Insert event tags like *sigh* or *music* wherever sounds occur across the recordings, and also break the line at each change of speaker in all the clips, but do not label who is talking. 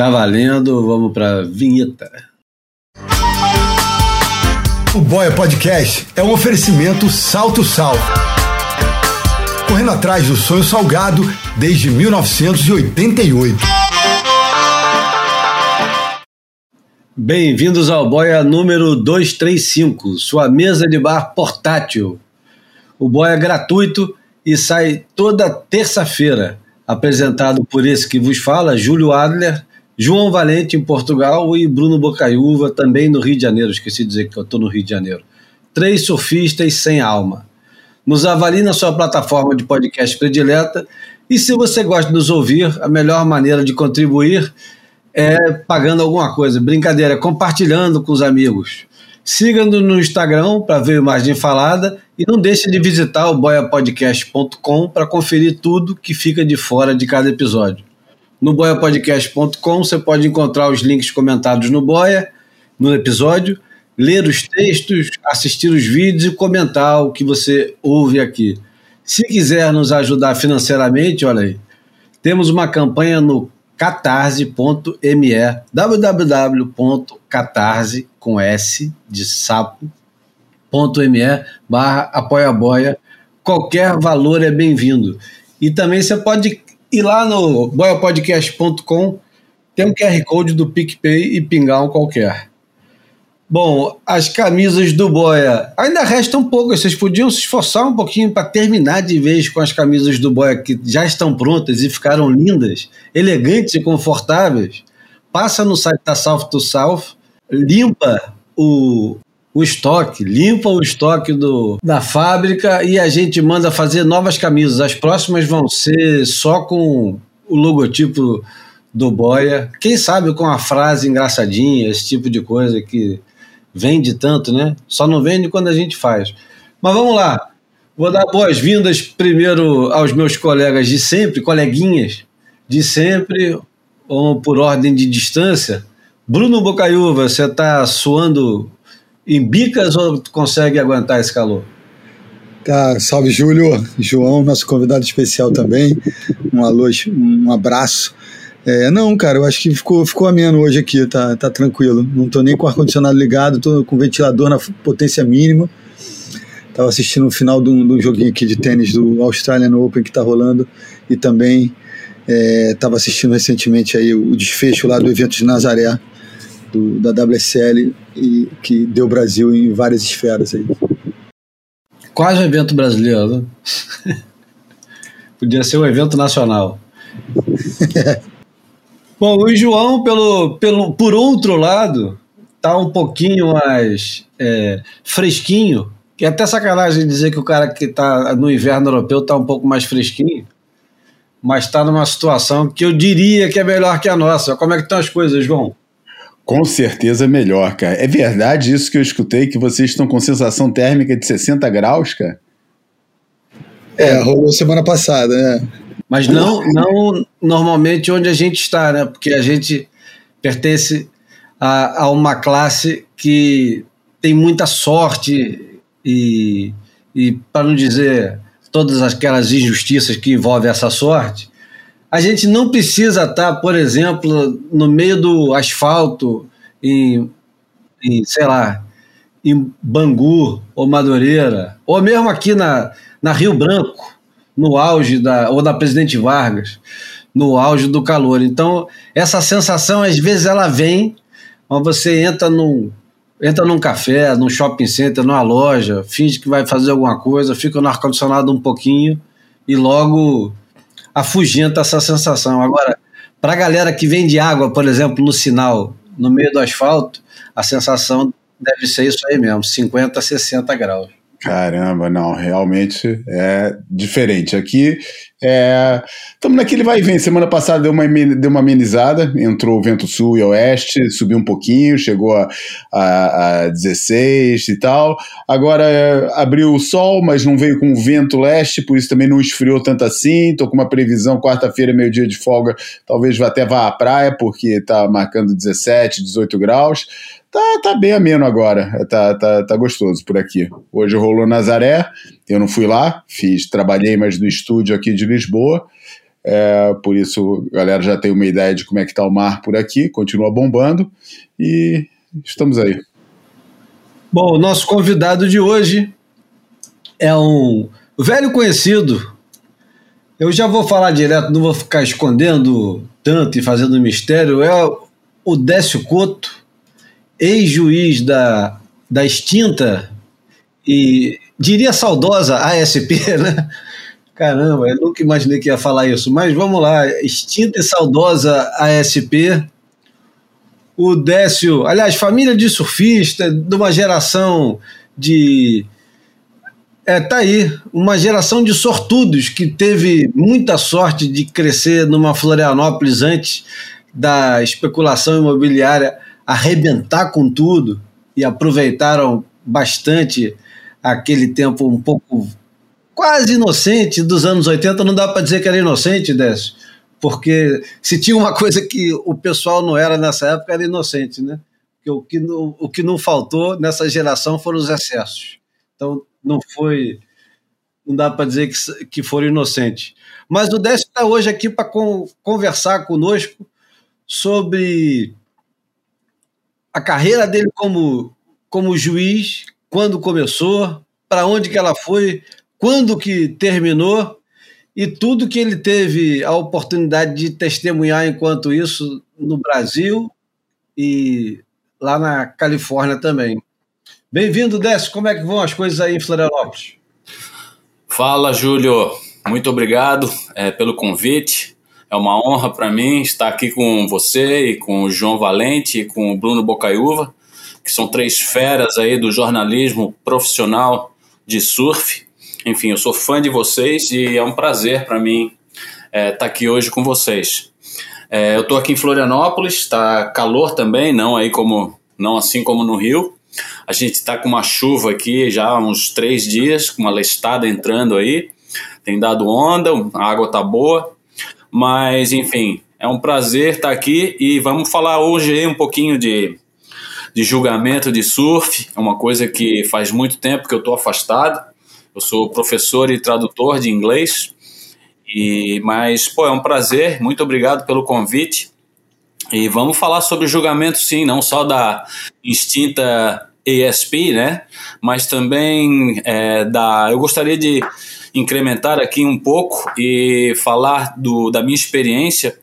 Tá valendo, vamos pra vinheta.
O Boia Podcast é um oferecimento Salto Sal. Correndo atrás do sonho salgado desde 1988.
Bem-vindos ao Boia número 235, sua mesa de bar portátil. O Boia é gratuito e sai toda terça-feira, apresentado por esse que vos fala, Júlio Adler, João Valente em Portugal e Bruno Bocaiúva também no Rio de Janeiro. Esqueci de dizer que eu estou no Rio de Janeiro. Três surfistas sem alma. Nos avalie na sua plataforma de podcast predileta e se você gosta de nos ouvir, a melhor maneira de contribuir é pagando alguma coisa. Brincadeira, compartilhando com os amigos. Siga-nos no Instagram para ver imagem falada e não deixe de visitar o boiapodcast.com para conferir tudo que fica de fora de cada episódio. No boiapodcast.com você pode encontrar os links comentados no Boia, no episódio, ler os textos, assistir os vídeos e comentar o que você ouve aqui. Se quiser nos ajudar financeiramente, olha aí, temos uma campanha no catarse.me, www.catarse com S de sapo.me barra apoia boia. Qualquer valor é bem-vindo. E também você pode e lá no boiapodcast.com tem um QR Code do PicPay e pingar um qualquer. Bom, as camisas do Boia. Ainda resta um pouco, vocês podiam se esforçar um pouquinho para terminar de vez com as camisas do Boia que já estão prontas e ficaram lindas, elegantes e confortáveis. Passa no site da South to South, limpa o, o estoque, limpa o estoque do, da fábrica e a gente manda fazer novas camisas. As próximas vão ser só com o logotipo do Boia. Quem sabe com a frase engraçadinha, esse tipo de coisa que vende tanto, né? Só não vende quando a gente faz. Mas vamos lá. Vou dar boas-vindas primeiro aos meus colegas de sempre, coleguinhas de sempre, ou por ordem de distância. Bruno Bocaiúva, você está suando em bicas ou tu consegue aguentar esse calor?
Tá, salve Júlio, João, nosso convidado especial também. Um alô, um abraço. É, não, cara, eu acho que ficou, ficou ameno hoje aqui, tá, tá tranquilo. Não tô nem com o ar-condicionado ligado, tô com o ventilador na potência mínima. Tava assistindo o final de um, de um joguinho aqui de tênis do Australian Open que tá rolando e também é, assistindo recentemente aí o desfecho lá do evento de Nazaré do, da WSL e que deu Brasil em várias esferas aí.
Quase um evento brasileiro, né? *laughs* Podia ser um evento nacional. *laughs* Bom, o João, pelo, pelo, por outro lado, tá um pouquinho mais é, fresquinho. Que é até sacanagem dizer que o cara que está no inverno europeu está um pouco mais fresquinho, mas está numa situação que eu diria que é melhor que a nossa. Como é que estão as coisas, João?
Com certeza melhor, cara. É verdade isso que eu escutei, que vocês estão com sensação térmica de 60 graus, cara?
É, rolou semana passada, né?
Mas não, não normalmente onde a gente está, né? Porque a gente pertence a, a uma classe que tem muita sorte e, e para não dizer todas aquelas injustiças que envolvem essa sorte, a gente não precisa estar, por exemplo, no meio do asfalto, em, em sei lá, em Bangu ou Madureira, ou mesmo aqui na, na Rio Branco, no auge da, ou da Presidente Vargas, no auge do calor. Então, essa sensação, às vezes, ela vem, mas você entra num, entra num café, num shopping center, numa loja, finge que vai fazer alguma coisa, fica no ar-condicionado um pouquinho e logo afugenta essa sensação. Agora, para a galera que vende água, por exemplo, no sinal, no meio do asfalto, a sensação deve ser isso aí mesmo, 50, 60 graus.
Caramba, não, realmente é diferente. Aqui estamos é, naquele vai e vem. Semana passada deu uma, deu uma amenizada, entrou o vento sul e oeste, subiu um pouquinho, chegou a, a, a 16 e tal. Agora é, abriu o sol, mas não veio com o vento leste, por isso também não esfriou tanto assim. Estou com uma previsão, quarta-feira, meio-dia de folga, talvez até vá à praia, porque está marcando 17, 18 graus. Tá, tá bem ameno agora, tá, tá, tá gostoso por aqui. Hoje rolou Nazaré, eu não fui lá, fiz, trabalhei mais no estúdio aqui de Lisboa, É, por isso, a galera já tem uma ideia de como é que está o mar por aqui, continua bombando e estamos aí.
Bom, o nosso convidado de hoje é um velho conhecido. Eu já vou falar direto, não vou ficar escondendo tanto e fazendo mistério. É o Décio Couto, ex-juiz da, da extinta e diria saudosa ASP, *laughs* né? Caramba, eu nunca imaginei que ia falar isso, mas vamos lá, extinta e saudosa ASP. O Décio, aliás, família de surfista, de uma geração de. É, tá aí, uma geração de sortudos que teve muita sorte de crescer numa Florianópolis antes da especulação imobiliária arrebentar com tudo e aproveitaram bastante aquele tempo um pouco quase inocente dos anos 80, não dá para dizer que era inocente, Décio, porque se tinha uma coisa que o pessoal não era nessa época, era inocente, né? O que não, o que não faltou nessa geração foram os excessos. Então, não foi. Não dá para dizer que, que foram inocentes. Mas o Décio está hoje aqui para con, conversar conosco sobre a carreira dele como, como juiz, quando começou, para onde que ela foi, quando que terminou e tudo que ele teve a oportunidade de testemunhar enquanto isso no Brasil e lá na Califórnia também. Bem-vindo, Décio. Como é que vão as coisas aí em Florianópolis?
Fala, Júlio. Muito obrigado é, pelo convite. É uma honra para mim estar aqui com você e com o João Valente e com o Bruno Bocaiúva, que são três feras aí do jornalismo profissional de surf. Enfim, eu sou fã de vocês e é um prazer para mim estar é, tá aqui hoje com vocês. É, eu estou aqui em Florianópolis, está calor também, não aí como não assim como no Rio. A gente está com uma chuva aqui já há uns três dias, com uma lestada entrando aí. Tem dado onda, a água tá boa, mas enfim, é um prazer estar tá aqui e vamos falar hoje um pouquinho de, de julgamento de surf. É uma coisa que faz muito tempo que eu estou afastado. Eu sou professor e tradutor de inglês. E, mas, pô, é um prazer. Muito obrigado pelo convite. E vamos falar sobre julgamento, sim, não só da extinta ASP, né? Mas também é, da. Eu gostaria de incrementar aqui um pouco e falar do, da minha experiência.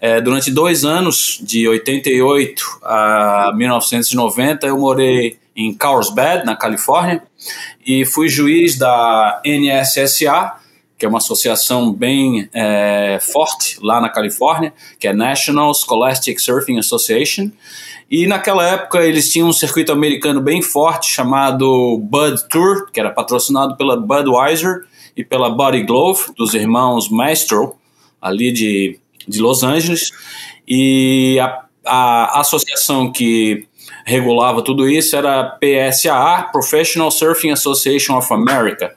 É, durante dois anos, de 88 a 1990, eu morei em Carlsbad, na Califórnia, e fui juiz da NSSA, que é uma associação bem é, forte lá na Califórnia, que é National Scholastic Surfing Association. E naquela época eles tinham um circuito americano bem forte chamado Bud Tour, que era patrocinado pela Budweiser e pela Body Glove, dos irmãos Maestro, ali de, de Los Angeles. E a, a associação que regulava tudo isso era PSAA, Professional Surfing Association of America.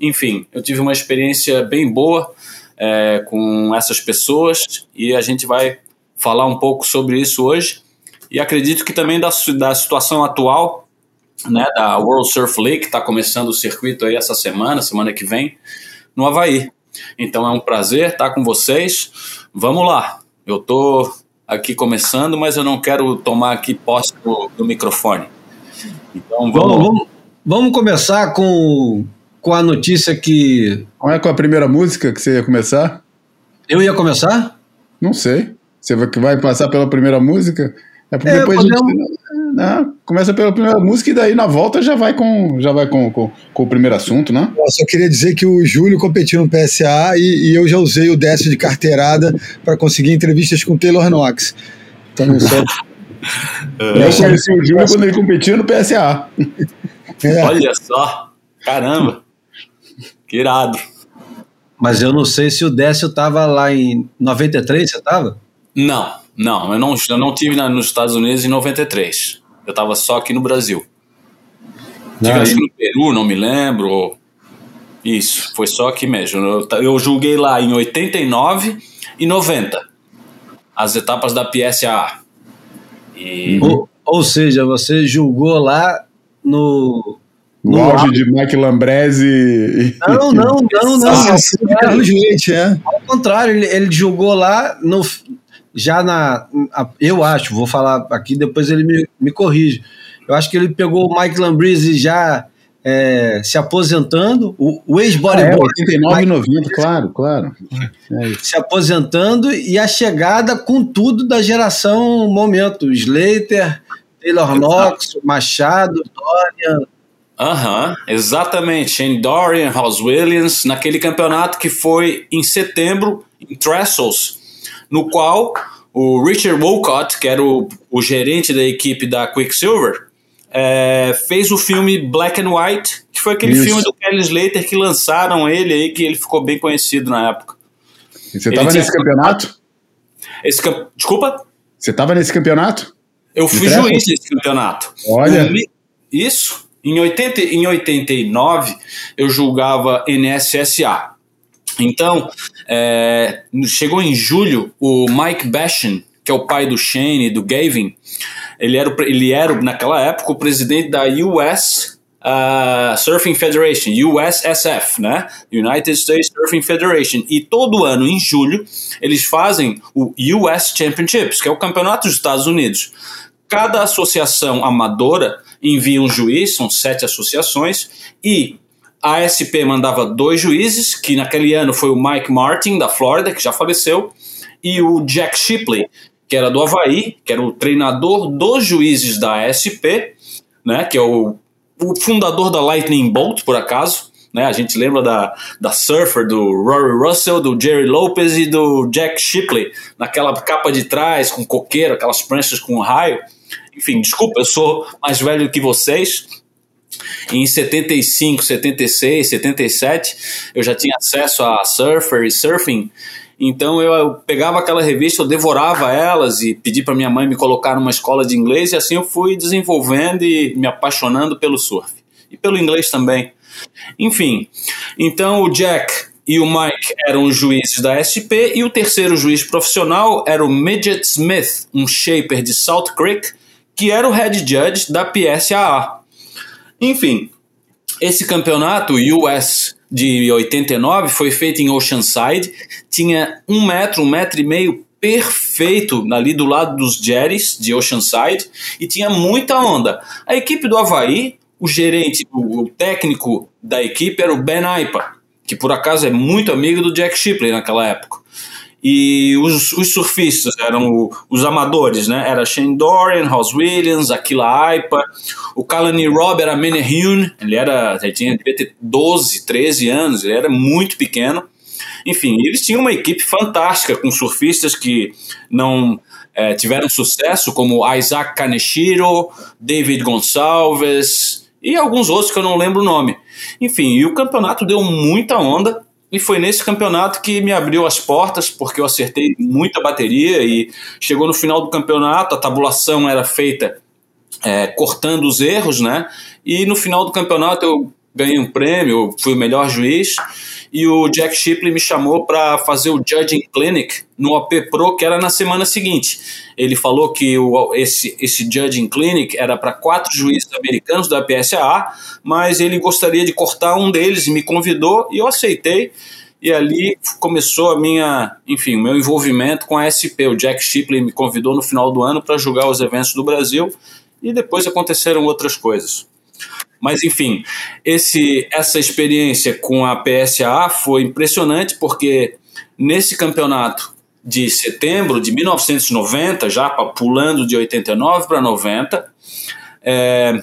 Enfim, eu tive uma experiência bem boa é, com essas pessoas e a gente vai falar um pouco sobre isso hoje. E acredito que também da, da situação atual, né, da World Surf League, que está começando o circuito aí essa semana, semana que vem, no Havaí. Então é um prazer estar com vocês. Vamos lá. Eu estou aqui começando, mas eu não quero tomar aqui posse do, do microfone.
Então vamos... vamos... Vamos começar com, com a notícia que.
Qual é com a primeira música que você ia começar?
Eu ia começar?
Não sei. Você vai, vai passar pela primeira música? É porque é, depois podemos... a gente. Né, começa pela primeira música e daí na volta já vai com, já vai com, com, com o primeiro assunto, né?
Eu só queria dizer que o Júlio competiu no PSA e, e eu já usei o Décio de carteirada para conseguir entrevistas com o Taylor Knox.
Então não *laughs* eu conheci o Júlio quando ele competia no PSA.
É. Olha só, caramba, que irado.
Mas eu não sei se o Décio estava lá em 93, você estava?
Não, não, eu não, eu não tive nos Estados Unidos em 93. Eu estava só aqui no Brasil. Tive acho que no Peru, não me lembro. Isso, foi só aqui mesmo. Eu, eu julguei lá em 89 e 90 as etapas da PSA.
E... Ou, ou seja, você julgou lá no
No auge de Mike Lambrese.
Não, não, não, não.
Ah, Carlos Leite, é.
Ao contrário, ele, ele jogou lá no, já na. eu acho, vou falar aqui, depois ele me, me corrige. Eu acho que ele pegou o Mike Lambrese já é, se aposentando, o, o
Ah, é,
ex-bodyboard
89 e 90, claro, claro. É
se aposentando e a chegada com tudo da geração momento. Slater, Taylor Knox, Machado, Dorian.
Aham, exatamente. Shane Dorian, House Williams, naquele campeonato que foi em setembro, em Trestles, no qual o Richard Wolcott, que era o, o gerente da equipe da Quicksilver, é, fez o filme Black and White, que foi aquele
Isso.
filme do Kelly Slater que lançaram ele aí, que ele ficou bem conhecido na época.
E Você estava nesse campeonato?
Esse Desculpa?
Você estava nesse campeonato?
Eu fui juiz desse campeonato.
Olha.
Isso. Em, 80, em 89, eu julgava NSSA. Então, é, chegou em julho, o Mike Bashan, que é o pai do Shane e do Gavin, ele era, ele era naquela época, o presidente da US ah, Surfing Federation, USSF, né? United States Surfing Federation. E todo ano, em julho, eles fazem o US Championships, que é o campeonato dos Estados Unidos. Cada associação amadora envia um juiz, são sete associações, e a ASP mandava dois juízes, que naquele ano foi o Mike Martin, da Flórida, que já faleceu, e o Jack Shipley, que era do Havaí, que era o treinador dos juízes da ASP, né, que é o, o fundador da Lightning Bolt, por acaso. Né, a gente lembra da, da Surfer, do Rory Russell, do Jerry Lopez e do Jack Shipley, naquela capa de trás, com coqueiro, aquelas pranchas com raio. Enfim, desculpa, eu sou mais velho que vocês, em 75, 76, 77, eu já tinha acesso a surfer e surfing. Então eu, pegava aquela revista, eu devorava elas e pedi para minha mãe me colocar numa escola de inglês e assim eu fui desenvolvendo e me apaixonando pelo surf e pelo inglês também. Enfim, então o Jack e o Mike eram os juízes da SP e o terceiro juiz profissional era o Midget Smith, um shaper de Salt Creek, que era o head judge da PSAA. Enfim, esse campeonato US de 89 foi feito em Oceanside, tinha um metro, um metro e meio perfeito ali do lado dos Jerrys de Oceanside e tinha muita onda. A equipe do Havaí, o gerente, o, técnico da equipe era o Ben Aipa, que por acaso é muito amigo do Jack Shipley naquela época. E os, os surfistas eram o- os amadores, né? Era Shane Dorian, House Williams, Aquila Aipa, o Kalani Robb era Menehune, ele era, ele tinha devia ter 12, 13 anos, ele era muito pequeno. Enfim, eles tinham uma equipe fantástica com surfistas que não eh, tiveram sucesso, como Isaac Kaneshiro, David Gonçalves e alguns outros que eu não lembro o nome. Enfim, e o campeonato deu muita onda. E foi nesse campeonato que me abriu as portas, porque eu acertei muita bateria e chegou no final do campeonato, a tabulação era feita é, cortando os erros, né? E no final do campeonato eu ganhei um prêmio, fui o melhor juiz e o Jack Shipley me chamou para fazer o Judging Clinic no AP Pro, que era na semana seguinte. Ele falou que o, esse, esse Judging Clinic era para quatro juízes americanos da PSAA, mas ele gostaria de cortar um deles e me convidou e eu aceitei. E ali começou a minha, enfim, o meu envolvimento com a SP. O Jack Shipley me convidou no final do ano para julgar os eventos do Brasil e depois aconteceram outras coisas. Mas enfim, esse, essa experiência com a PSA foi impressionante porque nesse campeonato de setembro de 1990, já pulando de 89 para 90, é,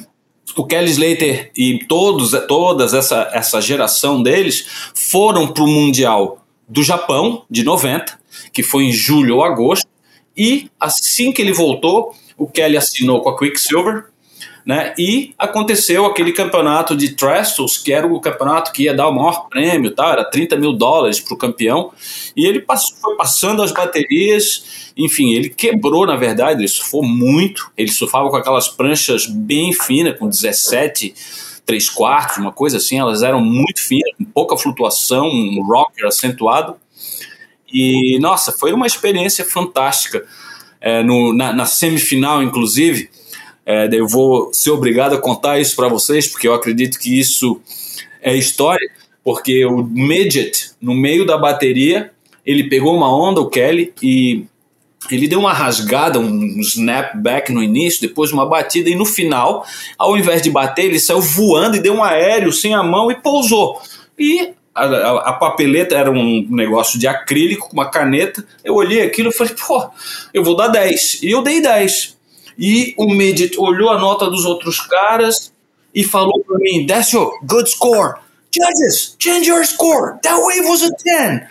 o Kelly Slater e todos, todas essa, essa geração deles foram para o Mundial do Japão, de 90, que foi em julho ou agosto, e assim que ele voltou, o Kelly assinou com a Quicksilver, né? E aconteceu aquele campeonato de Trestles, que era o campeonato que ia dar o maior prêmio, tá? era 30 mil dólares para o campeão, e ele passou, foi passando as baterias, enfim, ele quebrou, na verdade, ele surfou muito, ele surfava com aquelas pranchas bem finas, com 17 3 quartos, uma coisa assim, elas eram muito finas, com pouca flutuação, um rocker acentuado, e nossa, foi uma experiência fantástica. É, no, na, na semifinal, inclusive, É, eu vou ser obrigado a contar isso para vocês, porque eu acredito que isso é história, porque o Midget, no meio da bateria, ele pegou uma onda, o Kelly, e ele deu uma rasgada, um snapback no início, depois uma batida, e no final, ao invés de bater, ele saiu voando e deu um aéreo sem a mão e pousou. E a, a, a, papeleta era um negócio de acrílico com uma caneta. Eu olhei aquilo e falei, pô, eu vou dar 10. E eu dei 10. E o Midget olhou a nota dos outros caras e falou para mim: your good score. Judges, change your score. That wave was a 10.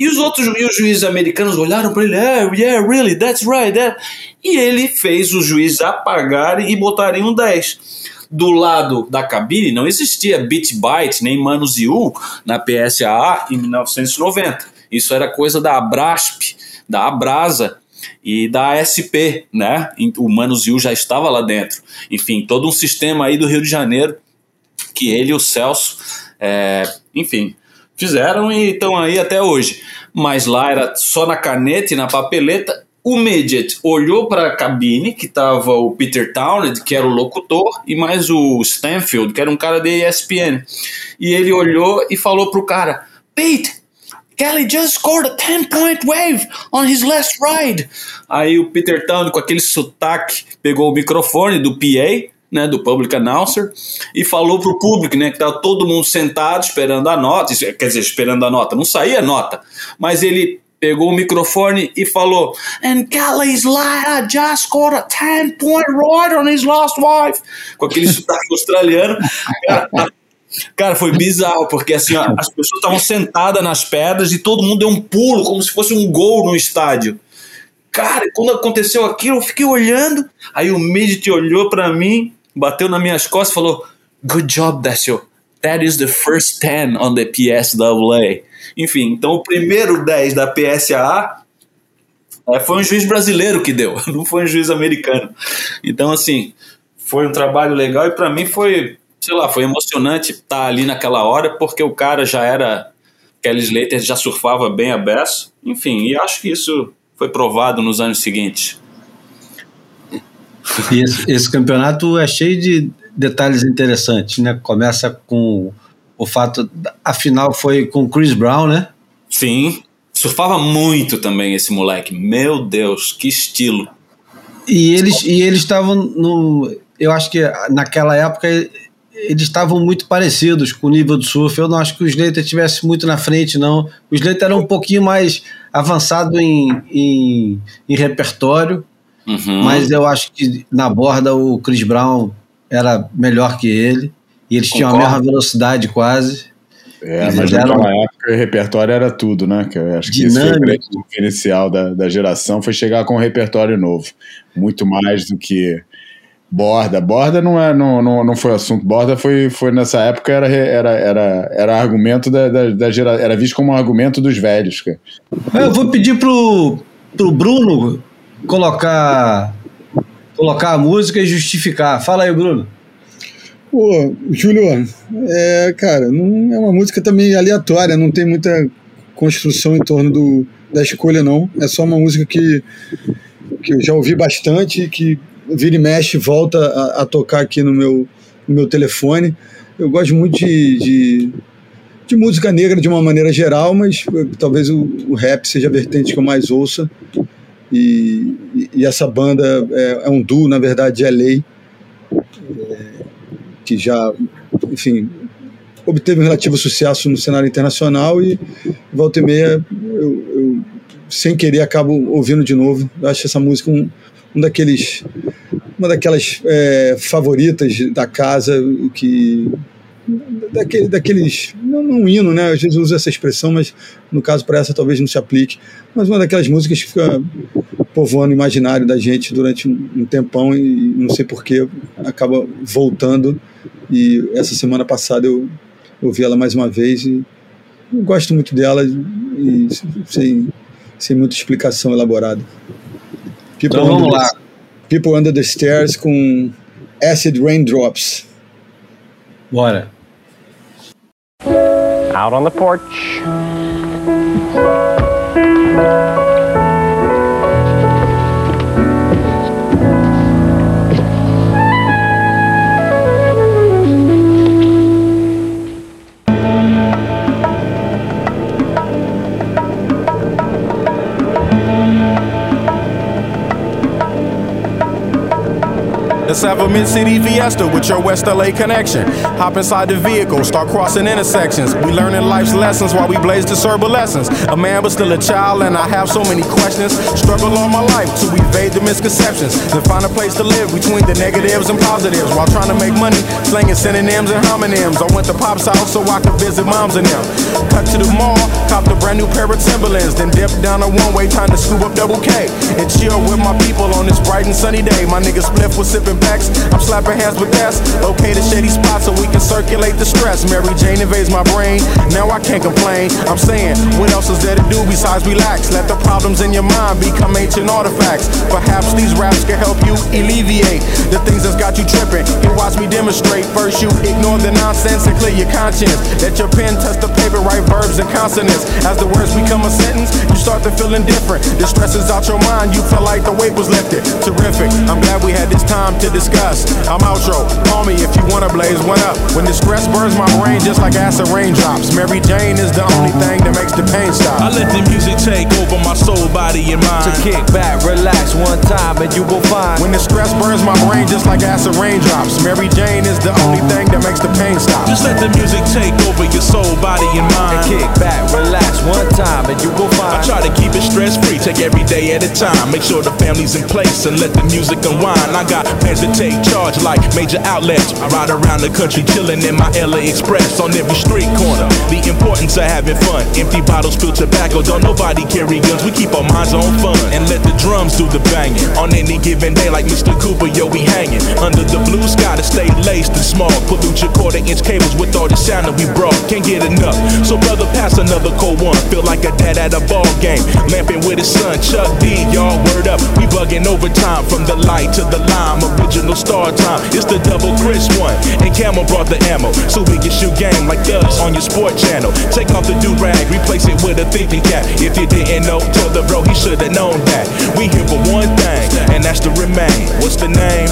E os outros e os juízes americanos olharam para ele, yeah, yeah, really, that's right. That. E ele fez os juízes apagarem e botarem um 10. Do lado da cabine não existia Bit Byte nem Manuziu na PSAA em 1990. Isso era coisa da Abrasp, da Abrasa e da SP, né? O Manuziu já estava lá dentro. Enfim, todo um sistema aí do Rio de Janeiro que ele e o Celso, é, enfim, fizeram e estão aí até hoje. Mas lá era só na caneta e na papeleta. O Midget olhou para a cabine, que estava o Peter Townend, que era o locutor, e mais o Stanfield, que era um cara da ESPN. E ele olhou e falou pro cara: Pete, Kelly just scored a 10-point wave on his last ride. Aí o Peter Townend, com aquele sotaque, pegou o microfone do PA, né, do Public Announcer, e falou pro público, né, que tava todo mundo sentado esperando a nota, quer dizer, esperando a nota, não saía a nota, mas ele pegou o microfone e falou And Kelly's Lyra just scored a 10-point ride on his last wife, com aquele sotaque *laughs* australiano, cara, Cara, foi bizarro, porque assim, ó, as pessoas estavam sentadas nas pedras e todo mundo deu um pulo, como se fosse um gol no estádio. Cara, quando aconteceu aquilo, eu fiquei olhando, aí o Midget olhou para mim, bateu nas minhas costas e falou: Good job, Décio. That is the first 10 on the PSAA. Enfim, então o primeiro 10 da PSAA é, foi um juiz brasileiro que deu, *laughs* não foi um juiz americano. Então, assim, foi um trabalho legal e para mim foi, sei lá, foi emocionante estar ali naquela hora, porque o cara já era. Kelly Slater já surfava bem a beça. Enfim, e acho que isso foi provado nos anos seguintes.
E esse, esse, campeonato é cheio de detalhes interessantes, né? Começa com o fato, a final foi com Chris Brown, né?
Sim, surfava muito também esse moleque. Meu Deus, que estilo!
E eles e eles estavam no, eu acho que naquela época eles estavam muito parecidos com o nível do surf. Eu não acho que o Slater estivesse muito na frente, não. O Slater era um pouquinho mais avançado em, em, em repertório Uhum. Mas eu acho que na borda o Chris Brown era melhor que ele. E eles Concordo. tinham a mesma velocidade quase.
É, eles mas naquela época o repertório era tudo, né? Que eu acho que esse foi o grande diferencial da, da geração, foi chegar com um repertório novo. Muito mais do que borda. Borda não, é, não, não, não foi assunto. Borda foi, foi nessa época, era, era, era, era argumento da, da, da geração. Era visto como um argumento dos velhos. Cara.
Eu vou pedir pro, pro Bruno colocar colocar a música e justificar. Fala aí, Bruno.
Pô, Júlio, é, cara, não é uma música também aleatória, não tem muita construção em torno do, da escolha, não. É só uma música que, que eu já ouvi bastante, que vira e mexe, volta a, a tocar aqui no meu, no meu telefone. Eu gosto muito de, de, de, música negra de uma maneira geral, mas talvez o, o rap seja a vertente que eu mais ouça. E, e, essa banda é, é, um duo, na verdade, é lei, é, que já, enfim, obteve um relativo sucesso no cenário internacional e volta e meia eu, eu sem querer acabo ouvindo de novo. Eu acho essa música um, um daqueles uma daquelas é, favoritas da casa que daquele, daqueles. Não, não um hino, né? Às vezes usa essa expressão, mas no caso para essa talvez não se aplique. Mas uma daquelas músicas que fica povoando o imaginário da gente durante um, tempão e não sei porquê acaba voltando. E essa semana passada eu ouvi ela mais uma vez e gosto muito dela e sem, sem muita explicação elaborada.
People então vamos lá.
People Under the Stairs com Acid Raindrops.
Bora.
Out on the porch. Let's have a mid city fiesta with your West LA connection. Hop inside the vehicle, start crossing intersections. We learning life's lessons while we blaze the lessons. A man, but still a child, and I have so many questions. Struggle all my life to evade the misconceptions. Then find a place to live between the negatives and positives while trying to make money, slinging synonyms and homonyms. I went to Pop's house so I could visit moms and them. Cut to the mall, copped a brand new pair of Timberlands, then dipped down a one way, time to scoop up double K. And chill with my people on this bright and sunny day. My niggas split was sipping packs. I'm slapping hands with that's okay to shady spots so we can circulate the stress. Mary Jane invades my brain. Now I can't complain. I'm saying, what else is there to do besides relax? Let the problems in your mind become ancient artifacts. Perhaps these raps can help you alleviate the things that's got you tripping. And watch me demonstrate. First, you ignore the nonsense and clear your conscience. Let your pen touch the paper, write verbs and consonants. As the words become a sentence, you start to feel indifferent. The stress is out your mind. You feel like the weight was lifted. Terrific. I'm glad we had this time to discuss. I'm outro. Call me if you wanna blaze one up. When the stress burns my brain just like acid raindrops. Mary Jane is the only thing that makes the pain stop.
I let the music take over my soul, body, and mind.
To kick back, relax one time, and you will find.
When the stress burns my brain just like acid raindrops. Mary Jane is the only thing that makes the pain stop.
Just let the music take over your soul, body, and mind.
And kick back, relax one time, and you will find.
I try to keep it stress free, take every day at a time. Make sure the family's in place and let the music unwind. I got plans to take charge like major outlets. I ride around the country chilling in my LA Express on every street corner. The importance of having fun. Empty bottles, spill tobacco. Don't nobody carry guns. We keep our minds on fun and let the drums do the banging. On any given day, like Mr. Cooper, yo, we hanging under the blue sky to stay laced and small. Pollute your quarter inch cables with all the sound that we brought. Can't get enough. So brother, pass another cold one. Feel like a dad at a ball game, lamping with his son Chuck D. Y'all word up. We bugging overtime from the light to the lime. Original star time. It's the double Chris one. And Camel brought the ammo. So we can shoot game like us on your sport channel. Take off the do rag, replace it with a thinking cap. If you didn't know, told the bro he should have known that. We here for one thing, and that's to remain. What's the name?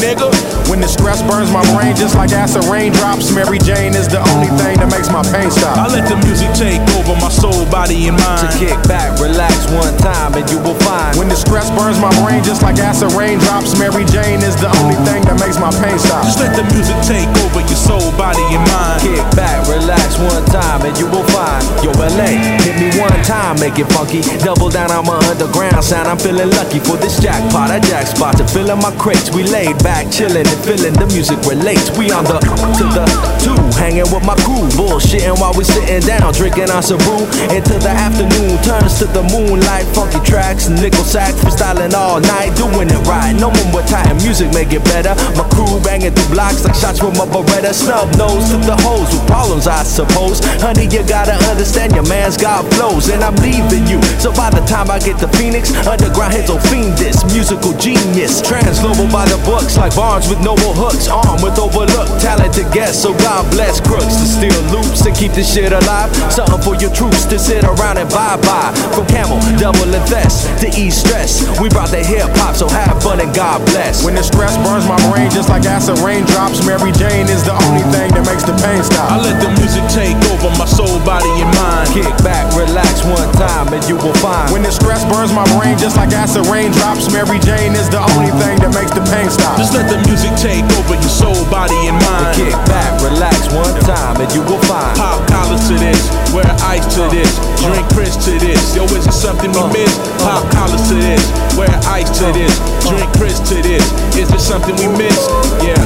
Nigga.
When the stress burns my brain just like acid raindrops, Mary Jane is the only thing that makes my pain stop.
I let the music take over my soul, body, and mind.
To kick back, relax one time, and you will find.
When the stress burns my brain just like acid raindrops, Mary Jane is the only thing that makes my pain stop.
Just let the music take over your soul, body, and mind.
Kick back, relax one time, and you will find. Yo, LA, hit me one time, make it funky. Double down on my underground sound. I'm feeling lucky for this jackpot. I jack spot to fill in my crates. We laid back, chilling and feeling the music relates. We on the to the two, hanging with my crew, bullshitting while we sitting down, drinking our brew into the afternoon. Turns to the moonlight, funky tracks, nickel sax, freestyling all night, doing it right. No one with time, music make it better. My crew banging through blocks like shots from a Beretta. Snub nose to the hoes with problems, I suppose. Honey, you gotta understand your man's got flows, and I'm leaving you. So by the time I get to Phoenix, underground hits will fiend this musical genius. Transglobal by the books like Barnes with noble hooks, armed with overlooked talented guests. So God bless crooks to steal loops and keep this shit alive. Something for your troops to sit around and bye bye. From Camel, double invest to ease stress. We brought the hip hop, so have fun and God bless.
When the stress burns my brain just like acid raindrops, Mary Jane is the only thing that makes the pain stop.
I let the music take over my soul, body, and mind.
Kick back, relax one time, and you will find.
When the stress burns my brain just like acid raindrops, Mary Jane is the only thing that makes the pain stop.
Just let the music take over your soul, body, and mind.
Kick back, relax one time, and you will find.
Pop collars to this, wear ice to this, drink Chris to this. Yo, is it something we uh. miss? Pop collars to this, wear ice to this, uh. drink Chris to this. Is it something we miss? Yeah,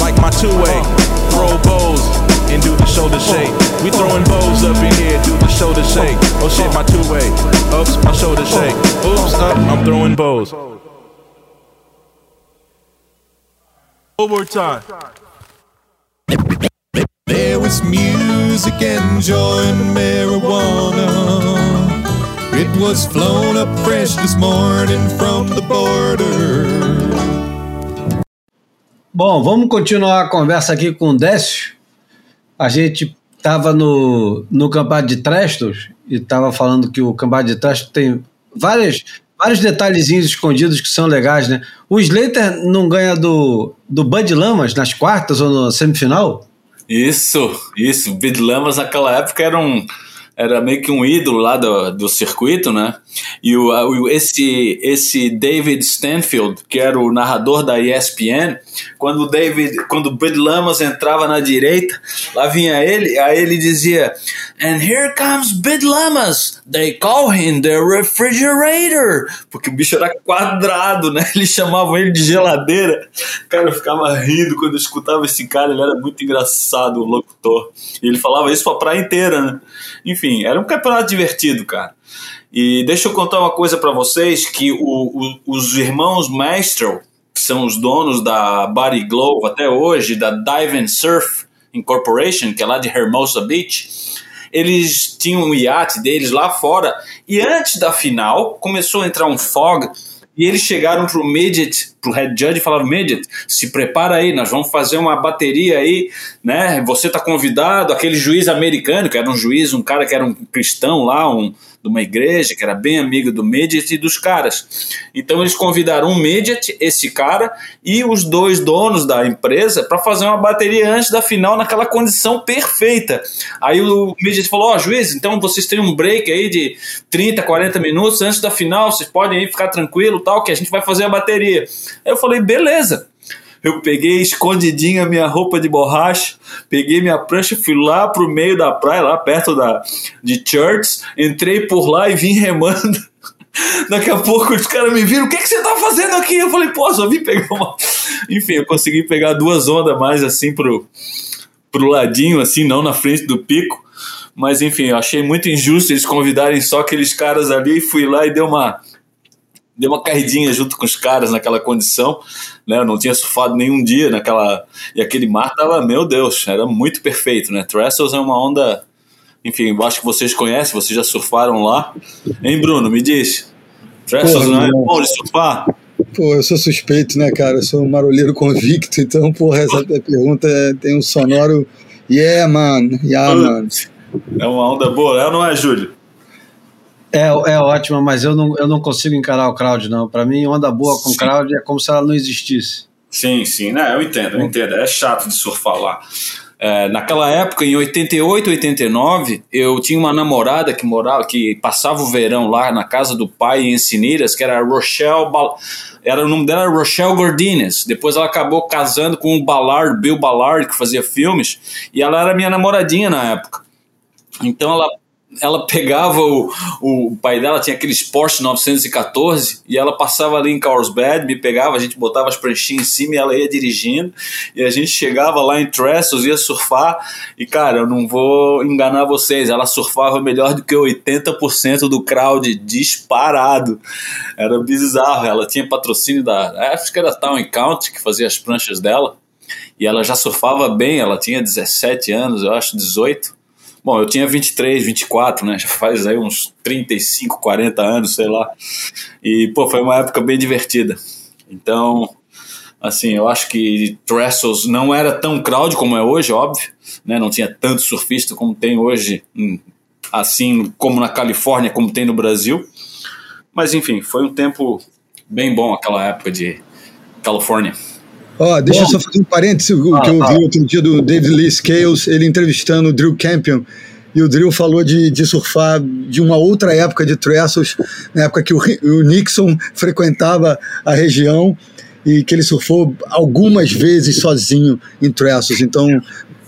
like my two-way, throw bows and do the shoulder uh. shake. We throwing bows up in here, do the shoulder shake. Oh shit, my two-way. Oops, my shoulder shake. Oops, up, I'm throwing bows. One more time.
There was music and joy and marijuana. It was flown up fresh this morning from the border.
Bom, vamos continuar a conversa aqui com o Décio. A gente estava no, no Campeonato de Trestos e estava falando que o Campeonato de Trestos tem várias, vários detalhezinhos escondidos que são legais, né? O Slater não ganha do, do Bud Lamas nas quartas ou na semifinal?
Isso, isso. Bud Lamas naquela época era um, era meio que um ídolo lá do, do circuito, né? E o, esse, esse David Stanfield, que era o narrador da ESPN, quando David, quando o Bud Lamas entrava na direita, lá vinha ele, aí ele dizia: And here comes Bud Lamas. They call him the refrigerator. Porque o bicho era quadrado, né? *laughs* Eles chamavam ele de geladeira. Cara, eu ficava rindo quando eu escutava esse cara, ele era muito engraçado, o locutor. E ele falava isso pra praia inteira, né? Enfim, era um campeonato divertido, cara. E deixa eu contar uma coisa para vocês, que o, o, os irmãos Maestro, que são os donos da Body Glove até hoje, da Dive and Surf Incorporation, que é lá de Hermosa Beach, eles tinham um iate deles lá fora, e antes da final começou a entrar um fog, e eles chegaram pro midget, pro head judge e falaram, midget, se prepara aí, nós vamos fazer uma bateria aí, né, você tá convidado, aquele juiz americano, que era um juiz, um cara que era um cristão lá, um, de uma igreja, que era bem amigo do Midget e dos caras. Então eles convidaram um Midget, esse cara, e os dois donos da empresa para fazer uma bateria antes da final naquela condição perfeita. Aí o Midget falou: Ó, oh, juiz, então vocês têm um break aí de 30, 40 minutos antes da final, vocês podem aí ficar tranquilo tal, que a gente vai fazer a bateria. Aí eu falei: beleza. Eu peguei escondidinho a minha roupa de borracha, peguei minha prancha, fui lá pro meio da praia, lá perto da, de Church, entrei por lá e vim remando. *laughs* Daqui a pouco os caras me viram, o que, que você tá fazendo aqui? Eu falei, pô, só vim pegar uma. *laughs* Enfim, eu consegui pegar duas ondas mais assim pro, pro ladinho, assim, não na frente do pico. Mas enfim, eu achei muito injusto eles convidarem só aqueles caras ali fui lá e dei uma dei uma caidinha junto com os caras naquela condição, né? Eu não tinha surfado nenhum dia naquela. E aquele mar tava, meu Deus, era muito perfeito, né? Trestles é uma onda. Enfim, eu acho que vocês conhecem, vocês já surfaram lá. Hein, Bruno? Me diz. Trestles não é bom de surfar?
Pô, eu sou suspeito, né, cara? Eu sou um marolheiro convicto, então, porra, essa pergunta tem um sonoro. Yeah, man. Yeah, man.
É uma onda boa, é ou não é, Júlio?
É, é ótima, mas eu não, eu não consigo encarar o crowd, não. Para mim, onda boa com Sim. crowd é como se ela não existisse.
Sim, sim, né? Eu entendo, eu entendo. É chato de surfar lá. É, naquela época, em 88, 89, eu tinha uma namorada que morava, que passava o verão lá na casa do pai em Enciniras, que era Rochelle, era o nome dela era Rochelle Gordines. Depois ela acabou casando com o Ballard, Bill Ballard, que fazia filmes, e ela era minha namoradinha na época. Então ela ela pegava o, o pai dela tinha aqueles Porsche 914 e ela passava ali em Carlsbad, me pegava, a gente botava as pranchinhas em cima e ela ia dirigindo e a gente chegava lá em Trestles, ia surfar e cara, eu não vou enganar vocês, ela surfava melhor do que 80% do crowd disparado, era bizarro, ela tinha patrocínio da, acho que era Town Count que fazia as pranchas dela e ela já surfava bem, ela tinha 17 anos, eu acho 18 Bom, eu tinha 23, 24, né? Já faz aí uns 35, 40 anos, sei lá. E, pô, foi uma época bem divertida. Então, assim, eu acho que Trestles não era tão crowd como é hoje, óbvio, né? Não tinha tanto surfista como tem hoje, hum, assim como na Califórnia, como tem no Brasil. Mas, enfim, foi um tempo bem bom aquela época de Califórnia.
Ó, oh, deixa Bom, eu só fazer um parênteses, o ah, que eu ah, vi outro dia do David Lee Scales, ele entrevistando o Drew Campion, e o Drill falou de, de surfar de uma outra época de trestles, na época que o, o Nixon frequentava a região e que ele surfou algumas vezes sozinho em trestles. Então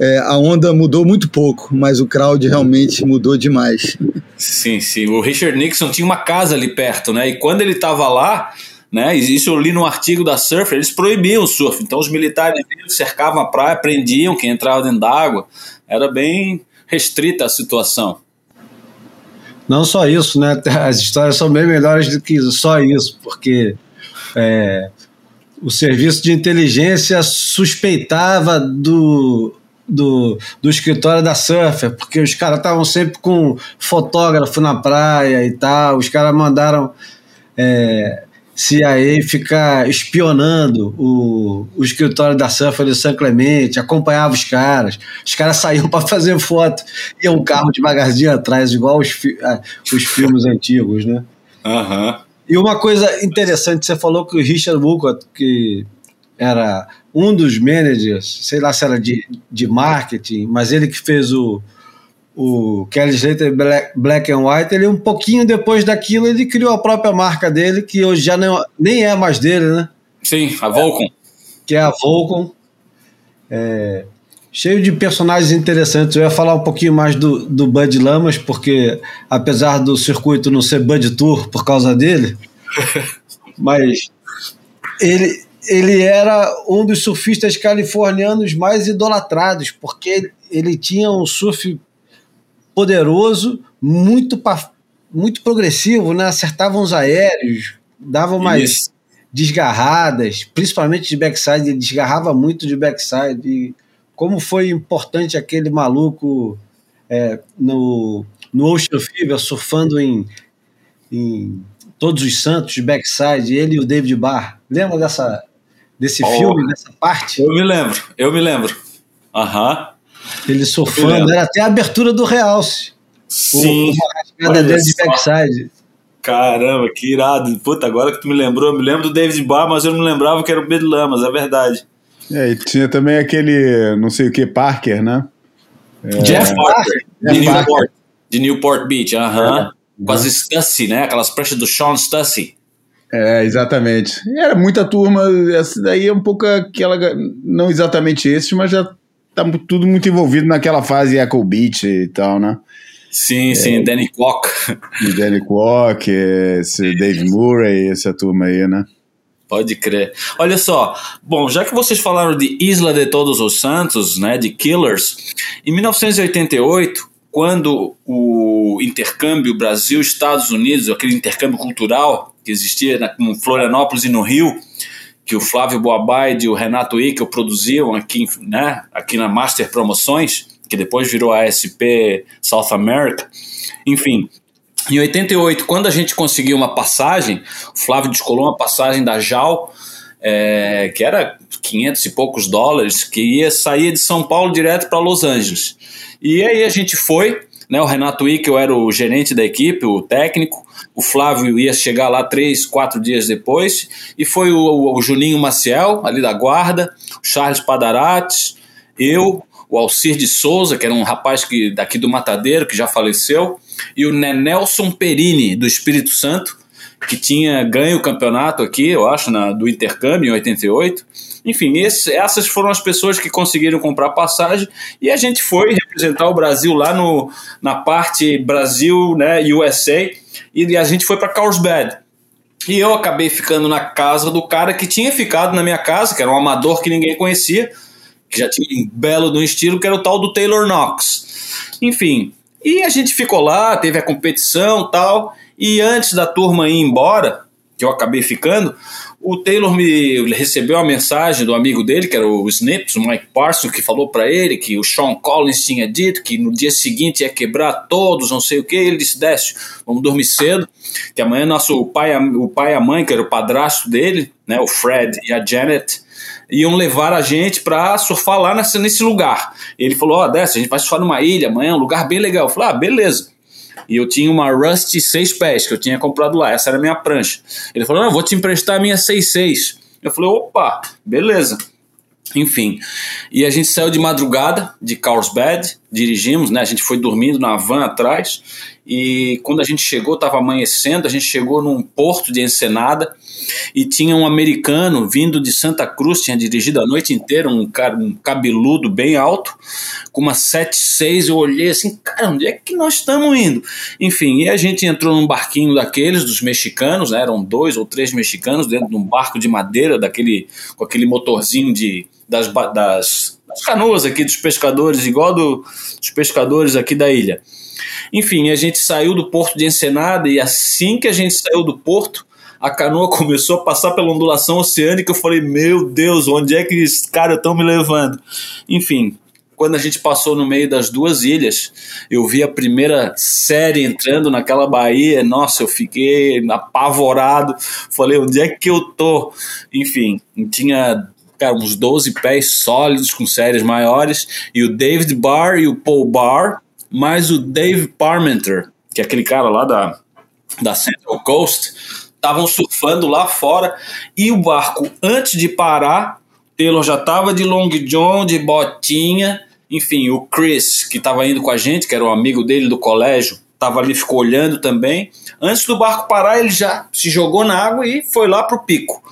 é, a onda mudou muito pouco, mas o crowd realmente mudou demais.
Sim, sim. O Richard Nixon tinha uma casa ali perto, né? E quando ele estava lá, né? Isso eu li no artigo da Surfer, eles proibiam o surf. Então os militares cercavam a praia, prendiam quem entrava dentro d'água. Era bem restrita a situação.
Não só isso, né? *laughs* As histórias são bem melhores do que só isso, porque é, o serviço de inteligência suspeitava do, do, do escritório da Surfer, porque os caras estavam sempre com fotógrafo na praia e tal. Os caras mandaram é, CIA ficar espionando o, o escritório da Surfer de São Clemente, acompanhava os caras, os caras saíam para fazer foto, e um carro devagarzinho atrás, igual os, fi, os filmes antigos, né?
Uhum.
E uma coisa interessante, você falou que o Richard Woolcott, que era um dos managers, sei lá se era de, de marketing, mas ele que fez o, o Kelly Slater Black, Black and White, ele um pouquinho depois daquilo, ele criou a própria marca dele, que hoje já não, nem é mais dele, né?
Sim, a Volcom.
Que é a Volcom. É, cheio de personagens interessantes. Eu ia falar um pouquinho mais do, do Bud Lamas, porque apesar do circuito não ser Bud Tour por causa dele, *laughs* mas ele, ele era um dos surfistas californianos mais idolatrados, porque ele tinha um surf poderoso, muito, muito progressivo, né? acertava uns aéreos, dava umas Isso. desgarradas, principalmente de backside, ele desgarrava muito de backside. E como foi importante aquele maluco é, no, no Ocean Fever, surfando em, em Todos os Santos, de backside, ele e o David Barr. Lembra dessa, desse oh, filme, dessa parte?
Eu me lembro, eu me lembro. Aham.
Ele surfando, era até a abertura do Realce.
Sim.
O, dele de backside.
Caramba, que irado. Puta, agora que tu me lembrou, eu me lembro do David Barr, mas eu não lembrava que era o Bed Lamas, é verdade.
É, e tinha também aquele, não sei o que, Parker, né?
É, Jeff Parker, de, Newport, de Newport Beach, aham. Uh -huh. Com as Stussy, né? Aquelas pranchas do Sean Stussy.
É, exatamente. Era muita turma, essa daí é um pouco aquela, não exatamente esse, mas já tá tudo muito envolvido naquela fase Echo Beach e tal, né?
Sim, é, sim, Danny Kwok.
Danny Kwok, esse Dave Murray, essa turma aí, né?
Pode crer. Olha só, bom, já que vocês falaram de Isla de Todos os Santos, né, de Killers, em 1988, quando o intercâmbio Brasil-Estados Unidos, aquele intercâmbio cultural que existia na, em Florianópolis e no Rio, que o Flávio Boabaide e o Renato Ickel produziam aqui, né, aqui na Master Promoções, que depois virou a ASP South America. Enfim, em 88, quando a gente conseguiu uma passagem, o Flávio descolou uma passagem da JAL, é, que era 500 e poucos dólares, que ia sair de São Paulo direto para Los Angeles. E aí a gente foi, né, o Renato Ickel era o gerente da equipe, o técnico, o Flávio ia chegar lá três, quatro dias depois, e foi o, o Juninho Maciel, ali da guarda, o Charles Padarates, eu, o Alcir de Souza, que era um rapaz que, daqui do Matadeiro, que já faleceu, e o Nelson Perini, do Espírito Santo, que tinha ganho o campeonato aqui, eu acho, na, do intercâmbio em 88. Enfim, esse, essas foram as pessoas que conseguiram comprar passagem e a gente foi representar o Brasil lá no, na parte Brasil, né, USA, e a gente foi para Carlsbad. E eu acabei ficando na casa do cara que tinha ficado na minha casa, que era um amador que ninguém conhecia, que já tinha um belo do estilo, que era o tal do Taylor Knox. Enfim, e a gente ficou lá, teve a competição tal, e antes da turma ir embora, que eu acabei ficando, o Taylor me recebeu a mensagem do amigo dele, que era o Snips, o Mike Parsons, que falou para ele que o Sean Collins tinha dito que no dia seguinte ia quebrar todos, não sei o que. Ele disse: Desce, vamos dormir cedo, que amanhã nosso o pai, o pai e a mãe, que era o padrasto dele, né, o Fred e a Janet, iam levar a gente para surfar lá nesse, nesse lugar. Ele falou: Ó, oh, desce, a gente vai surfar numa ilha amanhã, um lugar bem legal. Eu falei: Ah, beleza. E eu tinha uma Rust 6 pés que eu tinha comprado lá, essa era a minha prancha. Ele falou: Não, vou te emprestar a minha 6.6. Eu falei: opa, beleza. Enfim, e a gente saiu de madrugada de Carlsbad, dirigimos, né? A gente foi dormindo na van atrás e quando a gente chegou, estava amanhecendo, a gente chegou num porto de Ensenada e tinha um americano vindo de Santa Cruz, tinha dirigido a noite inteira, um cara, um cabeludo bem alto, com uma 76, eu olhei assim, cara, onde é que nós estamos indo? Enfim, e a gente entrou num barquinho daqueles, dos mexicanos, né, eram dois ou três mexicanos dentro de um barco de madeira, daquele, com aquele motorzinho de, das, das, das canoas aqui dos pescadores, igual do, dos pescadores aqui da ilha. Enfim, a gente saiu do porto de Ensenada e assim que a gente saiu do porto, a canoa *laughs* começou a passar pela ondulação oceânica. Eu falei, meu Deus, onde é que esses caras estão me levando? Enfim, quando a gente passou no meio das duas ilhas, eu vi a primeira série entrando naquela baía. Nossa, eu fiquei apavorado. Falei, onde é que eu tô? Enfim, tinha cara, uns 12 pés sólidos com séries maiores. E o David Barr e o Paul Barr, mais o Dave Parmenter, que é aquele cara lá da, da Central Coast, estavam surfando lá fora e o barco, antes de parar, Taylor já estava de long john, de botinha Enfim, o Chris, que estava indo com a gente, que era um amigo dele do colégio, estava ali, ficou olhando também. Antes do barco parar, ele já se jogou na água e foi lá pro pico.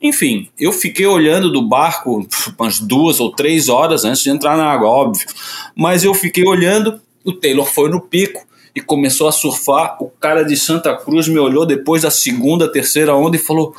Enfim, eu fiquei olhando do barco umas duas ou três horas antes de entrar na água, óbvio. Mas eu fiquei olhando, o Taylor foi no pico e começou a surfar. O cara de Santa Cruz me olhou depois da segunda, terceira onda e falou: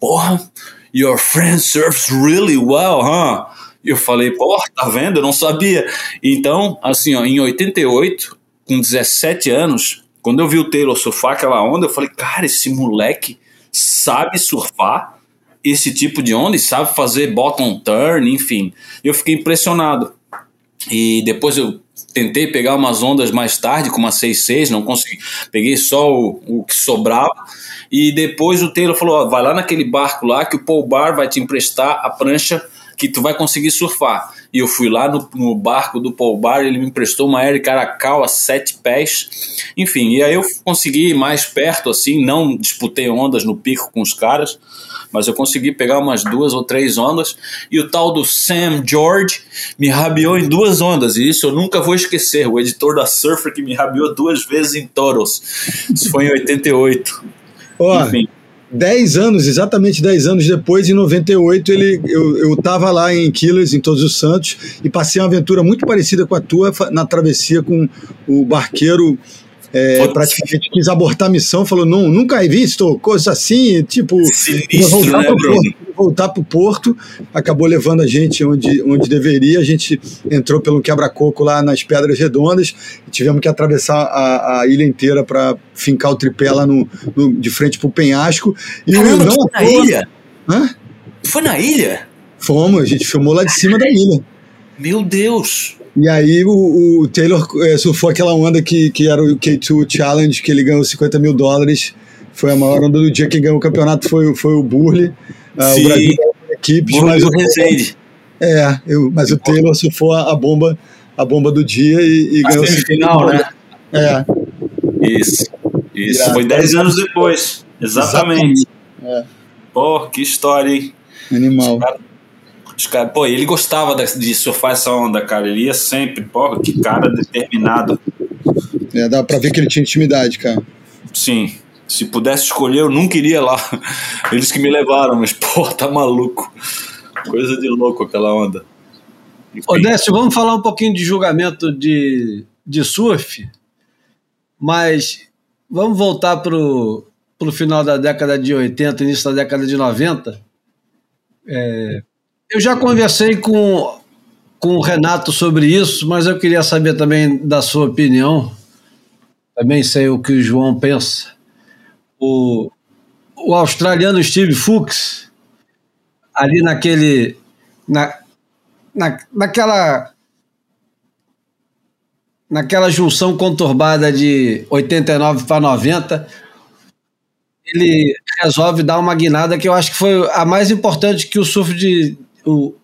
Porra, your friend surfs really well, huh? E eu falei, porra, tá vendo? Eu não sabia. Então, assim, ó, em 88, com 17 anos, quando eu vi o Taylor surfar aquela onda, eu falei, cara, esse moleque sabe surfar esse tipo de onda e sabe fazer bottom turn, enfim. Eu fiquei impressionado. E depois eu tentei pegar umas ondas mais tarde, com uma 6.6, não consegui. Peguei só o, o que sobrava. E depois o Taylor falou: ó, vai lá naquele barco lá que o Paul Bar vai te emprestar a prancha que tu vai conseguir surfar. E eu fui lá no, no barco do Paul Bar, ele me emprestou uma Caracal a sete pés. Enfim, e aí eu consegui mais perto, assim, não disputei ondas no pico com os caras, mas eu consegui pegar umas duas ou três ondas. E o tal do Sam George me rabiou em duas ondas, e isso eu nunca vou esquecer. O editor da Surfer que me rabiou duas vezes em Toros. Isso foi em 88.
Ó, Enfim. 10 anos, exatamente 10 anos depois, em 98, ele, eu, eu tava lá em Killers, em Todos os Santos, e passei uma aventura muito parecida com a tua na travessia com o barqueiro é, praticamente quis abortar a missão, falou: não, nunca he visto coisa assim, tipo,
Sinistro,
voltar
né,
para o porto, voltar pro porto, acabou levando a gente onde, onde deveria. A gente entrou pelo quebra-coco lá nas Pedras Redondas, tivemos que atravessar a, a ilha inteira para fincar o tripé lá no, no- de frente pro penhasco. E
Caramba,
não
foi na ilha?
Hã?
Foi na ilha?
Fomos, a gente filmou lá de cima da ilha.
Meu Deus!
E aí o, o Taylor é, surfou aquela onda que, que era o K2 Challenge, que ele ganhou 50 mil dólares. Foi a maior onda do dia. Quem ganhou o campeonato foi, foi o Burley. Ah, o Brasil equipes, mas, o,
Resende.
é, eu, mas o Taylor surfou a, a bomba a bomba do dia e, e ganhou 50
semifinal,
mil
né?
É,
Isso. Isso.
Irado.
Foi 10 anos depois. Exatamente.
É.
Pô, que história, hein?
animal.
Os cara, pô, ele gostava de surfar essa onda, cara. Ele ia sempre. Pô, que cara determinado.
É, dá pra ver que ele tinha intimidade, cara.
Sim. Se pudesse escolher, eu nunca iria lá. Eles que me levaram, mas, pô, tá maluco. Coisa de louco aquela onda. Enfim.
Ô, Décio, vamos falar um pouquinho de julgamento de, de surf, mas vamos voltar para o final da década de 80, início da década de 90. É, eu já conversei com, com o Renato sobre isso, mas eu queria saber também da sua opinião. Também sei o que o João pensa. O, o australiano Steve Fuchs, ali naquele. Na, na, naquela naquela junção conturbada de 89 para 90, ele resolve dar uma guinada que eu acho que foi a mais importante que o surf de o,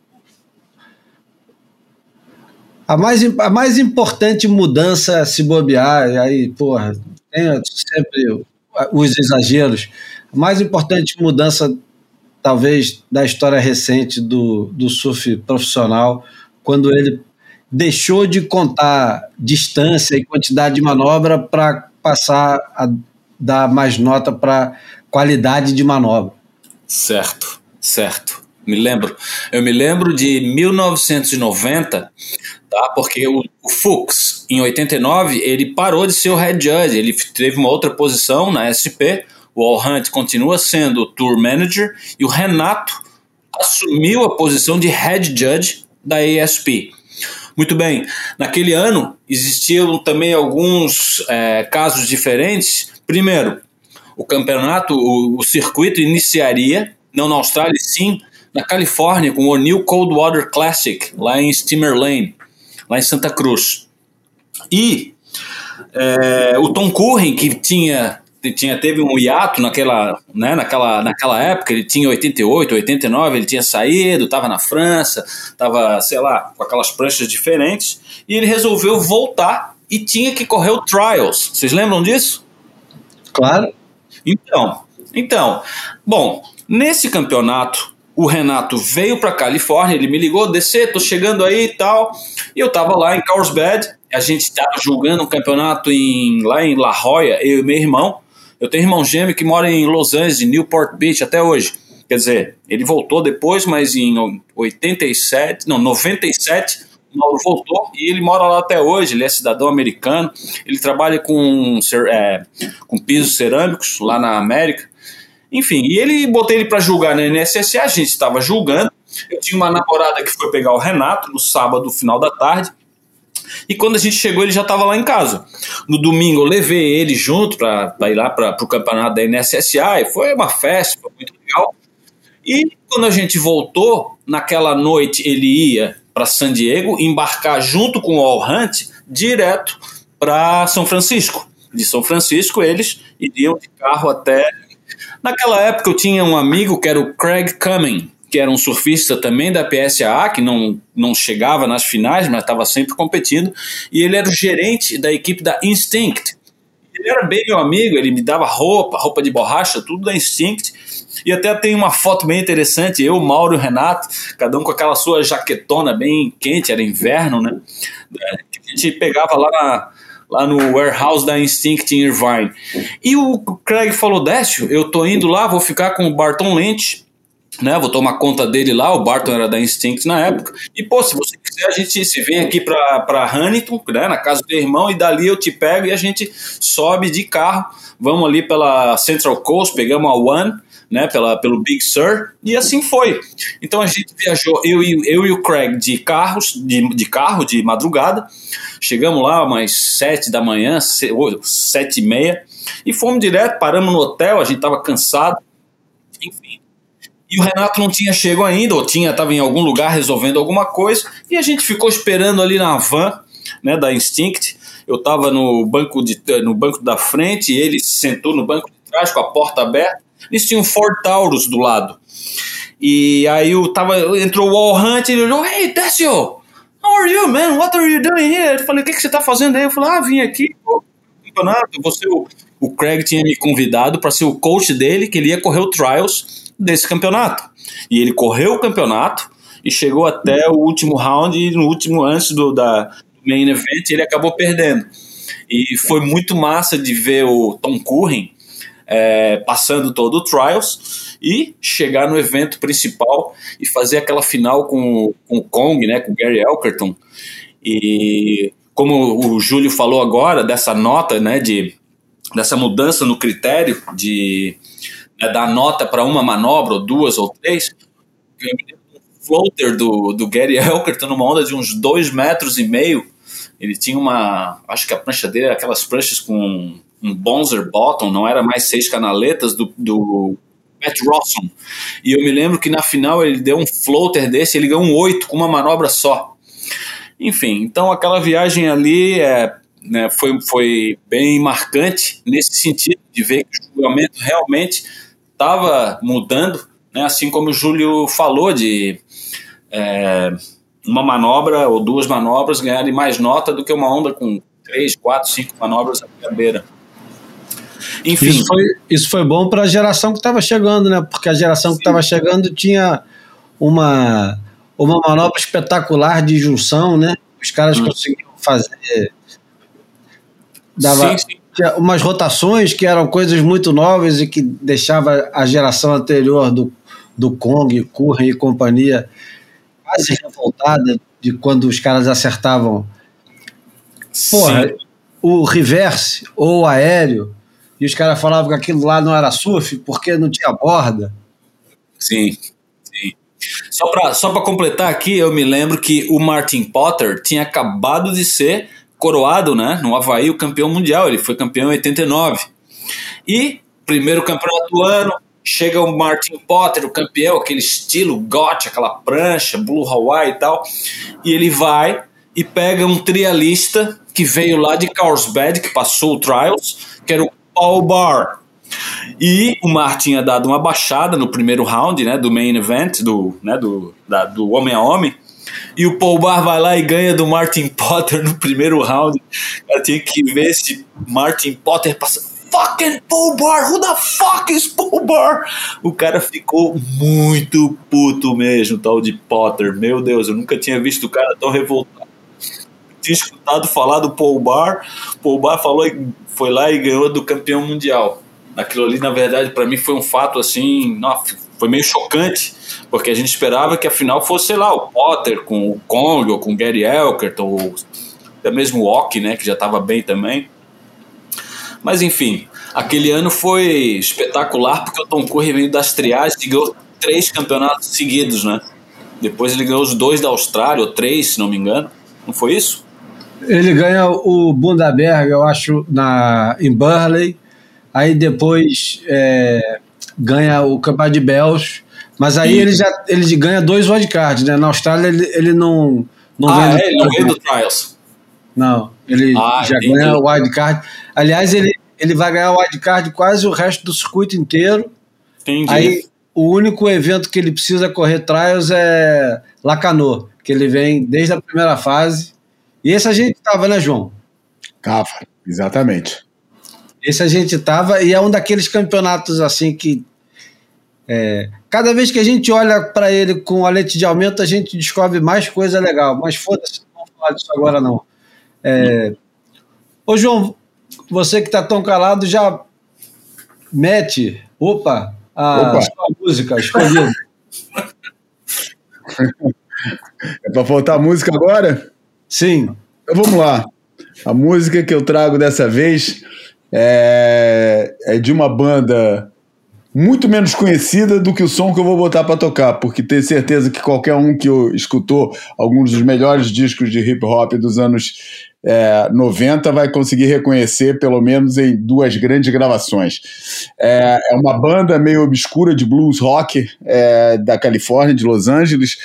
a mais, a mais importante mudança se bobear, aí, porra, tem sempre os exageros. A mais importante mudança talvez da história recente do, do surf profissional, quando ele deixou de contar distância e quantidade de manobra para passar a dar mais nota para qualidade de manobra.
Certo, certo. Me lembro. Eu me lembro de 1990, tá? Porque o, o Fuchs, em 89, ele parou de ser o head judge. Ele teve uma outra posição na SP. O Al Hunt continua sendo o tour manager e o Renato assumiu a posição de head judge da ESP. Muito bem. Naquele ano existiam também alguns é, casos diferentes. Primeiro, o campeonato, o, o circuito iniciaria, não na Austrália, sim na Califórnia, com o O'Neill Coldwater Classic, lá em Steamer Lane, lá em Santa Cruz. E é, o Tom Curren, que tinha, tinha teve um hiato naquela, né, naquela, naquela época, ele tinha 88, 89, ele tinha saído, estava na França, estava, sei lá, com aquelas pranchas diferentes, e ele resolveu voltar e tinha que correr o Trials. Vocês lembram disso?
Claro.
Então, então, bom, nesse campeonato, o Renato veio para Califórnia, ele me ligou, descer, tô chegando aí e tal. E eu tava lá em Carlsbad, a gente estava jogando um campeonato em, lá em La Jolla, eu e meu irmão. Eu tenho um irmão gêmeo que mora em Los Angeles, em Newport Beach, até hoje. Quer dizer, ele voltou depois, mas em 87, não, 97, o Mauro voltou e ele mora lá até hoje. Ele é cidadão americano. Ele trabalha com, é, com pisos cerâmicos lá na América. Enfim, e ele botei ele para julgar na NSSA. A gente estava julgando. Eu tinha uma namorada que foi pegar o Renato no sábado, final da tarde. E quando a gente chegou, ele já estava lá em casa. No domingo, eu levei ele junto para ir lá para o campeonato da NSSA. E foi uma festa, foi muito legal. E quando a gente voltou, naquela noite ele ia para San Diego, embarcar junto com o All Hunt direto para São Francisco. De São Francisco, eles iriam de carro até. Naquela época, eu tinha um amigo que era o Craig Cumming, que era um surfista também da PSA, que não, não chegava nas finais, mas estava sempre competindo, e ele era o gerente da equipe da Instinct. Ele era bem meu amigo, ele me dava roupa, roupa de borracha, tudo da Instinct, e até tem uma foto bem interessante, eu, Mauro e Renato, cada um com aquela sua jaquetona bem quente, era inverno, né? Que a gente pegava lá na, lá no warehouse da Instinct em Irvine. E o Craig falou: Décio, eu tô indo lá, vou ficar com o Barton Lynch né? Vou tomar conta dele lá, o Barton era da Instinct na época. E, pô, se você quiser, a gente se vem aqui pra, pra Huntington, né? Na casa do irmão, e dali eu te pego e a gente sobe de carro. Vamos ali pela Central Coast, pegamos a One, né? Pela, pelo Big Sur, e assim foi. Então a gente viajou, eu e, eu e o Craig, de carros, de, de carro, de madrugada. Chegamos lá umas sete da manhã, sete e meia, e fomos direto, paramos no hotel, a gente tava cansado. Enfim, e o Renato não tinha chego ainda, ou tinha, estava em algum lugar resolvendo alguma coisa, e a gente ficou esperando ali na van, né, da Instinct. Eu estava no banco de, no banco da frente, e ele se sentou no banco de trás com a porta aberta. Eles tinham Ford Taurus do lado. E aí eu tava, entrou o Wall Hunt e ele olhou, Hey, Décio, how are you, man? What are you doing here? Eu falei, o que, que você está fazendo aí? Eu falei, ah, vim aqui, campeonato. Você, o, o Craig tinha me convidado para ser o coach dele, que ele ia correr o Trials desse campeonato. E ele correu o campeonato e chegou até o último round e no último antes do da main event ele acabou perdendo. E foi muito massa de ver o Tom Curren é, passando todo o Trials e chegar no evento principal e fazer aquela final com, com o Kong, né, com o Gary Elkerton. E como o Júlio falou agora, dessa nota, né, de, dessa mudança no critério de né, dar nota para uma manobra, ou duas, ou três, um floater do, do Gary Elkerton numa onda de uns dois metros e meio. Ele tinha uma. Acho que a prancha dele era aquelas pranchas com um Bonzer Bottom, não era mais seis canaletas do, do Matt Rawson. E eu me lembro que na final ele deu um floater desse, ele ganhou um oito com uma manobra só. Enfim, então aquela viagem ali é, né, foi, foi bem marcante nesse sentido de ver que o julgamento realmente estava mudando, né? assim como o Júlio falou, de é, uma manobra ou duas manobras ganharem mais nota do que uma onda com três, quatro, cinco manobras à beira.
Enfim. Isso foi, isso foi bom para a geração que estava chegando, né? Porque a geração que estava chegando tinha uma, uma manobra espetacular de junção, né? Os caras hum. conseguiram fazer. Dava, sim, sim umas rotações que eram coisas muito novas e que deixava a geração anterior do, do Kong, Curren e companhia quase revoltada de quando os caras acertavam. Porra, Sim. o reverse ou o aéreo, e os caras falavam que aquilo lá não era surf porque não tinha borda.
Sim. Sim. Só para só completar aqui, eu me lembro que o Martin Potter tinha acabado de ser coroado, né, no Havaí, o campeão mundial. Ele foi campeão em 89. E, primeiro campeonato do ano, chega o Martin Potter, o campeão, aquele estilo gote, aquela prancha, Blue Hawaii e tal. E ele vai e pega um trialista que veio lá de Carlsbad, que passou o Trials, que era o Paul Barr. E o Martin tinha dado uma baixada no primeiro round, né, do main event, do, né, do, da, do homem a homem, e o Paul Bar vai lá e ganha do Martin *laughs* Potter no primeiro round. Eu tinha que ver se Martin Potter passa. fucking Paul Bar? Who the fuck is Paul Bar? O cara ficou muito puto mesmo, tal de Potter. Meu Deus, eu nunca tinha visto o cara tão revoltado. Tinha escutado falar do Paul Bar, Paul Bar falou foi lá e ganhou do campeão mundial. Aquilo ali, na verdade, para mim foi um fato assim, nossa, foi meio chocante, porque a gente esperava que a final fosse, sei lá, o Potter com o Kong ou com o Gary Elkerton, ou até mesmo o Ock, né, que já estava bem também. Mas enfim, aquele ano foi espetacular porque o Tom Curry veio das triagens e ganhou três campeonatos seguidos, né? Depois ele ganhou os dois da Austrália, ou três, se não me engano. Não foi isso?
Ele ganha o Bundaberg, eu acho, na, em Burley. Aí depois é, ganha o Campeonato de Bells. Mas aí ele já ele ganha dois wildcards, né? Na Austrália ele, ele não, não
ah. É, ele não ganha do Trials.
Não, ele
Ah,
já
entendi.
ganha o wildcard. Aliás, ele, ele vai ganhar o wildcard quase o resto do circuito inteiro.
Entendi.
Aí o único evento que ele precisa correr trials é Lacanô, que ele vem desde a primeira fase. E esse a gente tava, né, João?
Tava, exatamente.
Esse a gente tava e é um daqueles campeonatos assim que é, cada vez que a gente olha para ele com a lente de aumento, a gente descobre mais coisa legal. Mas foda-se, não vamos falar disso agora não. É, Ô João, você que tá tão calado já mete, opa, a
Opa.
sua música escolhida. *laughs*
É pra faltar música agora?
Sim.
Então vamos lá. A música que eu trago dessa vez é, é de uma banda muito menos conhecida do que o som que eu vou botar para tocar, porque tenho certeza que qualquer um que escutou alguns dos melhores discos de hip hop dos anos é, 90 vai conseguir reconhecer, pelo menos em duas grandes gravações. É, é uma banda meio obscura de blues rock é, da Califórnia, de Los Angeles,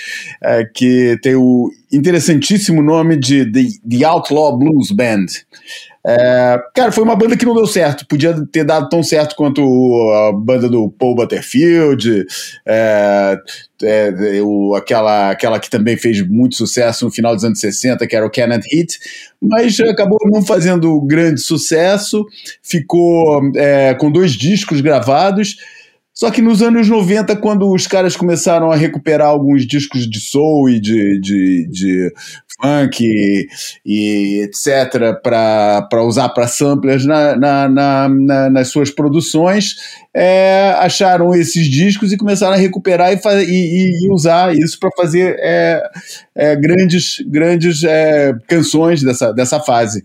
é, que tem o interessantíssimo nome de The, The Outlaw Blues Band. É, cara, foi uma banda que não deu certo. Podia ter dado tão certo quanto a banda do Paul Butterfield, é, é, o, aquela, aquela que também fez muito sucesso no final dos anos 60, que era o Canned Heat, mas acabou não fazendo grande sucesso. Ficou é, com dois discos gravados. Só que nos anos 90, quando os caras começaram a recuperar alguns discos de soul e de, de, de funk e, etc., para usar para samplers na, na, na, na- nas suas produções, é, acharam esses discos e começaram a recuperar e, e- e usar isso para fazer é, é, grandes, grandes é, canções dessa, dessa fase.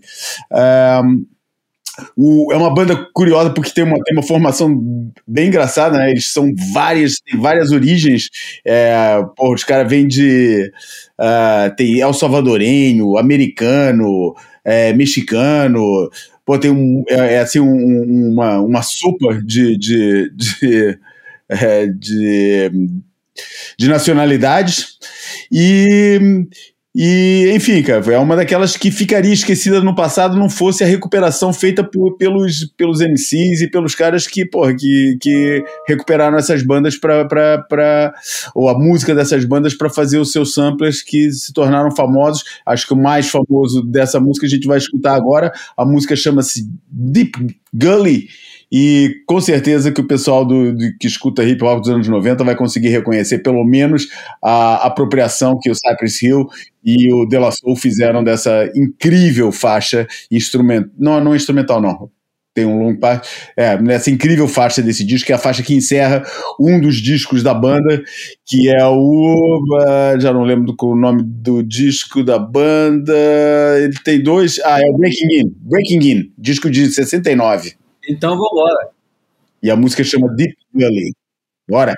O- é uma banda curiosa porque tem uma, tem uma formação bem engraçada, né? Eles são várias, tem várias origens. É, porra, os caras vêm de. ah, tem El Salvadorenho, americano, é, mexicano. Pô, tem um, é, é assim, um- uma, uma sopa de, de, de, *laughs* é, de, de nacionalidades. E. E, enfim, cara, é uma daquelas que ficaria esquecida no passado não fosse a recuperação feita por- pelos, pelos MCs e pelos caras que, porra, que, que recuperaram essas bandas para ou a música dessas bandas para fazer os seus samplers que se tornaram famosos. Acho que o mais famoso dessa música a gente vai escutar agora. A música chama-se Deep Gully. E com certeza que o pessoal do, do- que escuta hip hop dos anos 90 vai conseguir reconhecer pelo menos a apropriação que o Cypress Hill e o De La Soul fizeram dessa incrível faixa instrumental. Não, não instrumental, não. Tem um longo parte. É, nessa incrível faixa desse disco, que é a faixa que encerra um dos discos da banda, que é o. ah, já não lembro o nome do disco da banda. Ele tem dois. Ah, é o Breaking In. Breaking In, disco de 69.
Então vamos embora.
E a música chama Deep Gully. Bora!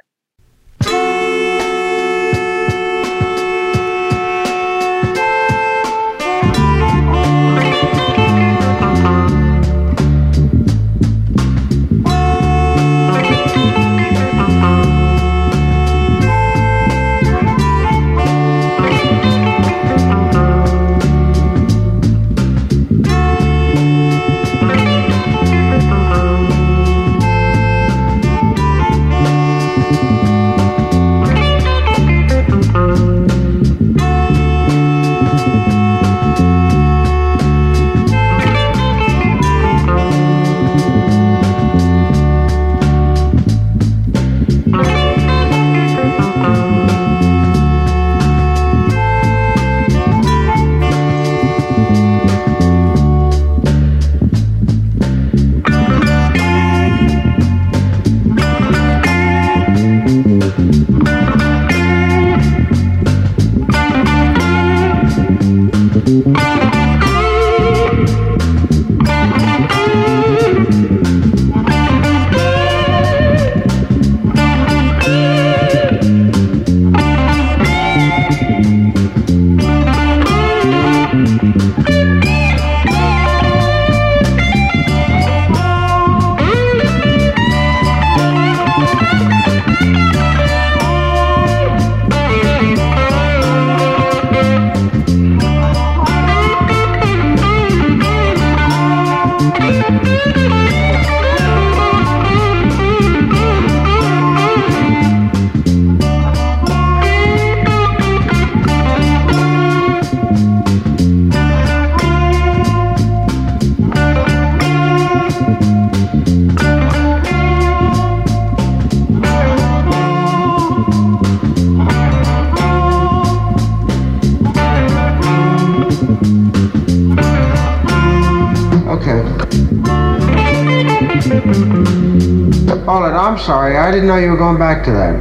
Didn't know you were going back to that.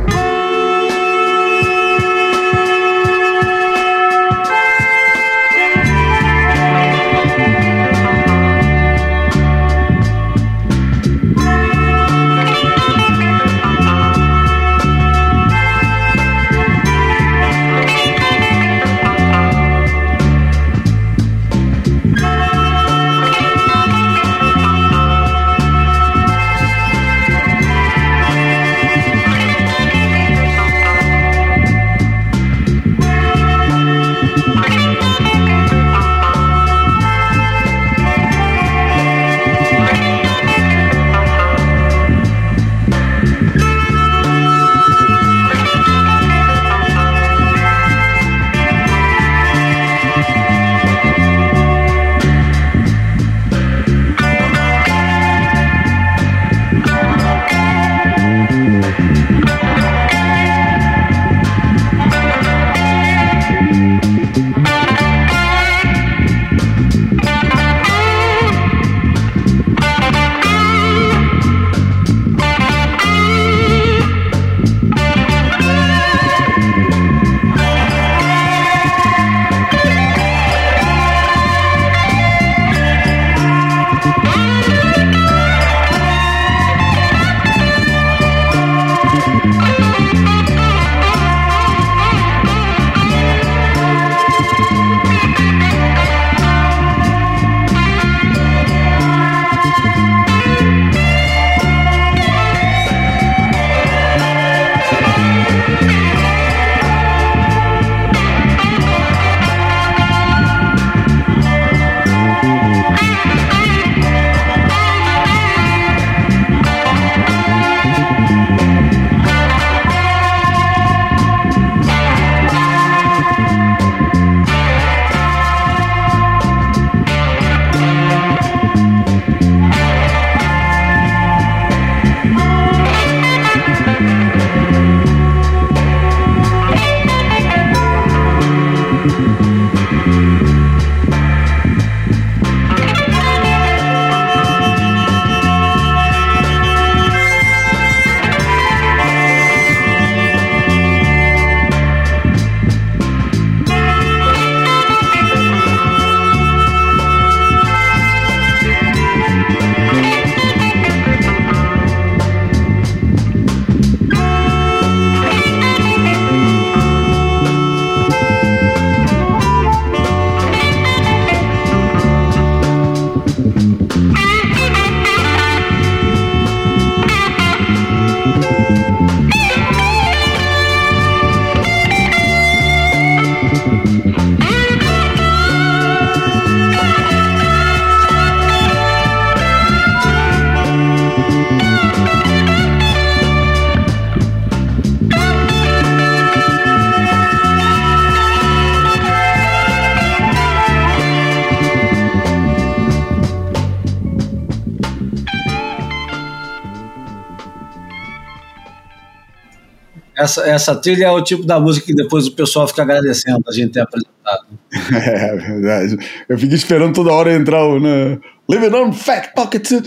Essa, essa trilha é o tipo da música que depois o pessoal fica agradecendo a gente ter apresentado. *laughs*
É verdade. Eu fico esperando toda hora entrar o. Né? Living on Fact Pocket. *laughs*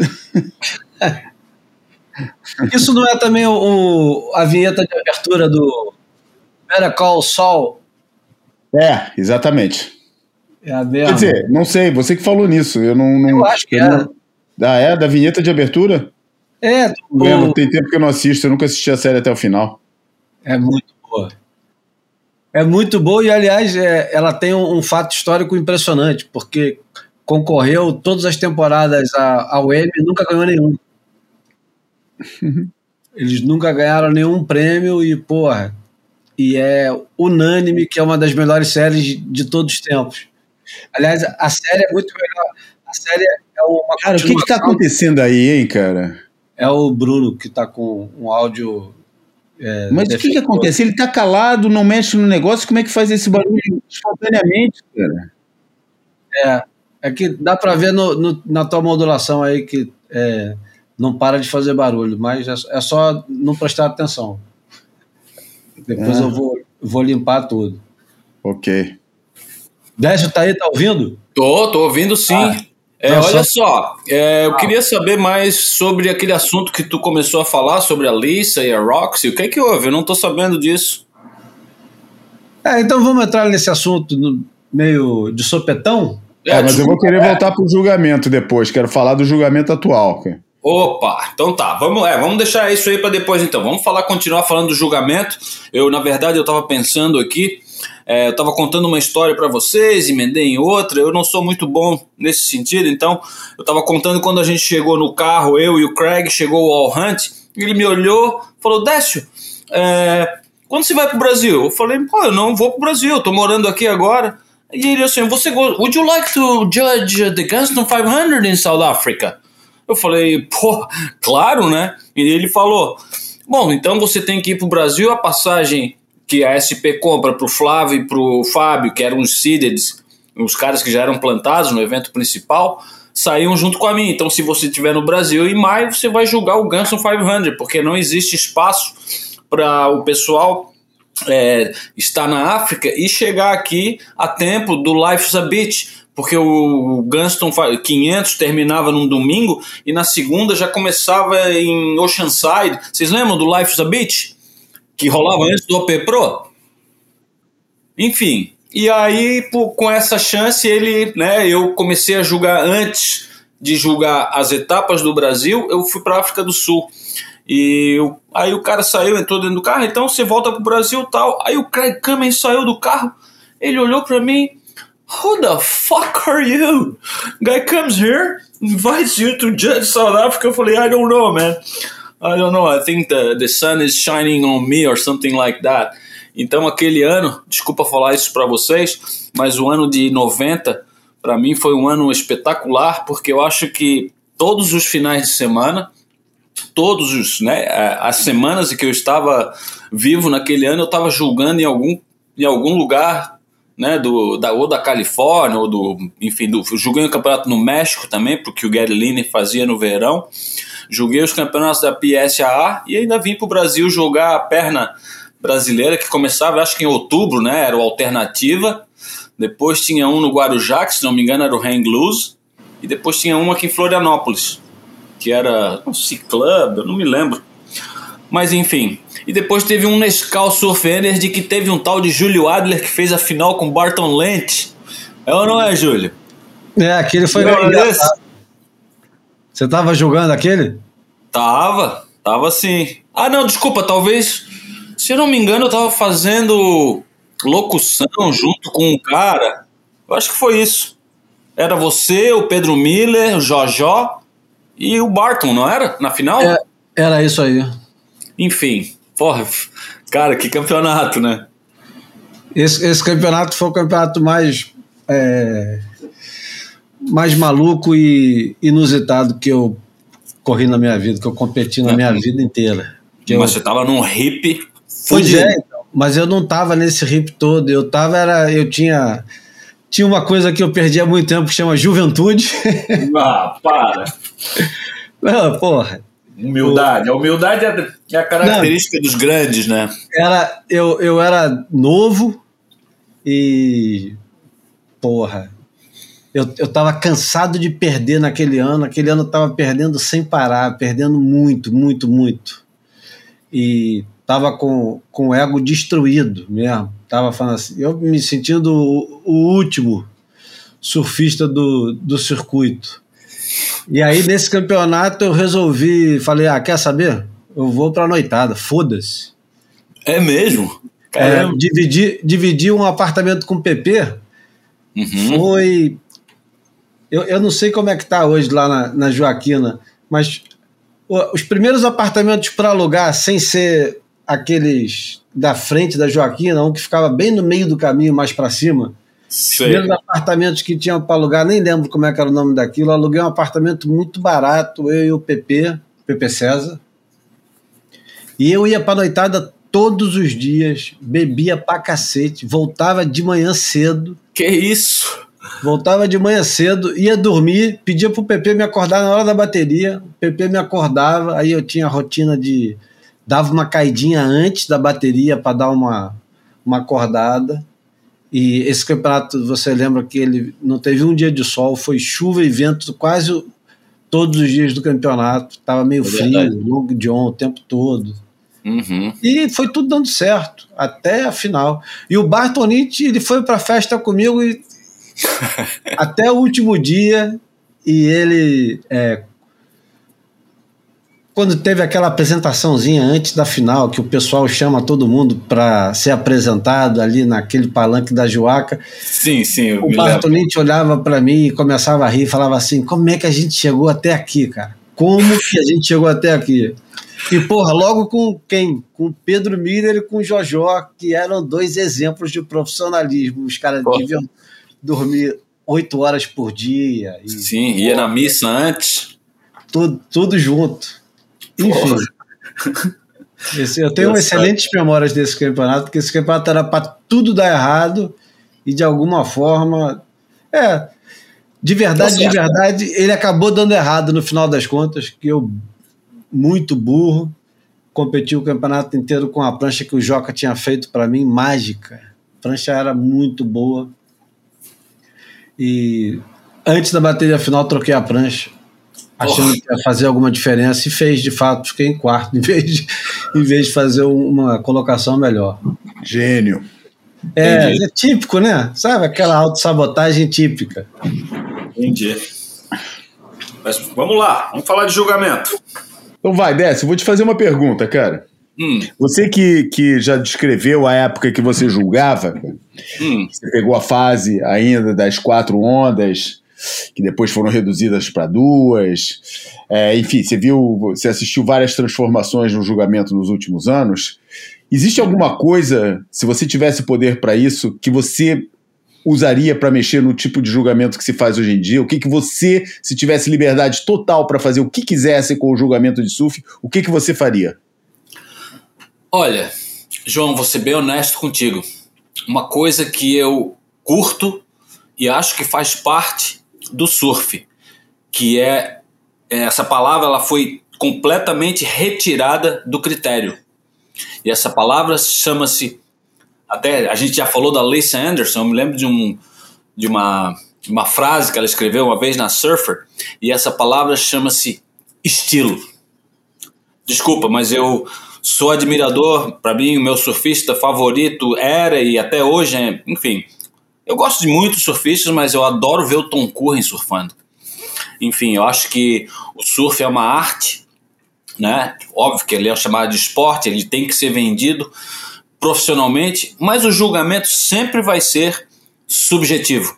Isso não é também o, a vinheta de abertura do Better Call Saul?
É, exatamente.
É a.
Quer dizer, não sei, você que falou nisso. Eu não. não
Eu acho que
eu
é.
não- Ah, é? Da vinheta de abertura?
É,
Não lembro,
o-
tem tempo que eu não assisto, eu nunca assisti a série até o final.
É muito boa. É muito boa e, aliás, é, ela tem um, um fato histórico impressionante, porque concorreu todas as temporadas a- ao Emmy e nunca ganhou nenhum. *laughs* Eles nunca ganharam nenhum prêmio e, porra, e é unânime que é uma das melhores séries de todos os tempos. Aliás, a série é muito melhor. A série é uma
Cara, o que tá
continuação-
acontecendo aí, hein, cara?
É o Bruno que tá com um áudio. É,
Mas o que que acontece? Ele tá calado, não mexe no negócio, como é que faz esse barulho espontaneamente, cara?
É, é que dá pra ver no, no- na tua modulação aí que é, não para de fazer barulho, mas é, é só não prestar atenção. Depois
É.
eu vou, vou limpar tudo.
Ok.
Décio tá aí, tá ouvindo?
Tô, tô ouvindo sim.
Ah.
É, olha
só-
é, eu queria saber mais sobre aquele assunto que tu começou a falar sobre a Lisa e a Roxy. O que é que houve? Eu não tô sabendo disso.
É, então vamos entrar nesse assunto no- meio de sopetão?
É, mas eu vou querer
é.
voltar pro julgamento depois. Quero falar do julgamento atual. cara.
Opa, então tá, vamos, é, vamos deixar isso aí para depois então. Vamos falar, continuar falando do julgamento. Eu, na verdade, eu tava pensando aqui, é, eu tava contando uma história para vocês, emendei em outra. Eu não sou muito bom nesse sentido, então eu tava contando quando a gente chegou no carro, eu e o Craig, chegou o All Hunt, ele me olhou, falou: Décio, é, quando você vai pro Brasil? Eu falei: pô, eu não vou pro Brasil, eu tô morando aqui agora. E ele assim, você would you like to judge the Gunston 500 in South Africa? Eu falei, pô, claro, né? E ele falou, bom, então você tem que ir pro Brasil, a passagem que a SP compra pro Flávio e pro Fábio, que eram os seededs, os caras que já eram plantados no evento principal, saíam junto com a mim. Então, se você estiver no Brasil em maio, você vai julgar o Gunston 500, porque não existe espaço para o pessoal é, estar na África e chegar aqui a tempo do Life's a Beach, porque o Gunston 500 terminava num domingo e na segunda já começava em Oceanside. Vocês lembram do Life's a Beach? Que rolava antes do OP Pro? Enfim, e aí pô, com essa chance ele, né, eu comecei a julgar antes de julgar as etapas do Brasil, eu fui para África do Sul. E eu- aí o cara saiu, entrou dentro do carro, então você volta pro Brasil tal. Aí o Craig Cummins saiu do carro, ele olhou para mim, Who the fuck are you? Guy comes here, invites you to judge South Africa. Eu falei, I don't know, man. I don't know. I think the, the sun is shining on me or something like that. Então, aquele ano, desculpa falar isso para vocês, mas o ano de 90, para mim, foi um ano espetacular, porque eu acho que todos os finais de semana, todos os, né, as semanas em que eu estava vivo naquele ano, eu estava julgando em algum, em algum lugar, né, do, da, ou da Califórnia, ou do, enfim, do, julguei o campeonato no México também, porque o Gary Lineker fazia no verão, julguei os campeonatos da PSAA e ainda vim para o Brasil jogar a perna brasileira, que começava, acho que em outubro, né, era o Alternativa, depois tinha um no Guarujá, que se não me engano era o Hang Loose, e depois tinha um aqui em Florianópolis, que era um C-Club, eu não me lembro. Mas enfim. E depois teve um Nescau Surf Energy que teve um tal de Júlio Adler que fez a final com Barton Lent. É ou não é, Júlio?
É, aquele foi.
Lembra desse?
Você tava jogando aquele?
Tava, tava sim. Ah, não, desculpa, talvez. Se eu não me engano, eu tava fazendo locução junto com um cara. Eu acho que foi isso. Era você, o Pedro Miller, o Jojó e o Barton, não era? Na final?
É, era isso aí.
Enfim, porra, cara, que campeonato, né?
Esse, esse campeonato foi o campeonato mais. é, mais maluco e inusitado que eu corri na minha vida, que eu competi na minha vida inteira. Que eu-
Mas você tava num hip
Pois é, então, mas eu não tava nesse hip todo. Eu tava, era. Eu tinha. Tinha uma coisa que eu perdi há muito tempo que chama juventude. *laughs*
Ah, para.
não, porra.
Humildade. A humildade é a característica dos grandes, né?
Era, eu, eu era novo e. Porra. Eu, eu tava cansado de perder naquele ano. Aquele ano eu tava perdendo sem parar, perdendo muito, muito, muito. E tava com, com o ego destruído mesmo. Tava falando assim, eu me sentindo o, o último surfista do, do circuito. E aí, nesse campeonato, eu resolvi, falei, ah, quer saber? Eu vou pra noitada, foda-se.
É mesmo?
É,
Caramba.
dividir, dividir um apartamento com o PP
Uhum.
foi. Eu, eu não sei como é que tá hoje lá na, na Joaquina, mas os primeiros apartamentos para alugar, sem ser aqueles da frente da Joaquina, um que ficava bem no meio do caminho, mais para cima. Os
Sei.
primeiros apartamentos que tinham para alugar, nem lembro como é que era o nome daquilo. Aluguei um apartamento muito barato, eu e o PP, PP César. E eu ia para noitada todos os dias, bebia pra cacete, voltava de manhã cedo.
Que isso?
Voltava de manhã cedo, ia dormir, pedia pro PP me acordar na hora da bateria. O PP me acordava, aí eu tinha a rotina de. dava uma caidinha antes da bateria para dar uma, uma acordada. E esse campeonato, você lembra que ele não teve um dia de sol, foi chuva e vento quase todos os dias do campeonato. Tava meio
É
frio,
verdade.
long john o tempo todo.
Uhum.
E foi tudo dando certo, até a final. E o Bartonite, ele foi pra festa comigo e *laughs* até o último dia. E ele, é, quando teve aquela apresentaçãozinha antes da final, que o pessoal chama todo mundo para ser apresentado ali naquele palanque da Joaca,
Sim, sim,
o. Bartolini olhava para mim e começava a rir, falava assim: como é que a gente chegou até aqui, cara? Como que a gente chegou até aqui? E, porra, logo com quem? Com Pedro Miller e com Jojó, que eram dois exemplos de profissionalismo. Os caras deviam dormir oito horas por dia. E
Sim, ia na missa antes.
tudo, tudo junto. Enfim. Esse- eu tenho excelentes memórias desse campeonato, porque esse campeonato era para tudo dar errado e de alguma forma. É. De verdade, de verdade, ele acabou dando errado no final das contas, que eu, muito burro, competi o campeonato inteiro com a prancha que o Joca tinha feito para mim, mágica. A prancha era muito boa. E antes da bateria final, troquei a prancha, achando que ia fazer alguma diferença, e fez de fato, fiquei em quarto, *laughs* em vez de, em vez de fazer uma colocação melhor.
Gênio.
É,
Entendi.
é típico, né? Sabe aquela autossabotagem típica.
Entendi. Mas vamos lá, vamos falar de julgamento.
Então vai, Décio, eu vou te fazer uma pergunta, cara.
Hum,
Você que, que já descreveu a época que você julgava,
hum,
você pegou a fase ainda das quatro ondas, que depois foram reduzidas para duas. É, enfim, você viu, você assistiu várias transformações no julgamento nos últimos anos. Existe alguma coisa, se você tivesse poder para isso, que você usaria para mexer no tipo de julgamento que se faz hoje em dia? O que, que você, se tivesse liberdade total para fazer o que quisesse com o julgamento de surf, o que, que você faria?
Olha, João, vou ser bem honesto contigo. Uma coisa que eu curto e acho que faz parte do surf, que é essa palavra ela foi completamente retirada do critério. E essa palavra chama-se até a gente já falou da Lisa Anderson, eu me lembro de um de uma uma frase que ela escreveu uma vez na Surfer, e essa palavra chama-se estilo. Desculpa, mas eu sou admirador, para mim, o meu surfista favorito era e até hoje é, enfim. Eu gosto de muitos surfistas, mas eu adoro ver o Tom Curren surfando. Enfim, eu acho que o surf é uma arte, né? Óbvio que ele é chamado de esporte, ele tem que ser vendido profissionalmente, mas o julgamento sempre vai ser subjetivo.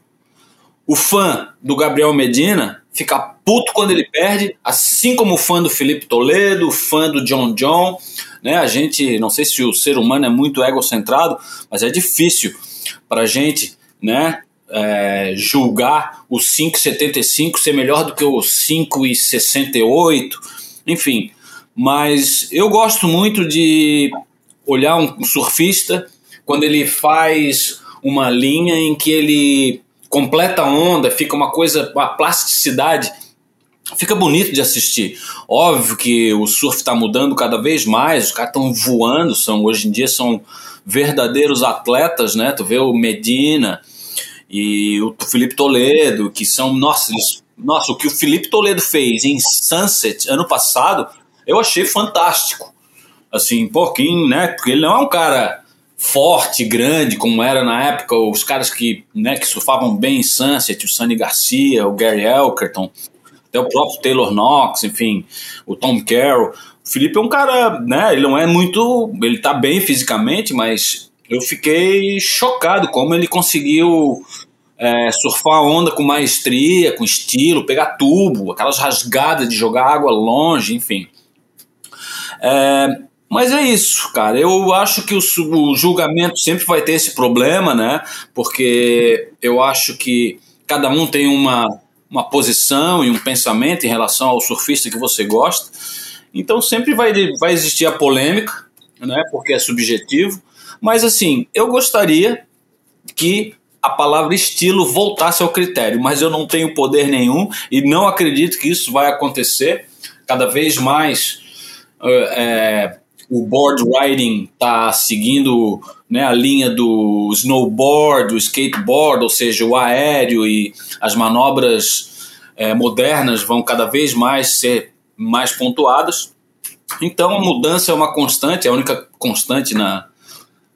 O fã do Gabriel Medina fica puto quando ele perde, assim como fã do Felipe Toledo, fã do John John. Né? A gente, não sei se o ser humano é muito egocentrado, mas é difícil para a gente né, é, julgar o 5,75 ser melhor do que o 5,68, enfim. Mas eu gosto muito de olhar um surfista quando ele faz uma linha em que ele completa a onda, fica uma coisa, uma plasticidade, fica bonito de assistir. Óbvio que o surf está mudando cada vez mais, os caras estão voando, são hoje em dia são verdadeiros atletas, né? Tu vê o Medina e o Felipe Toledo, que são, nossa, eles, nossa, o que o Felipe Toledo fez em Sunset ano passado, eu achei fantástico. Assim, pouquinho, né? Porque ele não é um cara forte, grande, como era na época os caras que, né, que surfavam bem em Sunset, o Sunny Garcia, o Gary Elkerton, até o próprio Taylor Knox, enfim, o Tom Carroll. O Felipe é um cara, né, ele não é muito, ele tá bem fisicamente, mas eu fiquei chocado como ele conseguiu é, surfar a onda com maestria, com estilo, pegar tubo, aquelas rasgadas de jogar água longe, enfim. É, mas é isso, cara. Eu acho que o, o, julgamento sempre vai ter esse problema, né? Porque eu acho que cada um tem uma, uma posição e um pensamento em relação ao surfista que você gosta. Então sempre vai, vai existir a polêmica, né? Porque é subjetivo. Mas assim, eu gostaria que a palavra estilo voltasse ao critério, mas eu não tenho poder nenhum e não acredito que isso vai acontecer. Cada vez mais. É, o board riding está seguindo né, a linha do snowboard, do skateboard, ou seja, o aéreo e as manobras é, modernas vão cada vez mais ser mais pontuadas. Então a mudança é uma constante, é a única constante na,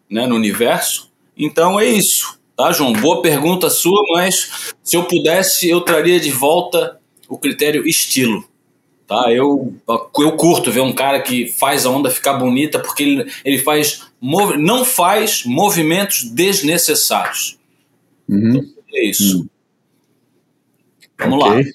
né, no universo. Então é isso, tá, João? Boa pergunta sua, mas se eu pudesse, eu traria de volta o critério estilo. Tá? Eu, eu curto ver um cara que faz a onda ficar bonita porque ele, ele faz não faz movimentos desnecessários.
Uhum.
Então, é isso.
Uhum.
Vamos
Ok.
lá.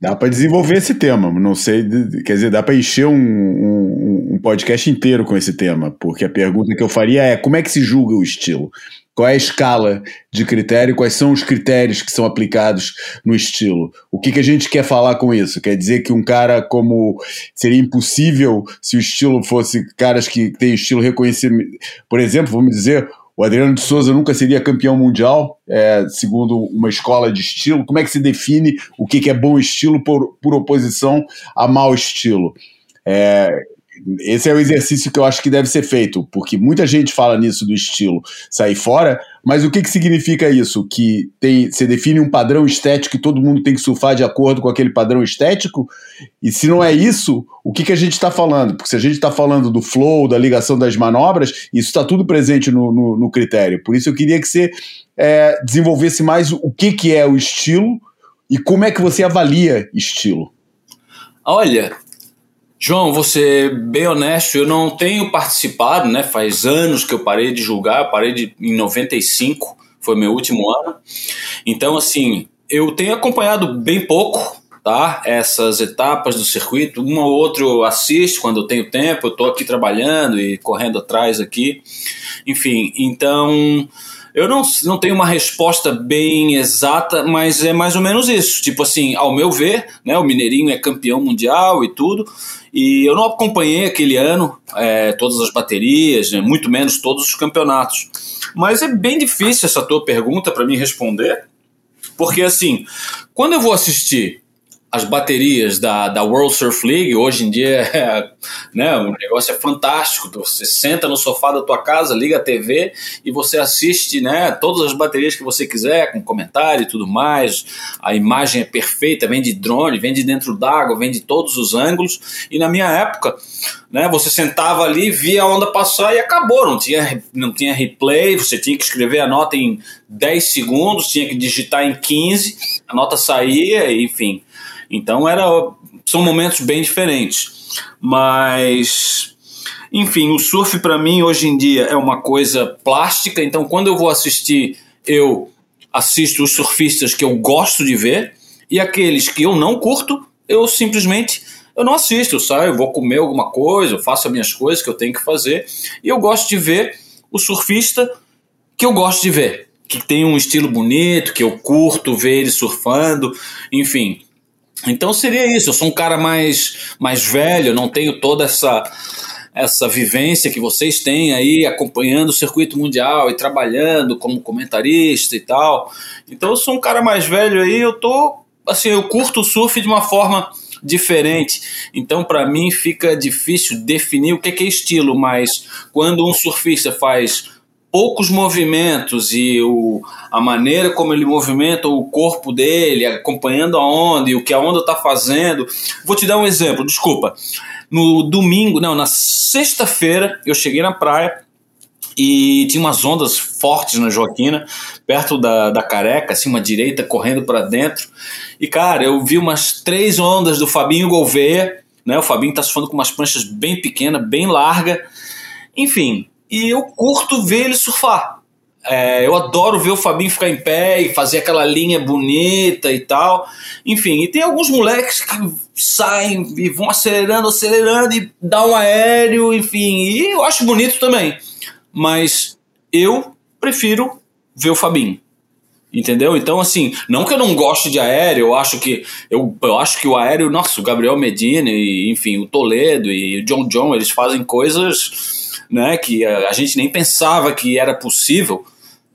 Dá para desenvolver esse tema, não sei, quer dizer, dá para encher um, um, um podcast inteiro com esse tema, porque a pergunta que eu faria é como é que se julga o estilo? Qual é a escala de critério? Quais são os critérios que são aplicados no estilo? O que, que a gente quer falar com isso? Quer dizer que um cara como. Seria impossível se o estilo fosse caras que têm estilo reconhecido. Por exemplo, vamos dizer, o Adriano de Souza nunca seria campeão mundial, é, segundo uma escola de estilo. Como é que se define o que, que é bom estilo por, por oposição a mau estilo? É, esse é o exercício que eu acho que deve ser feito, porque muita gente fala nisso do estilo sair fora, mas o que, que significa isso? Que tem, você define um padrão estético e todo mundo tem que surfar de acordo com aquele padrão estético? E se não é isso, o que, que a gente está falando? Porque se a gente está falando do flow, da ligação das manobras, isso está tudo presente no, no, no, critério. Por isso eu queria que você é, desenvolvesse mais o que, que é o estilo e como é que você avalia estilo.
Olha, João, ser bem honesto, eu não tenho participado, né? Faz anos que eu parei de julgar, parei de, em 95, foi meu último ano. Então, assim, eu tenho acompanhado bem pouco, tá? Essas etapas do circuito. Uma ou outra eu assisto quando eu tenho tempo, eu tô aqui trabalhando e correndo atrás aqui. Enfim, então. Eu não, não tenho uma resposta bem exata, mas é mais ou menos isso. Tipo assim, ao meu ver, né, o Mineirinho é campeão mundial e tudo, e eu não acompanhei aquele ano é, todas as baterias, né, muito menos todos os campeonatos. Mas é bem difícil essa tua pergunta para mim responder, porque assim, quando eu vou assistir as baterias da, da World Surf League, hoje em dia, é, *laughs* né, o negócio é fantástico. Você senta no sofá da tua casa, liga a TV e você assiste né, todas as baterias que você quiser, com comentário e tudo mais. A imagem é perfeita, vem de drone, vem de dentro d'água, vem de todos os ângulos. E na minha época, né, você sentava ali, via a onda passar e acabou. Não tinha, não tinha replay, você tinha que escrever a nota em 10 segundos, tinha que digitar em 15, a nota saía, enfim. Então era, são momentos bem diferentes. Mas, enfim, o surf para mim hoje em dia é uma coisa plástica. Então, quando eu vou assistir, eu assisto os surfistas que eu gosto de ver e aqueles que eu não curto, eu simplesmente eu não assisto. Saio, eu vou comer alguma coisa, eu faço as minhas coisas que eu tenho que fazer e eu gosto de ver o surfista que eu gosto de ver, que tem um estilo bonito, que eu curto ver ele surfando, enfim. Então seria isso. Eu sou um cara mais, mais velho, não tenho toda essa essa vivência que vocês têm aí acompanhando o circuito mundial e trabalhando como comentarista e tal. Então eu sou um cara mais velho aí, eu tô assim, eu curto o surf de uma forma diferente. Então para mim fica difícil definir o que é estilo, mas quando um surfista faz poucos movimentos e o, a maneira como ele movimenta o corpo dele, acompanhando a onda e o que a onda está fazendo. Vou te dar um exemplo, desculpa. No domingo, não, na sexta-feira, eu cheguei na praia e tinha umas ondas fortes na Joaquina, perto da, da careca, assim, uma direita correndo para dentro. E, cara, eu vi umas três ondas do Fabinho Gouveia, né? O Fabinho tá surfando com umas pranchas bem pequenas, bem larga. Enfim, e eu curto ver ele surfar. É, eu adoro ver o Fabinho ficar em pé e fazer aquela linha bonita e tal. Enfim, e tem alguns moleques que saem e vão acelerando, acelerando e dá um aéreo, enfim, e eu acho bonito também. Mas eu prefiro ver o Fabinho. Entendeu? Então, assim, não que eu não goste de aéreo, eu acho que eu, eu acho que o aéreo, nossa, o Gabriel Medina e, enfim, o Toledo e o John John, eles fazem coisas né, que a, gente nem pensava que era possível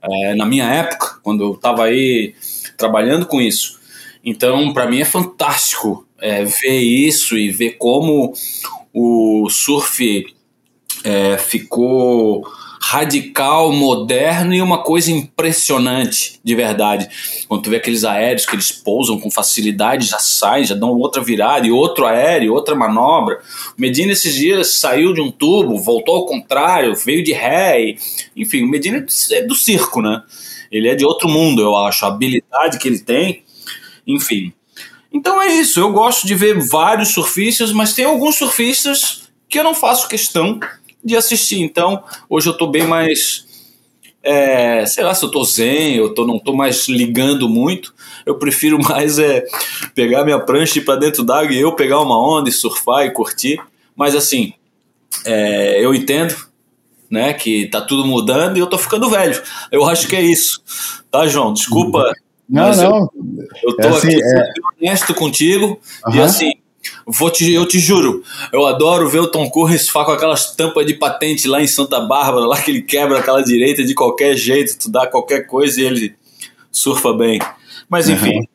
é, na minha época, quando eu estava aí trabalhando com isso. Então, para mim é fantástico é, ver isso e ver como o surf é, ficou radical, moderno e uma coisa impressionante, de verdade. Quando tu vê aqueles aéreos que eles pousam com facilidade, já saem, já dão outra virada e outro aéreo, outra manobra. O Medina esses dias saiu de um tubo, voltou ao contrário, veio de ré. E, enfim, o Medina é do circo, né? Ele é de outro mundo, eu acho. A habilidade que ele tem, enfim. Então é isso, eu gosto de ver vários surfistas, mas tem alguns surfistas que eu não faço questão de assistir. Então, hoje eu tô bem mais. É, sei lá se eu tô zen, eu tô, não tô mais ligando muito. Eu prefiro *laughs* mais é, pegar minha prancha e ir pra dentro d'água e eu pegar uma onda e surfar e curtir. Mas assim, é, eu entendo né, que tá tudo mudando e eu tô ficando velho. Eu acho que é isso. Tá, João? Desculpa.
Não, não.
Eu, eu tô
É assim,
aqui
é-
honesto contigo e
Aham.
assim, Vou te, eu te juro, eu adoro ver o Tom surfar com aquelas tampas de patente lá em Santa Bárbara, lá que ele quebra aquela direita de qualquer jeito, tu dá qualquer coisa e ele surfa bem. Mas enfim,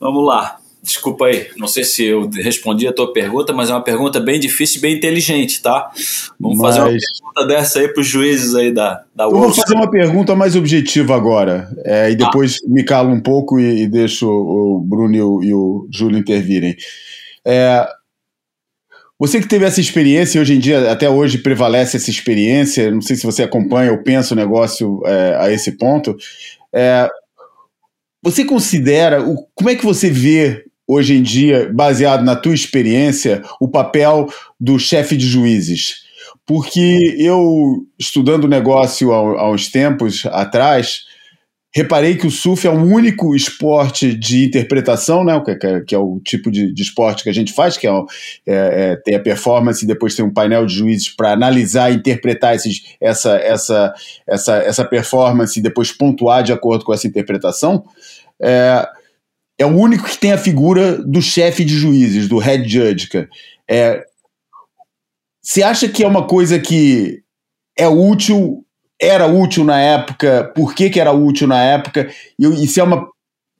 vamos lá. Desculpa aí, não sei se eu respondi a tua pergunta, mas é uma pergunta bem difícil e bem inteligente, tá? Vamos fazer uma
Mas-
pergunta dessa aí pros juízes aí da, da
Eu vou fazer uma pergunta mais objetiva agora, é, e depois me calo um pouco e, e deixo o Bruno e o, e o Júlio intervirem. É, você que teve essa experiência, hoje em dia, até hoje, prevalece essa experiência, não sei se você acompanha ou pensa o negócio é, a esse ponto, é, você considera, o, como é que você vê hoje em dia, baseado na tua experiência, o papel do chefe de juízes? Porque eu, estudando o negócio há, há uns tempos atrás, reparei que o surf é o único esporte de interpretação, né, que, é- que é o tipo de, de esporte que a gente faz, que é, é- é- tem a performance e depois tem um painel de juízes para analisar e interpretar esses, essa, essa, essa, essa performance e depois pontuar de acordo com essa interpretação. É, é o único que tem a figura do chefe de juízes, do head judge. É, você acha que é uma coisa que é útil, era útil na época, por que, que era útil na época, e, se é uma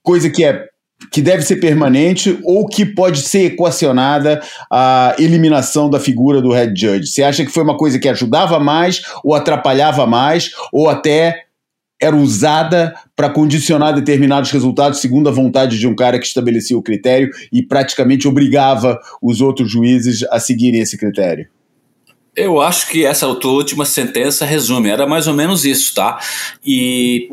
coisa que é que deve ser permanente ou que pode ser equacionada a eliminação da figura do head judge? Você acha que foi uma coisa que ajudava mais ou atrapalhava mais ou até era usada para condicionar determinados resultados segundo a vontade de um cara que estabelecia o critério e praticamente obrigava os outros juízes a seguirem esse critério?
Eu acho que essa tua última sentença resume, era mais ou menos isso, tá? E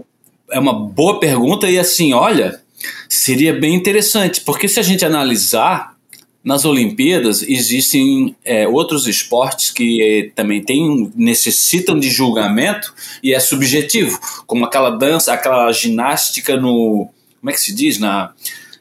é uma boa pergunta e assim, olha, seria bem interessante, porque se a gente analisar nas Olimpíadas existem é, outros esportes que eh, também tem, necessitam de julgamento e é subjetivo, como aquela dança, aquela ginástica no. Como é que se diz? Na.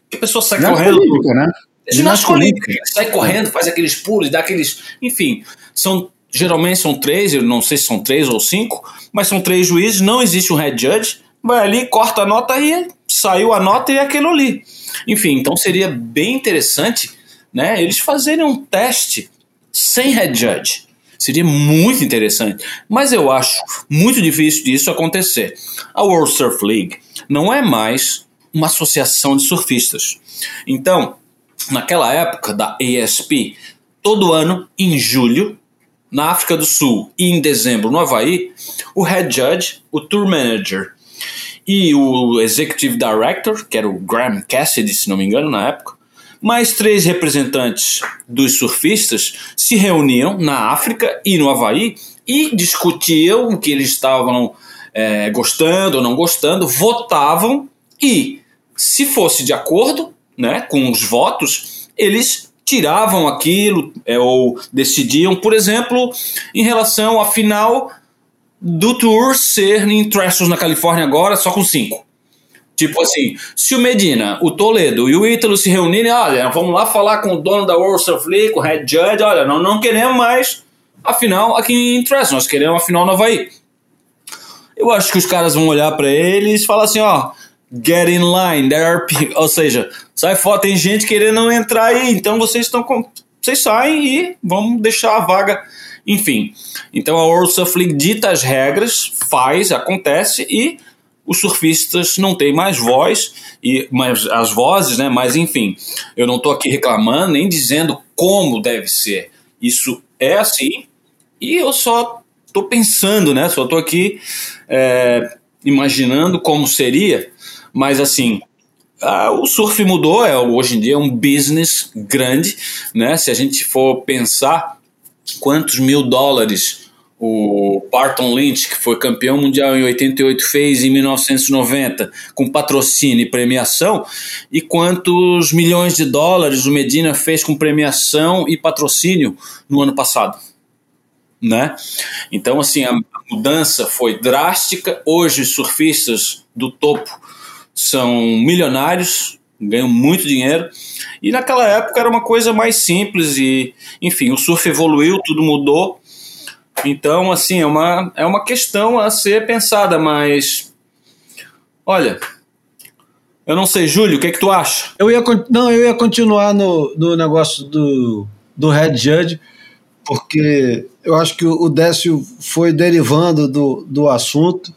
Que a pessoa sai
Ginástica
correndo.
olímpica, né?
É Ginástica olímpica, sai correndo, faz aqueles pulos, dá aqueles. Enfim, são. Geralmente são três, eu não sei se são três ou cinco, mas são três juízes, não existe um head judge, vai ali, corta a nota e saiu a nota e aquilo ali. Enfim, então seria bem interessante né, eles fazerem um teste sem head judge. Seria muito interessante. Mas eu acho muito difícil disso acontecer. A World Surf League não é mais uma associação de surfistas. Então, naquela época da ASP, todo ano, em julho, na África do Sul e em dezembro no Havaí, o head judge, o tour manager e o executive director, que era o Graham Cassidy, se não me engano, na época, mais três representantes dos surfistas se reuniam na África e no Havaí e discutiam o que eles estavam é, gostando ou não gostando, votavam e, se fosse de acordo né, com os votos, eles tiravam aquilo é, ou decidiam, por exemplo, em relação à final do Tour ser em Trestles na Califórnia agora só com cinco. Tipo assim, se o Medina, o Toledo e o Ítalo se reunirem, olha, vamos lá falar com o dono da World Surf League, com o Head Judge, olha, não, não queremos mais a final aqui em Trestles, nós queremos a final no Havaí. Eu acho que os caras vão olhar para eles e falar assim, ó, get in line, there are pe-" *laughs* ou seja, sai fora, tem gente querendo entrar aí, então vocês estão com... vocês saem e vamos deixar a vaga, enfim. Então a World Surf League dita as regras, faz, acontece e os surfistas não têm mais voz e mais as vozes, né? Mas enfim, eu não estou aqui reclamando nem dizendo como deve ser. Isso é assim e eu só tô pensando, né? Só tô aqui é, imaginando como seria, mas assim, ah, o surf mudou, é, hoje em dia é um business grande, né? Se a gente for pensar quantos mil dólares o Barton Lynch, que foi campeão mundial em 88, fez em 1990, com patrocínio e premiação, e quantos milhões de dólares o Medina fez com premiação e patrocínio no ano passado. Né? Então, assim, a mudança foi drástica. Hoje, os surfistas do topo são milionários, ganham muito dinheiro. E naquela época era uma coisa mais simples e, enfim, o surf evoluiu, tudo mudou. Então, assim, é uma, é uma questão a ser pensada, mas olha, eu não sei, Júlio, o que é que tu acha?
Eu ia, não, eu ia continuar no, no negócio do, do Red Judge, porque eu acho que o Décio foi derivando do, do assunto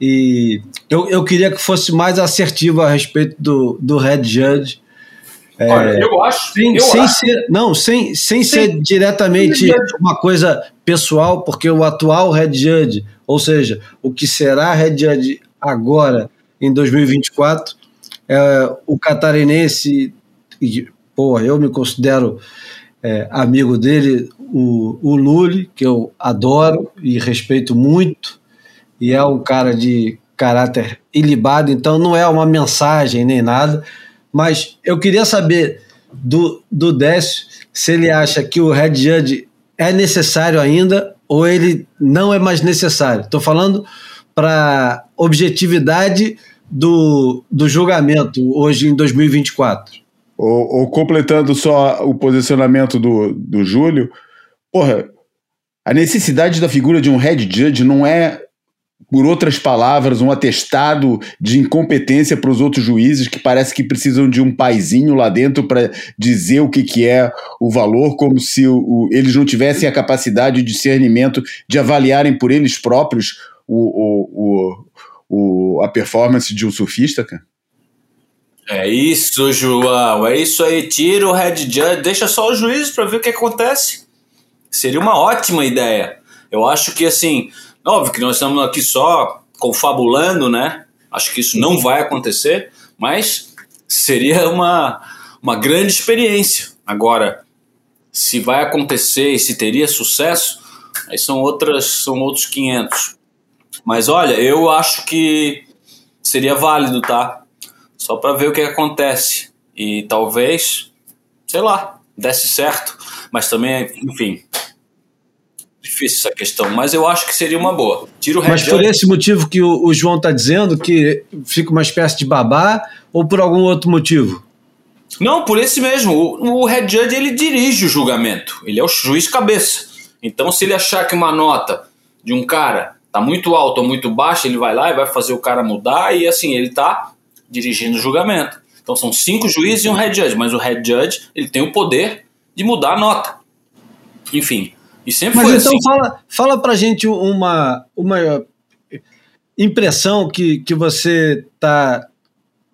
e eu, eu queria que fosse mais assertivo a respeito do, do Red Judge.
É, Olha, eu acho.
Sem,
eu
sem
acho.
ser, não, sem, sem ser diretamente uma coisa pessoal, porque o atual Red Judge, ou seja, o que será Red Judge agora, em 2024, é o catarinense, e, pô, eu me considero é, amigo dele, o, o Lully, que eu adoro e respeito muito, e é um cara de caráter ilibado, então não é uma mensagem nem nada, mas eu queria saber do, do Décio se ele acha que o Red Judge é necessário ainda ou ele não é mais necessário. Estou falando para objetividade do, do julgamento hoje em 2024.
Ou, ou, completando só o posicionamento do, do Júlio, porra, a necessidade da figura de um head judge não é por outras palavras, um atestado de incompetência para os outros juízes que parece que precisam de um paizinho lá dentro para dizer o que, que é o valor, como se o, o, eles não tivessem a capacidade de discernimento de avaliarem por eles próprios o, o, a performance de um surfista, cara.
É isso, João. É isso aí. Tira o head judge, deixa só o juiz para ver o que acontece. Seria uma ótima ideia. Eu acho que assim Óbvio que nós estamos aqui só confabulando, né? Acho que isso não vai acontecer, mas seria uma, uma grande experiência. Agora, se vai acontecer e se teria sucesso, aí são outras são outros 500. Mas olha, eu acho que seria válido, tá? Só para ver o que acontece e talvez, sei lá, desse certo, mas também, enfim, difícil essa questão, mas eu acho que seria uma boa. Tira o
Mas por esse motivo que o, o João está dizendo, que fica uma espécie de babá, ou por algum outro motivo?
Não, por esse mesmo. O, o Red Judge ele dirige o julgamento, ele é o juiz cabeça. Então, se ele achar que uma nota de um cara tá muito alta ou muito baixa, ele vai lá e vai fazer o cara mudar, e assim, ele tá dirigindo o julgamento. Então, são cinco juízes e um Red Judge, mas o Red Judge ele tem o poder de mudar a nota. Enfim, e sempre
Mas
foi
então
assim.
fala, fala pra gente uma, uma impressão que, que você tá,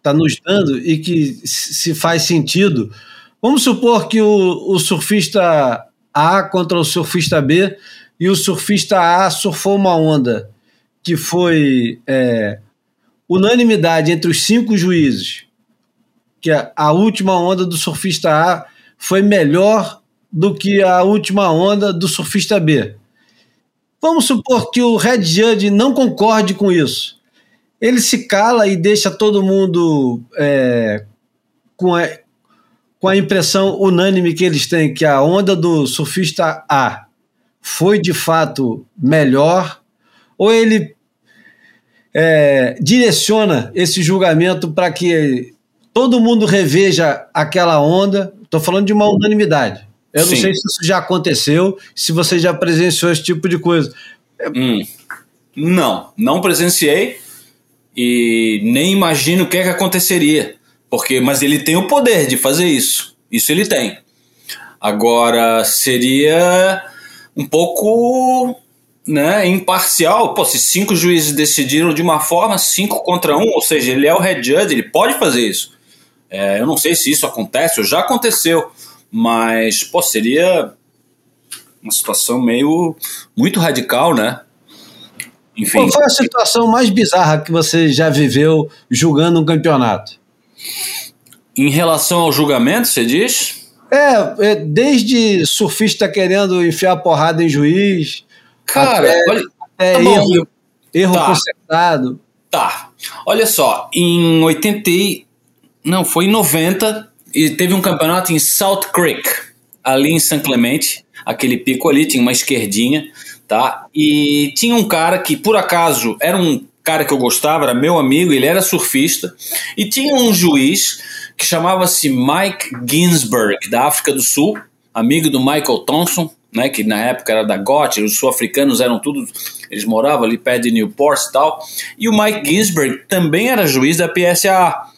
tá nos dando e que se faz sentido. Vamos supor que o, o surfista A contra o surfista B e o surfista A surfou uma onda que foi é, unanimidade entre os cinco juízes, que a, a última onda do surfista A foi melhor do que a última onda do surfista B. Vamos supor que o Red Judge não concorde com isso. Ele se cala e deixa todo mundo é, com, a, com a impressão unânime que eles têm que a onda do surfista A foi de fato melhor, ou ele é, direciona esse julgamento para que todo mundo reveja aquela onda. Estou falando de uma unanimidade. Eu Sim. não sei se isso já aconteceu, se você já presenciou esse tipo de coisa.
Hum, não, não presenciei e nem imagino o que, é que aconteceria. Porque, mas ele tem o poder de fazer isso. Isso ele tem. Agora, seria um pouco né, imparcial. Pô, se cinco juízes decidiram de uma forma, cinco contra um, ou seja, ele é o head judge, ele pode fazer isso. É, eu não sei se isso acontece, ou já aconteceu. Mas, pô, seria uma situação meio muito radical, né?
Enfim. Qual foi a situação mais bizarra que você já viveu julgando um campeonato?
Em relação ao julgamento, você diz?
É, é desde surfista querendo enfiar porrada em juiz.
Cara, até, olha,
até tá erro, erro tá. consertado.
Tá. Olha só, em 80. Não, foi em 90, e teve um campeonato em Salt Creek, ali em San Clemente. Aquele pico ali, tinha uma esquerdinha tá? E tinha um cara que, por acaso, era um cara que eu gostava, era meu amigo, ele era surfista, e tinha um juiz que chamava-se Mike Ginsberg, da África do Sul, amigo do Michael Thompson, né, que na época era da GOT, os sul-africanos eram tudo, eles moravam ali perto de Newport e tal, e o Mike Ginsberg também era juiz da PSA.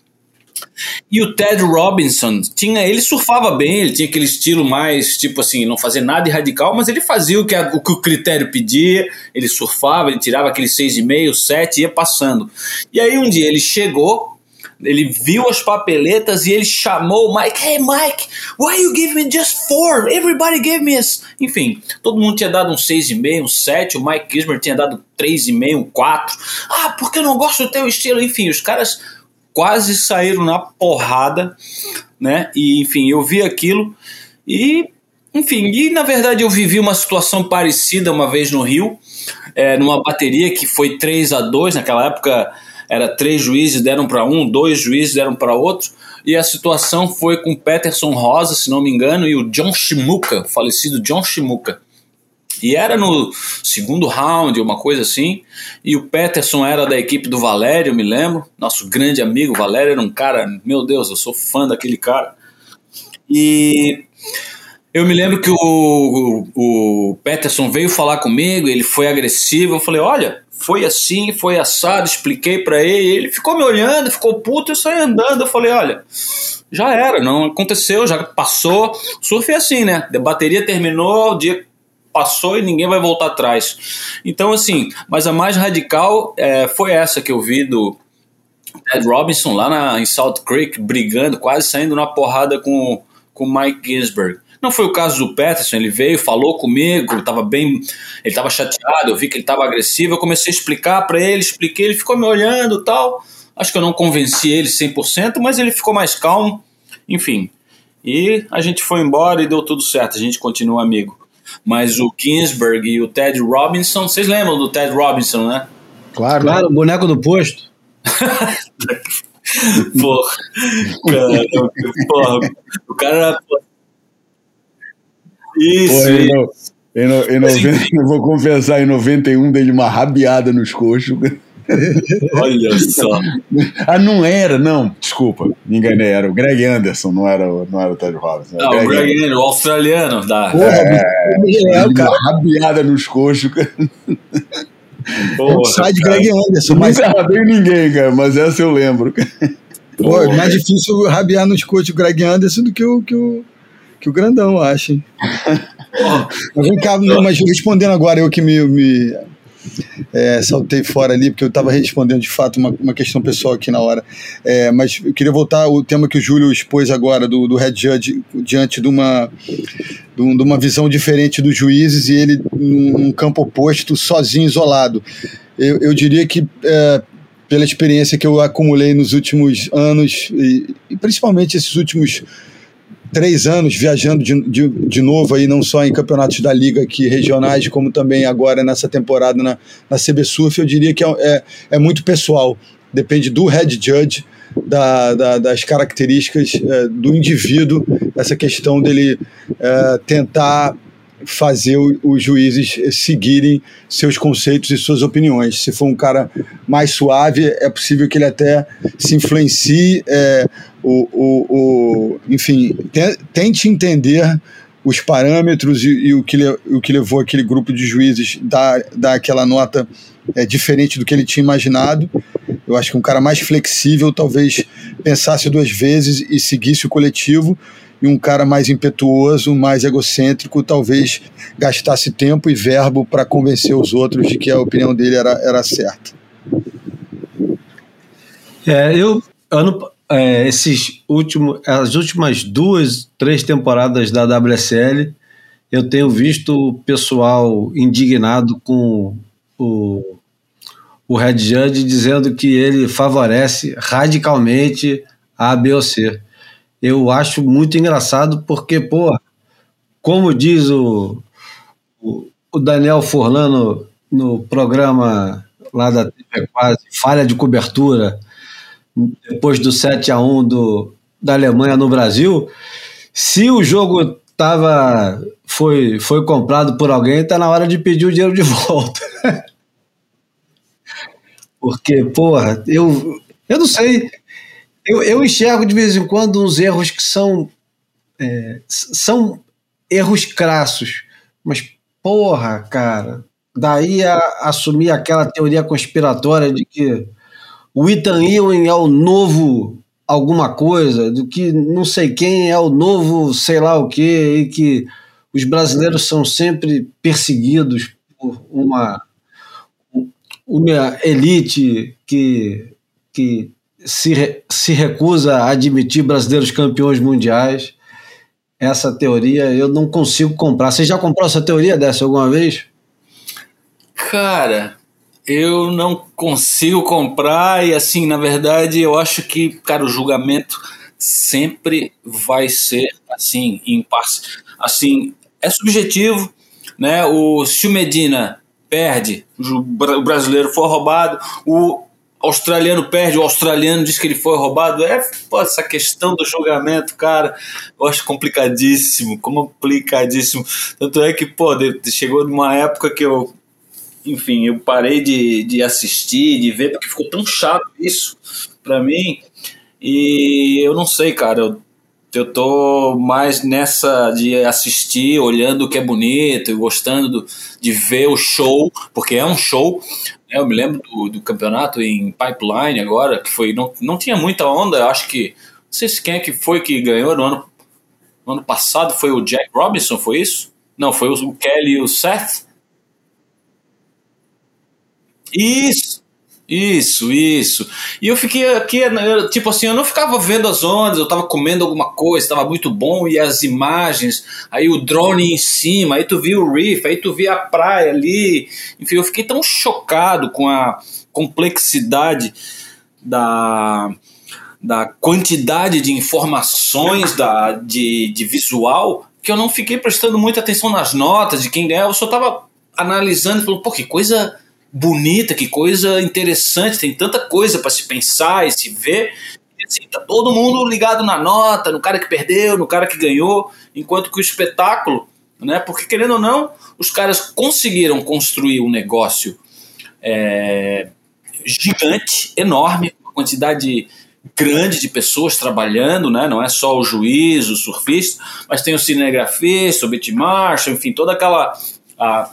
E o Ted Robinson tinha, ele surfava bem, ele tinha aquele estilo mais, tipo assim, não fazer nada de radical, mas ele fazia o que, a, o que o critério pedia, ele surfava, ele tirava aquele 6,5, 7 ia passando. E aí um dia ele chegou, ele viu as papeletas e ele chamou o Mike, hey Mike, why you give me just four? Everybody gave me a... Enfim, todo mundo tinha dado um 6,5, um 7, o Mike Gismer tinha dado 3,5, um 4. Ah, porque eu não gosto do teu estilo. Enfim, os caras quase saíram na porrada, né? E enfim, eu vi aquilo e enfim, e na verdade eu vivi uma situação parecida uma vez no Rio, é, numa bateria que foi 3 a 2 naquela época era três juízes deram para um, dois juízes deram para outro, e a situação foi com Peterson Rosa, se não me engano, e o John Shimuka, falecido John Shimuka. E era no segundo round, uma coisa assim. E o Peterson era da equipe do Valério, me lembro. Nosso grande amigo Valério era um cara, meu Deus, eu sou fã daquele cara. E eu me lembro que o, o, o Peterson veio falar comigo, ele foi agressivo. Eu falei: Olha, foi assim, foi assado. Expliquei para ele. Ele ficou me olhando, ficou puto. Eu saí andando. Eu falei: Olha, já era, não aconteceu, já passou. Surf é assim, né? A bateria terminou, o dia passou e ninguém vai voltar atrás. Então, assim, mas a mais radical é, foi essa que eu vi do Ted Robinson lá na, em Salt Creek, brigando, quase saindo na porrada com o Mike Ginsberg. Não foi o caso do Peterson, ele veio, falou comigo, estava bem, ele estava chateado, eu vi que ele estava agressivo, eu comecei a explicar para ele, expliquei, ele ficou me olhando tal. Acho que eu não convenci ele 100%, mas ele ficou mais calmo, enfim. E a gente foi embora e deu tudo certo, a gente continua amigo. Mas o Ginsberg e o Ted Robinson, vocês lembram do Ted Robinson, né?
Claro, claro, o boneco do posto. *laughs*
porra, cara, porra, o cara era. Isso,
porra, isso. Em, no, em 90, eu vou confessar, em 91 dele uma rabiada nos coxos.
Olha só. *laughs*
ah, não era, não, desculpa, me enganei, era o Greg Anderson, não era, não era o Ted Robinson.
Não,
o
Greg Anderson, o australiano da.
Porra, é, é, cara. rabiada nos coxos. *laughs*
Porra, sai de Greg Anderson.
Mas... Nunca rabei ninguém, cara, mas essa eu lembro.
Pô, é mais difícil rabiar nos coxos do Greg Anderson do que o, que o, que o grandão, acho. mas vem cá, mas respondendo agora, eu que me, me é, saltei fora ali, porque eu estava respondendo de fato uma, uma questão pessoal aqui na hora. É, mas eu queria voltar ao tema que o Júlio expôs agora, do, do Judge, diante de uma, de uma visão diferente dos juízes e ele num campo oposto, sozinho, isolado. Eu, eu diria que. É, pela experiência que eu acumulei nos últimos anos, e, e principalmente esses últimos três anos viajando de, de, de, novo aí, não só em campeonatos da Liga aqui regionais, como também agora nessa temporada na, na CB Surf, eu diria que é, é, é muito pessoal. Depende do head judge, da, da, das características é, do indivíduo, essa questão dele é, tentar fazer os juízes seguirem seus conceitos e suas opiniões. Se for um cara mais suave, é possível que ele até se influencie, é, o, o, o, enfim, te, tente entender os parâmetros e, e, o, que, o que levou aquele grupo de juízes dar, dar aquela nota é, diferente do que ele tinha imaginado. Eu acho que um cara mais flexível talvez pensasse duas vezes e seguisse o coletivo e um cara mais impetuoso, mais egocêntrico, talvez gastasse tempo e verbo para convencer os outros de que a opinião dele era, era certa.
É, eu ano é, esses últimos as últimas duas três temporadas da WSL eu tenho visto o pessoal indignado com o, o Red Judge dizendo que ele favorece radicalmente a A, B ou C. Eu acho muito engraçado porque, pô, como diz o, o, Daniel Forlano no programa lá da TV Quase, falha de cobertura, depois do 7 a 1 do, da Alemanha no Brasil, se o jogo tava, foi, foi comprado por alguém, está na hora de pedir o dinheiro de *laughs* volta. Porque, porra, eu, eu não sei. Eu, eu enxergo de vez em quando uns erros que são. É, são erros crassos. Mas, porra, cara, daí a, assumir aquela teoria conspiratória de que o Ethan Ewing é o novo alguma coisa, do que não sei quem é o novo sei lá o que, e que os brasileiros são sempre perseguidos por uma, uma elite que, que se, se recusa a admitir brasileiros campeões mundiais. Essa teoria eu não consigo comprar. Você já comprou essa teoria dessa alguma vez?
Cara, eu não consigo comprar e assim, na verdade, eu acho que, cara, o julgamento sempre vai ser assim, imparcial. Assim, é subjetivo, né? O se Medina perde, o brasileiro foi roubado, o australiano perde, o australiano diz que ele foi roubado. É, pô, essa questão do julgamento, cara, eu acho complicadíssimo, complicadíssimo. Tanto é que, pô, chegou numa época que eu enfim, eu parei de, de assistir, de ver, porque ficou tão chato isso para mim. E eu não sei, cara, eu, eu tô mais nessa de assistir, olhando o que é bonito e gostando do, de ver o show, porque é um show. Né? Eu me lembro do, do campeonato em Pipeline agora, que foi não, não tinha muita onda, acho que. Não sei se quem é que foi que ganhou no ano, no ano passado, foi o Jack Robinson, foi isso? Não, foi o Kelly e o Seth. Isso, isso, isso. E eu fiquei aqui, tipo assim, eu não ficava vendo as ondas, eu tava comendo alguma coisa, tava muito bom, e as imagens, aí o drone em cima, aí tu via o reef, aí tu via a praia ali. Enfim, eu fiquei tão chocado com a complexidade da, da quantidade de informações da, de, de visual que eu não fiquei prestando muita atenção nas notas de quem é, eu só tava analisando e falando, pô, que coisa bonita, que coisa interessante, tem tanta coisa para se pensar e se ver. Assim, tá todo mundo ligado na nota, no cara que perdeu, no cara que ganhou, enquanto que o espetáculo, né? Porque querendo ou não, os caras conseguiram construir um negócio é, gigante, enorme, uma quantidade grande de pessoas trabalhando, né? Não é só o juiz, o surfista, mas tem o cinegrafista, o beat marshal, enfim, toda aquela a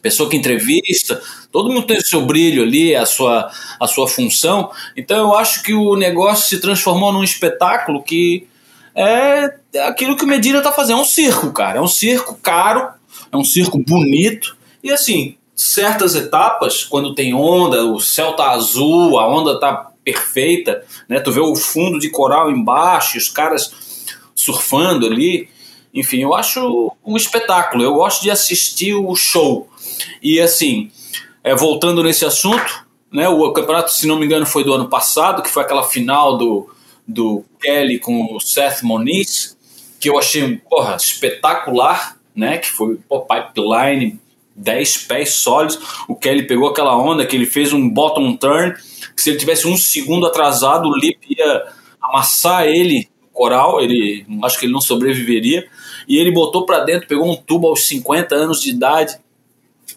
pessoa que entrevista, Todo mundo tem o seu brilho ali, a sua, a sua função. Então eu acho que o negócio se transformou num espetáculo que é aquilo que o Medina está fazendo. É um circo, cara. É um circo caro, é um circo bonito. E assim, certas etapas, quando tem onda, o céu tá azul, a onda tá perfeita, né? Tu vê o fundo de coral embaixo, os caras surfando ali. Enfim, eu acho um espetáculo. Eu gosto de assistir o show. E assim, é, voltando nesse assunto, né, o campeonato, se não me engano, foi do ano passado, que foi aquela final do, do Kelly com o Seth Moniz, que eu achei porra, espetacular, né, que foi pipeline, 10 pés sólidos. O Kelly pegou aquela onda que ele fez um bottom turn, que se ele tivesse um segundo atrasado, o Lip ia amassar ele coral, ele acho que ele não sobreviveria. E ele botou para dentro, pegou um tubo aos 50 anos de idade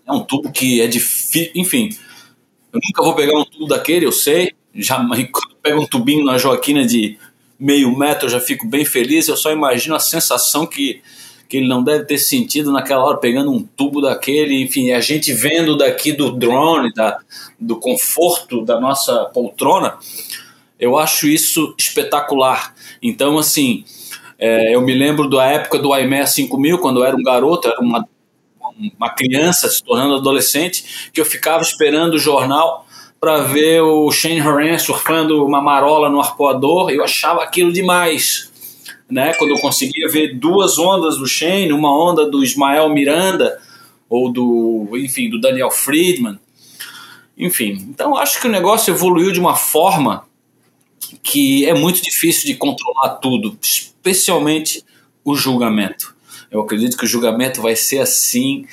é um tubo que é difícil. Enfim, eu nunca vou pegar um tubo daquele, eu sei. Já quando pego um tubinho na Joaquina de meio metro, eu já fico bem feliz. Eu só imagino a sensação que, que ele não deve ter sentido naquela hora, pegando um tubo daquele. Enfim, a gente vendo daqui do drone, da, do conforto da nossa poltrona, eu acho isso espetacular. Então, assim, é, eu me lembro da época do IMEA 5000, quando eu era um garoto, era uma uma criança se tornando adolescente, que eu ficava esperando o jornal para ver o Shane Horan surfando uma marola no arpoador, eu achava aquilo demais. né? Quando eu conseguia ver duas ondas do Shane, uma onda do Ismael Miranda ou do, enfim, do Daniel Friedman. Enfim, então acho que o negócio evoluiu de uma forma que é muito difícil de controlar tudo, especialmente o julgamento. Eu acredito que o julgamento vai ser assim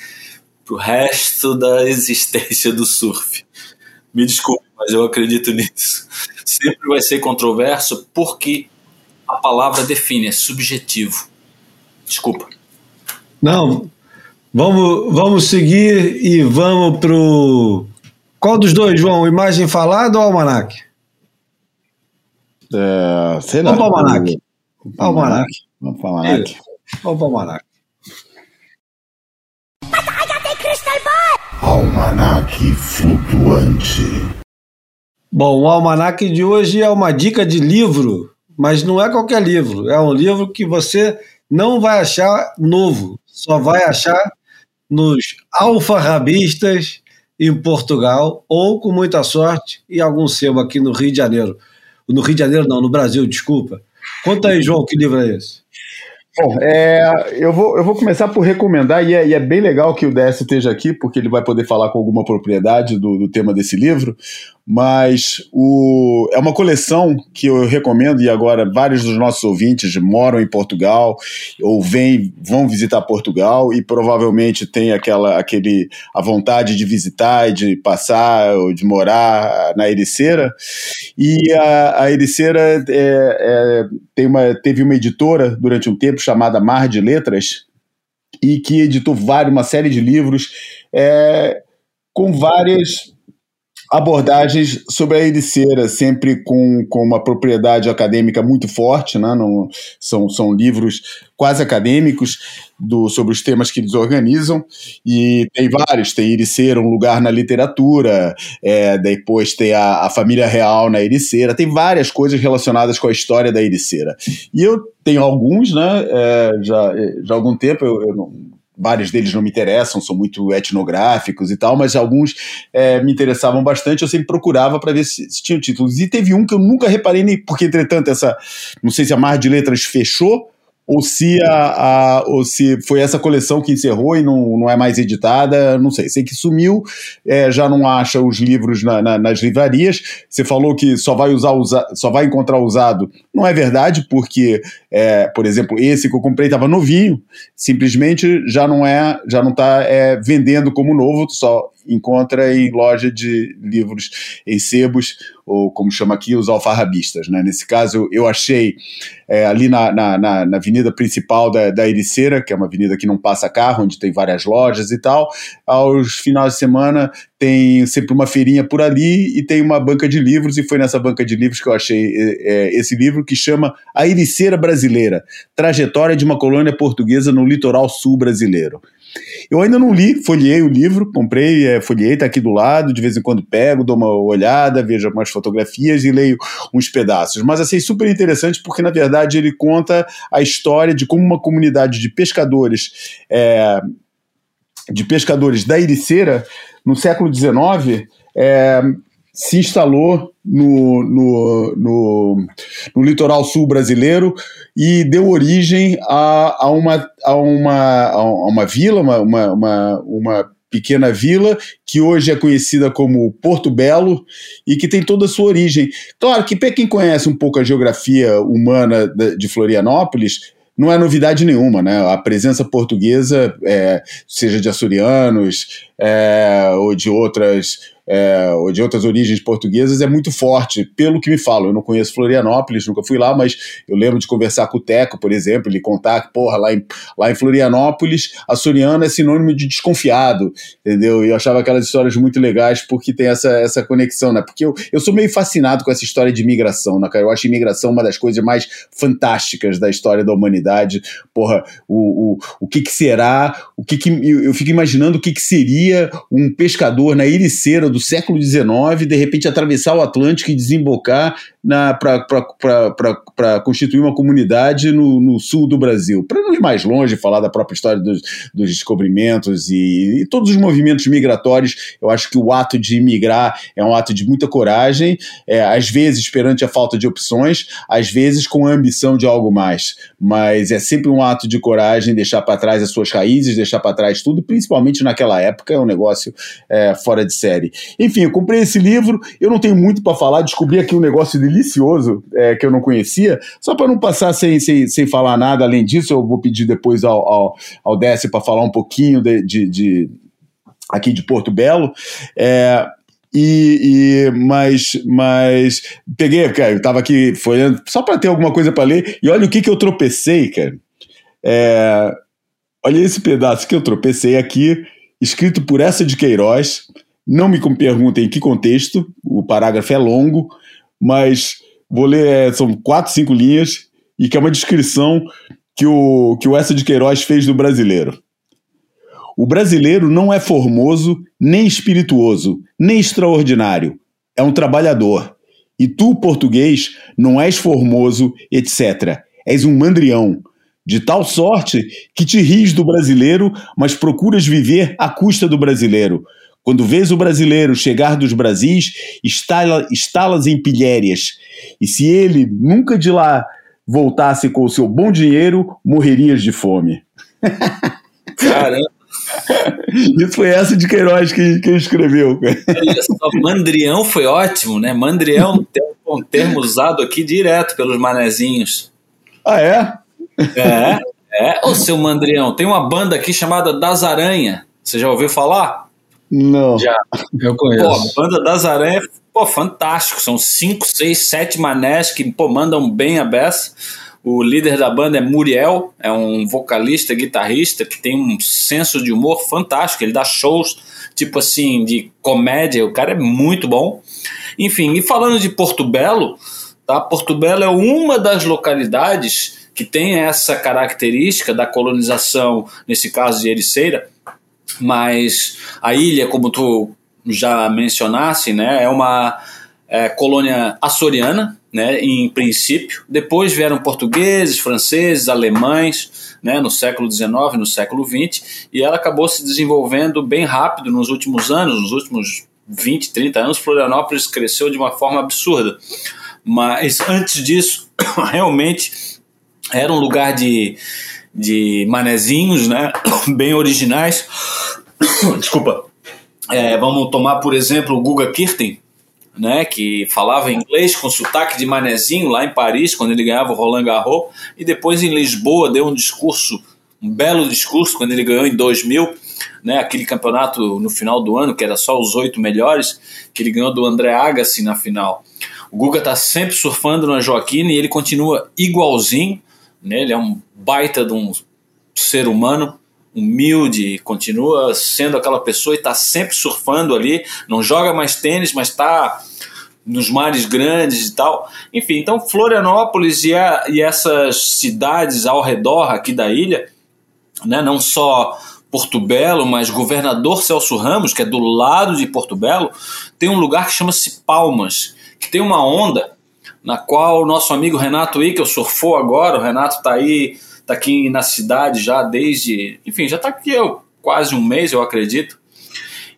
pro resto da existência do surf. Me desculpe, mas eu acredito nisso. Sempre vai ser controverso porque a palavra define, é subjetivo. Desculpa.
Não, vamos, vamos seguir e vamos pro. Qual dos dois, João? Imagem falada ou almanac?
É, sei lá.
Vamos pro almanac.
Almanac. Vamos pro almanac.
Vamos pro almanac.
Almanac flutuante.
Bom, o almanac de hoje é uma dica de livro, mas não é qualquer livro. É um livro que você não vai achar novo, só vai achar nos alfarrabistas em Portugal ou, com muita sorte, em algum sebo aqui no Rio de Janeiro. No Rio de Janeiro, não, no Brasil, desculpa. Conta aí, João, que livro é esse?
Bom, é, eu, vou, eu vou começar por recomendar, e é, e é, bem legal que o DS esteja aqui, porque ele vai poder falar com alguma propriedade do, do tema desse livro, mas o, é uma coleção que eu recomendo, e agora vários dos nossos ouvintes moram em Portugal, ou vêm, vão visitar Portugal, e provavelmente tem aquela, aquele, a vontade de visitar de passar, ou de morar na Ericeira, e a, a Ericeira é, é, uma, teve uma editora durante um tempo chamada Mar de Letras, e que editou vários, uma série de livros é, com várias abordagens sobre a Ericeira, sempre com, com uma propriedade acadêmica muito forte, né? Não, são, são livros quase acadêmicos do, sobre os temas que eles organizam, e tem vários, tem Ericeira, um lugar na literatura, é, depois tem a, a família real na Ericeira, tem várias coisas relacionadas com a história da Ericeira. E eu tenho alguns, né, é, já, já há algum tempo, eu, eu não vários deles não me interessam, são muito etnográficos e tal, mas alguns é, me interessavam bastante, eu sempre procurava para ver se, se tinham títulos. E teve um que eu nunca reparei, nem, porque entretanto essa, não sei se a Mar de Letras fechou, ou se, a, a, ou se foi essa coleção que encerrou e não, não é mais editada, não sei. Sei que sumiu, é, já não acha os livros na, na, nas livrarias. Você falou que só vai usar, usa, só vai encontrar usado. Não é verdade, porque, é, por exemplo, esse que eu comprei estava novinho, simplesmente já não é, já não está é, vendendo como novo, só encontra em loja de livros em sebos, ou como chama aqui, os alfarrabistas. Né? Nesse caso, eu achei é, ali na, na, na, na, avenida principal da, da Ericeira, que é uma avenida que não passa carro, onde tem várias lojas e tal. Aos finais de semana tem sempre uma feirinha por ali e tem uma banca de livros, e foi nessa banca de livros que eu achei é, é esse livro que chama A Ericeira Brasileira, Trajetória de uma Colônia Portuguesa no Litoral Sul Brasileiro. Eu ainda não li, folhei o livro, comprei, é, folhei, tá aqui do lado, de vez em quando pego, dou uma olhada, vejo algumas fotografias e leio uns pedaços. Mas achei super interessante porque, na verdade, ele conta a história de como uma comunidade de pescadores, é, de pescadores da Ericeira, no século XIX, é, se instalou no, no, no, no, litoral sul brasileiro e deu origem a, a, uma, a, uma, a uma vila, uma, uma, uma pequena vila que hoje é conhecida como Porto Belo e que tem toda a sua origem. Claro que para quem conhece um pouco a geografia humana de Florianópolis, não é novidade nenhuma, né? A presença portuguesa, é, seja de açorianos é, ou de outras é, ou de outras origens portuguesas é muito forte, pelo que me falam. Eu não conheço Florianópolis, nunca fui lá, mas eu lembro de conversar com o Teco, por exemplo, ele contar que, porra, lá em, lá em Florianópolis, açoriano é sinônimo de desconfiado, entendeu? E eu achava aquelas histórias muito legais porque tem essa, essa conexão, né? Porque eu, eu sou meio fascinado com essa história de imigração, né, cara? Eu acho imigração uma das coisas mais fantásticas da história da humanidade. Porra, o, o, o que que será, o que que, eu, eu fico imaginando o que que seria um pescador na Ericeira do século XIX, de repente atravessar o Atlântico e desembocar para constituir uma comunidade no, no sul do Brasil. Para não ir mais longe, falar da própria história dos, dos descobrimentos e, e, todos os movimentos migratórios, eu acho que o ato de imigrar é um ato de muita coragem, é, às vezes perante a falta de opções, às vezes com a ambição de algo mais. Mas é sempre um ato de coragem deixar para trás as suas raízes, deixar para trás tudo, principalmente naquela época, é um negócio é, fora de série. Enfim, eu comprei esse livro, eu não tenho muito para falar, descobri aqui um negócio delicioso é, que eu não conhecia, só para não passar sem, sem, sem falar nada além disso, eu vou pedir depois ao, ao, ao Décio para falar um pouquinho de, de, de, aqui de Porto Belo. É, e, e, mas, mas peguei, cara, eu tava aqui folhando só para ter alguma coisa para ler, e olha o que, que eu tropecei, cara. É, olha esse pedaço que eu tropecei aqui, escrito por essa de Queiroz. Não me perguntem em que contexto, o parágrafo é longo, mas vou ler, é, são quatro, cinco linhas, e que é uma descrição que o, que o Essa de Queiroz fez do brasileiro. O brasileiro não é formoso, nem espirituoso, nem extraordinário. É um trabalhador. E tu, português, não és formoso, etc. És um mandrião. De tal sorte que te ris do brasileiro, mas procuras viver à custa do brasileiro. Quando vês o brasileiro chegar dos Brasis, estala, estalas em pilhérias. E se ele nunca de lá voltasse com o seu bom dinheiro, morrerias de fome.
Caramba! *laughs*
Isso foi essa de Queiroz que, que escreveu.
mandrião foi ótimo, né? Mandrião é um termo usado aqui direto pelos manezinhos.
Ah, é?
É, é. Ô, seu Mandrião, tem uma banda aqui chamada Das Aranha. Você já ouviu falar?
Não.
Já.
Eu conheço.
Pô, a banda Das Aranha, pô, fantástico. São cinco, seis, sete manés que, pô, mandam bem a beça. O líder da banda é Muriel, é um vocalista, guitarrista que tem um senso de humor fantástico. Ele dá shows tipo assim de comédia, o cara é muito bom. Enfim, e falando de Porto Belo, tá? Porto Belo é uma das localidades que tem essa característica da colonização, nesse caso de Ericeira, mas a ilha, como tu já mencionasse, né, é uma é, colônia açoriana, né, em princípio. Depois vieram portugueses, franceses, alemães, né, no século XIX, no século XX, e ela acabou se desenvolvendo bem rápido nos últimos anos, nos últimos 20, 30 anos, Florianópolis cresceu de uma forma absurda. Mas antes disso, *coughs* realmente era um lugar de, de manezinhos, né, *coughs* bem originais. *coughs* Desculpa. É, vamos tomar, por exemplo, o Guga Kirten, né, que falava inglês com sotaque de manezinho lá em Paris, quando ele ganhava o Roland Garros, e depois em Lisboa deu um discurso, um belo discurso, quando ele ganhou em 2000, né, aquele campeonato no final do ano, que era só os oito melhores, que ele ganhou do André Agassi na final. O Guga tá sempre surfando na Joaquina e ele continua igualzinho, né, ele é um baita de um ser humano, humilde, continua sendo aquela pessoa e está sempre surfando ali, não joga mais tênis, mas está nos mares grandes e tal. Enfim, então Florianópolis e, a, e essas cidades ao redor aqui da ilha, né, não só Porto Belo, mas Governador Celso Ramos, que é do lado de Porto Belo, tem um lugar que chama-se Palmas, que tem uma onda na qual o nosso amigo Renato Ickel surfou agora, o Renato está aí está aqui na cidade já desde. Enfim, já está aqui eu, quase um mês, eu acredito.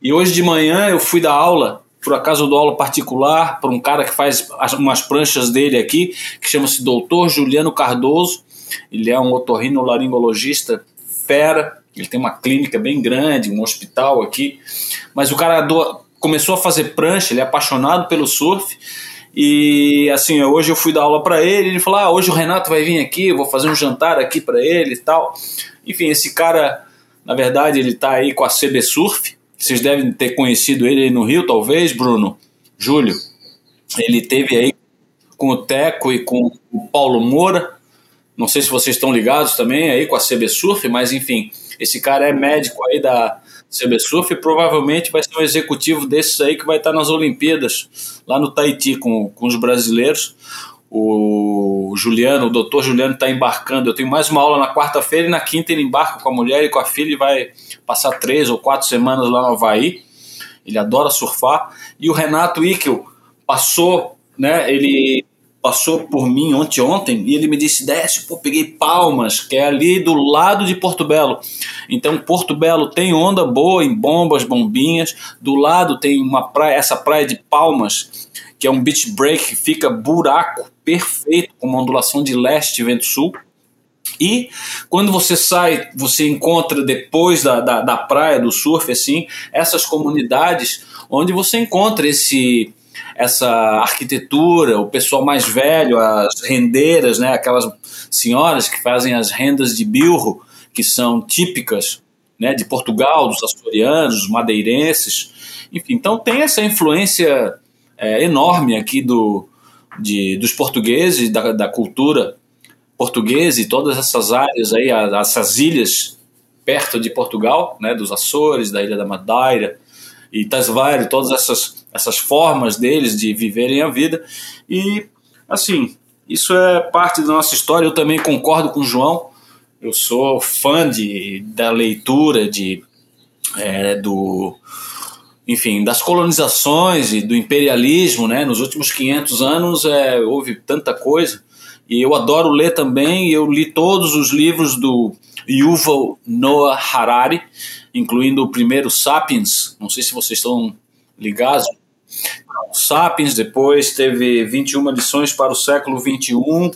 E hoje de manhã eu fui dar aula, por acaso eu dou aula particular, para um cara que faz umas pranchas dele aqui, que chama-se Doutor Juliano Cardoso. Ele é um otorrinolaringologista fera, ele tem uma clínica bem grande, um hospital aqui. Mas o cara do, começou a fazer prancha, ele é apaixonado pelo surf e assim, hoje eu fui dar aula para ele, ele falou: "Ah, hoje o Renato vai vir aqui, vou fazer um jantar aqui para ele e tal". Enfim, esse cara, na verdade, ele tá aí com a CB Surf. Vocês devem ter conhecido ele no Rio, talvez, Bruno, Júlio. Ele teve aí com o Teco e com o Paulo Moura. Não sei se vocês estão ligados também aí com a CB Surf, mas enfim, esse cara é médico aí da CB Surf e provavelmente vai ser um executivo desses aí que vai estar nas Olimpíadas, lá no Tahiti com, com os brasileiros. O Juliano, o doutor Juliano está embarcando. Eu tenho mais uma aula na quarta-feira e na quinta ele embarca com a mulher e com a filha e vai passar três ou quatro semanas lá no Havaí. Ele adora surfar. E o Renato Ickel passou, né? Ele passou por mim ontem ontem e ele me disse: Desce, pô, peguei Palmas, que é ali do lado de Porto Belo. Então, Porto Belo tem onda boa em bombas, bombinhas. Do lado tem uma praia, essa praia de Palmas, que é um beach break que fica buraco perfeito, com uma ondulação de leste e vento-sul. E quando você sai, você encontra depois da, da, da, praia, do surf, assim, essas comunidades onde você encontra esse essa arquitetura, o pessoal mais velho, as rendeiras, né, aquelas senhoras que fazem as rendas de bilro, que são típicas né, de Portugal, dos açorianos, dos madeirenses. Enfim, então tem essa influência é, enorme aqui do, de, dos portugueses, da, da cultura portuguesa e todas essas áreas aí, essas ilhas perto de Portugal, né, dos Açores, da Ilha da Madeira e Tasvare, todas essas, essas formas deles de viverem a vida. E, assim, isso é parte da nossa história. Eu também concordo com o João. Eu sou fã de, da leitura, de, é, do, enfim, das colonizações e do imperialismo, né? Nos últimos 500 anos é, houve tanta coisa e eu adoro ler também. Eu li todos os livros do Yuval Noah Harari, incluindo o primeiro Sapiens. Não sei se vocês estão ligados. Sapiens, depois teve 21 lições para o século 21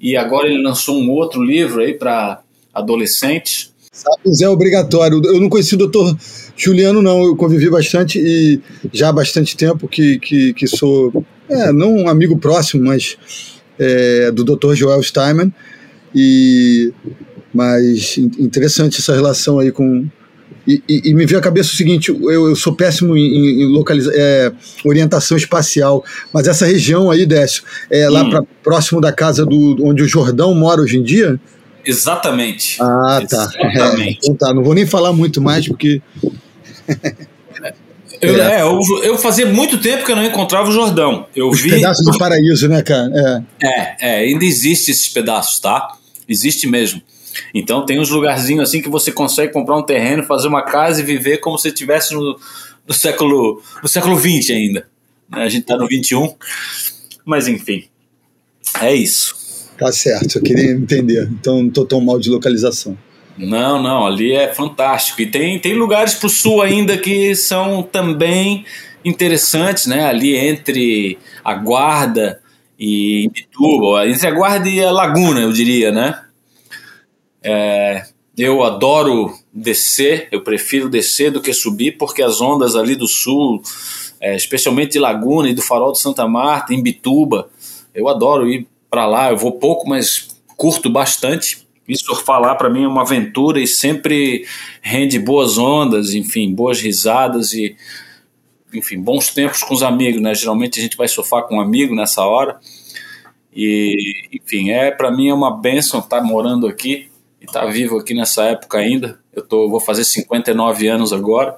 e agora ele lançou um outro livro aí para adolescentes.
Sapiens é obrigatório. Eu não conheci o doutor Juliano, não. Eu convivi bastante e já há bastante tempo que, que, que sou, é, não um amigo próximo, mas é, do Dr. Joel Steinman. E, mas interessante essa relação aí com. E, e, e me veio à cabeça o seguinte: eu, eu sou péssimo em, em localiza, é, orientação espacial, mas essa região aí, Décio, é lá hum. pra, próximo da casa do onde o Jordão mora hoje em dia?
Exatamente.
Ah, tá. Exatamente. É, *laughs* então tá, não vou nem falar muito mais porque. *laughs*
Eu, é. é, eu, eu, fazia muito tempo que eu não encontrava o Jordão. Eu
Os
vi.
pedaços do *laughs* paraíso, né, cara?
É. é, é, ainda existe esses pedaços, tá? Existe mesmo. Então tem uns lugarzinhos assim que você consegue comprar um terreno, fazer uma casa e viver como se estivesse no, no século no século 20 ainda. Né? A gente tá no 21. Mas enfim. É isso.
Tá certo, eu queria entender. Então não tô tão mal de localização.
Não, não, ali é fantástico. E tem, tem lugares para o sul ainda que são também interessantes, né? Ali entre a Guarda e Imbituba, entre a Guarda e a Laguna, eu diria, né? É, eu adoro descer, eu prefiro descer do que subir, porque as ondas ali do sul, é, especialmente de Laguna e do Farol de Santa Marta, em Bituba, eu adoro ir para lá. Eu vou pouco, mas curto bastante. E surfar lá para mim é uma aventura e sempre rende boas ondas, enfim, boas risadas e enfim, bons tempos com os amigos, né? Geralmente a gente vai surfar com um amigo nessa hora. E, enfim, é para mim é uma benção estar morando aqui e estar vivo aqui nessa época ainda. Eu tô, vou fazer 59 anos agora,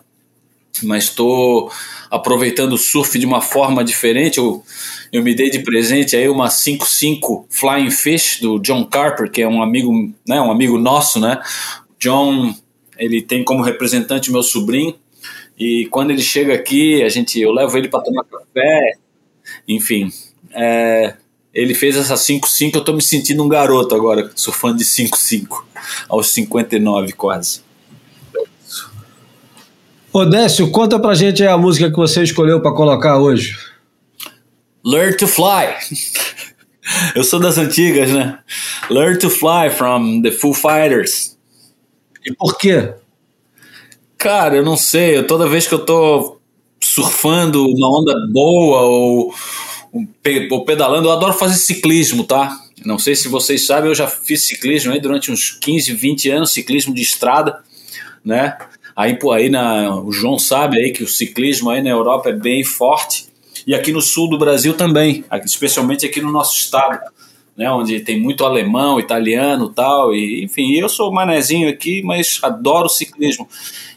mas estou aproveitando o surf de uma forma diferente. Eu eu me dei de presente aí uma 55 Flying Fish do John Carper, que é um amigo, né, um amigo nosso, né? John, ele tem como representante meu sobrinho, e quando ele chega aqui, a gente, eu levo ele para tomar café, enfim, é, ele fez essa 5-5, eu tô me sentindo um garoto agora, fã de 5-5, aos 59 quase.
Ô Décio, conta pra gente a música que você escolheu para colocar hoje.
Learn to Fly. Eu sou das antigas, né? Learn to Fly from the Foo Fighters.
E por quê?
Cara, eu não sei. Toda vez que eu tô surfando uma onda boa ou pedalando, eu adoro fazer ciclismo, tá? Não sei se vocês sabem, eu já fiz ciclismo aí durante uns 15, 20 anos, ciclismo de estrada, né? Aí, pô, aí na, o João sabe aí que o ciclismo aí na Europa é bem forte e aqui no sul do Brasil também, especialmente aqui no nosso estado, né, onde tem muito alemão, italiano tal, e enfim, eu sou manezinho aqui, mas adoro ciclismo.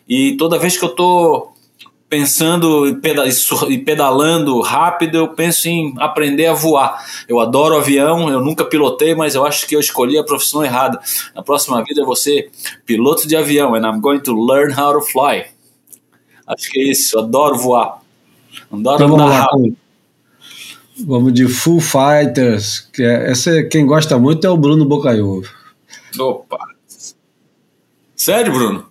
E toda vez que eu estou pensando e pedalando rápido, eu penso em aprender a voar. Eu adoro avião, eu nunca pilotei, mas eu acho que eu escolhi a profissão errada. Na próxima vida eu vou ser piloto de avião, and I'm going to learn how to fly. Acho que é isso, eu adoro voar.
Adoro então, vamos lá. Vamos de Full Fighters. Que é, essa, quem gosta muito é o Bruno Bocaiúva.
Opa! Sério, Bruno?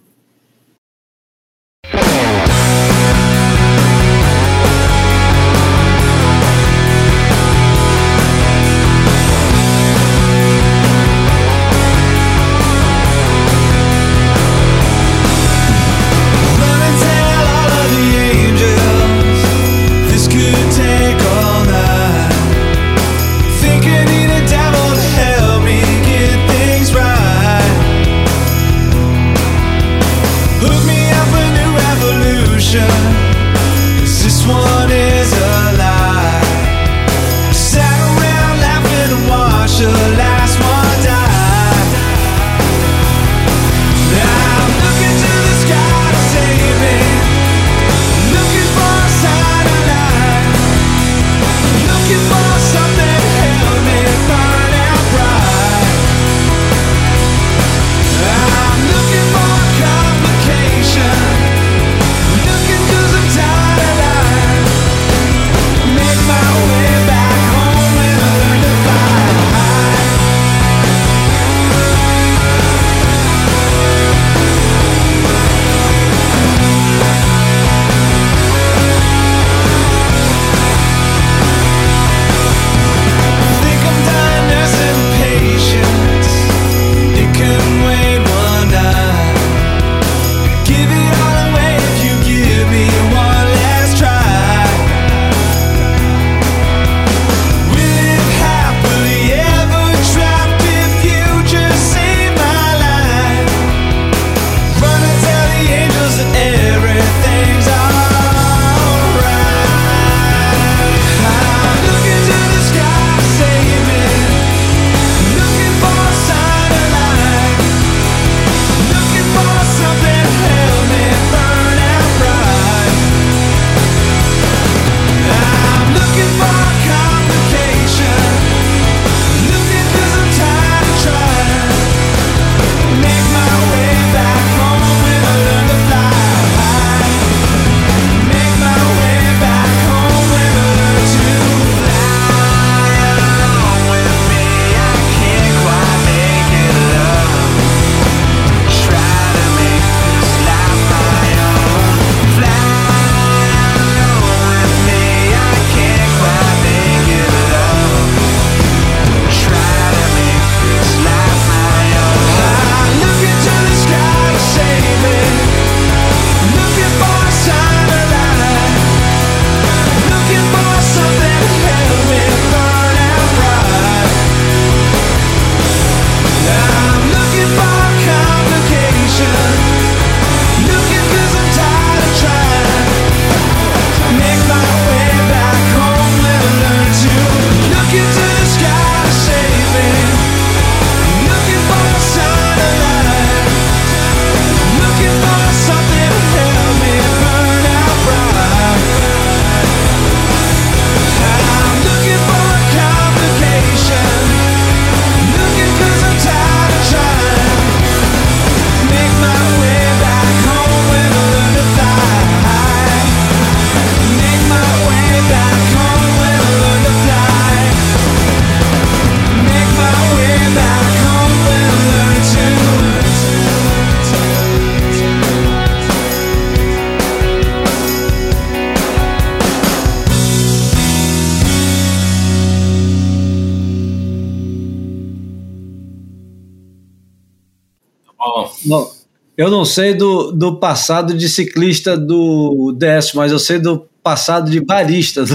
Não sei do, do passado de ciclista do DS, mas eu sei do passado de barista do,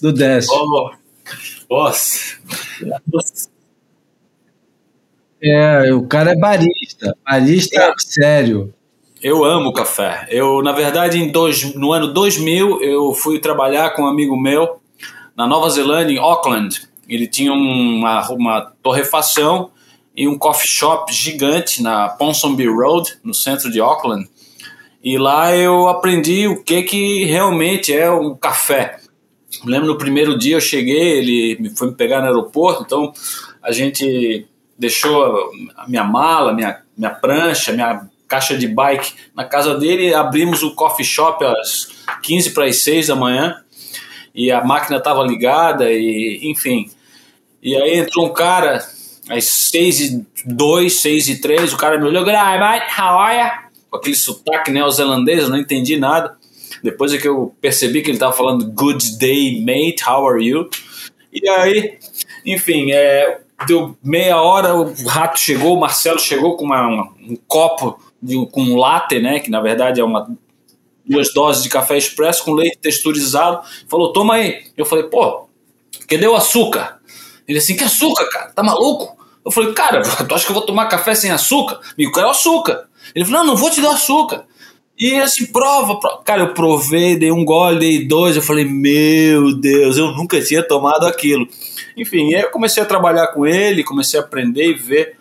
do DS.
Oh, nossa.
É, o cara é barista. Barista é. sério.
Eu amo café. Eu, na verdade, em dois, no ano 2000, eu fui trabalhar com um amigo meu na Nova Zelândia, em Auckland. Ele tinha uma, uma torrefação e um coffee shop gigante na Ponsonby Road, no centro de Auckland. E lá eu aprendi o que, que realmente é um café. lembro no primeiro dia eu cheguei, ele foi me pegar no aeroporto, então a gente deixou a minha mala, minha, minha prancha, minha caixa de bike na casa dele, abrimos o coffee shop às 15 para as 6 da manhã
e a máquina estava ligada, e enfim. E aí entrou um cara, às 6 e 2, 6 e 3, o cara me olhou, mate, how are you? Com aquele sotaque neozelandês, eu não entendi nada. Depois é que eu percebi que ele estava falando Good day, mate, how are you? E aí, enfim, é, deu meia hora, o rato chegou, o Marcelo chegou com uma, uma, um copo de, com um latte, né, que na verdade é uma duas doses de café expresso com leite texturizado. Falou, toma aí. Eu falei, pô, cadê o açúcar? Ele assim, que açúcar, cara? Tá maluco? Eu falei, cara, *laughs* tu acha que eu vou tomar café sem açúcar? Eu quero açúcar. Ele falou, não, não vou te dar açúcar. E assim, prova, prova. Cara, eu provei, dei um gole, dei dois. Eu falei, meu Deus, eu nunca tinha tomado aquilo. Enfim, aí eu comecei a trabalhar com ele, comecei a aprender e ver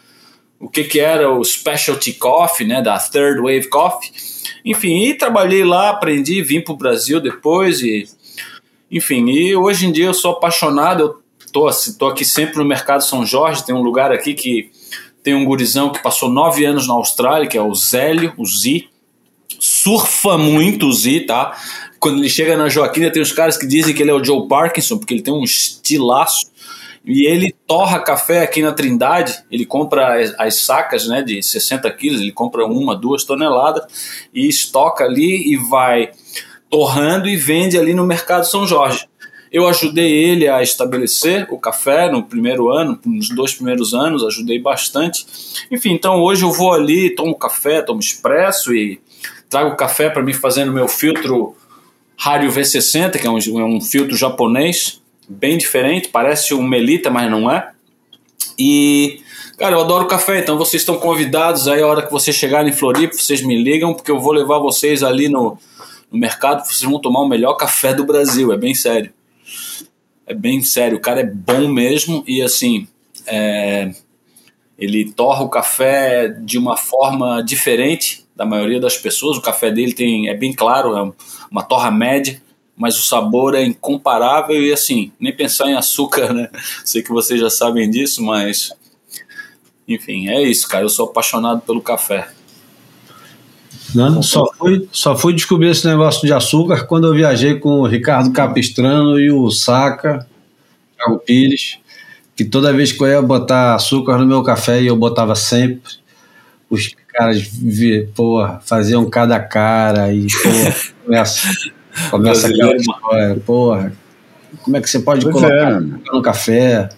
o que, que era o Specialty Coffee, né, da Third Wave Coffee. Enfim, e trabalhei lá, aprendi, vim para o Brasil depois e... Enfim, e hoje em dia eu sou apaixonado, eu tô, tô aqui sempre no Mercado São Jorge, tem um lugar aqui que tem um gurizão que passou nove anos na Austrália, que é o Zélio, o Z, surfa muito o Z, tá? Quando ele chega na Joaquina, tem os caras que dizem que ele é o Joe Parkinson, porque ele tem um estilaço. E ele torra café aqui na Trindade, ele compra as, as sacas né, de 60 quilos, ele compra uma, duas toneladas e estoca ali e vai torrando e vende ali no Mercado São Jorge. Eu ajudei ele a estabelecer o café no primeiro ano, nos dois primeiros anos, ajudei bastante. Enfim, então hoje eu vou ali, tomo café, tomo expresso e trago café para mim fazer no meu filtro Rádio V60, que é um, é um filtro japonês, bem diferente, parece um Melita, mas não é. E, cara, eu adoro café, então vocês estão convidados aí a hora que vocês chegarem em Floripa, vocês me ligam, porque eu vou levar vocês ali no, no mercado, vocês vão tomar o melhor café do Brasil, é bem sério. É bem sério, o cara é bom mesmo e assim, é, ele torra o café de uma forma diferente da maioria das pessoas. O café dele tem, é bem claro, é uma torra média, mas o sabor é incomparável e assim, nem pensar em açúcar, né? *laughs* Sei que vocês já sabem disso, mas enfim, é isso, cara. Eu sou apaixonado pelo café.
Não, só fui, só fui descobrir esse negócio de açúcar quando eu viajei com o Ricardo Capistrano e o Saca, Thiago Pires, que toda vez que eu ia botar açúcar no meu café, e eu botava sempre, os caras porra, faziam cada cara e porra, *laughs* começa, começa aquela história, porra, como é que você pode pois colocar é. no café?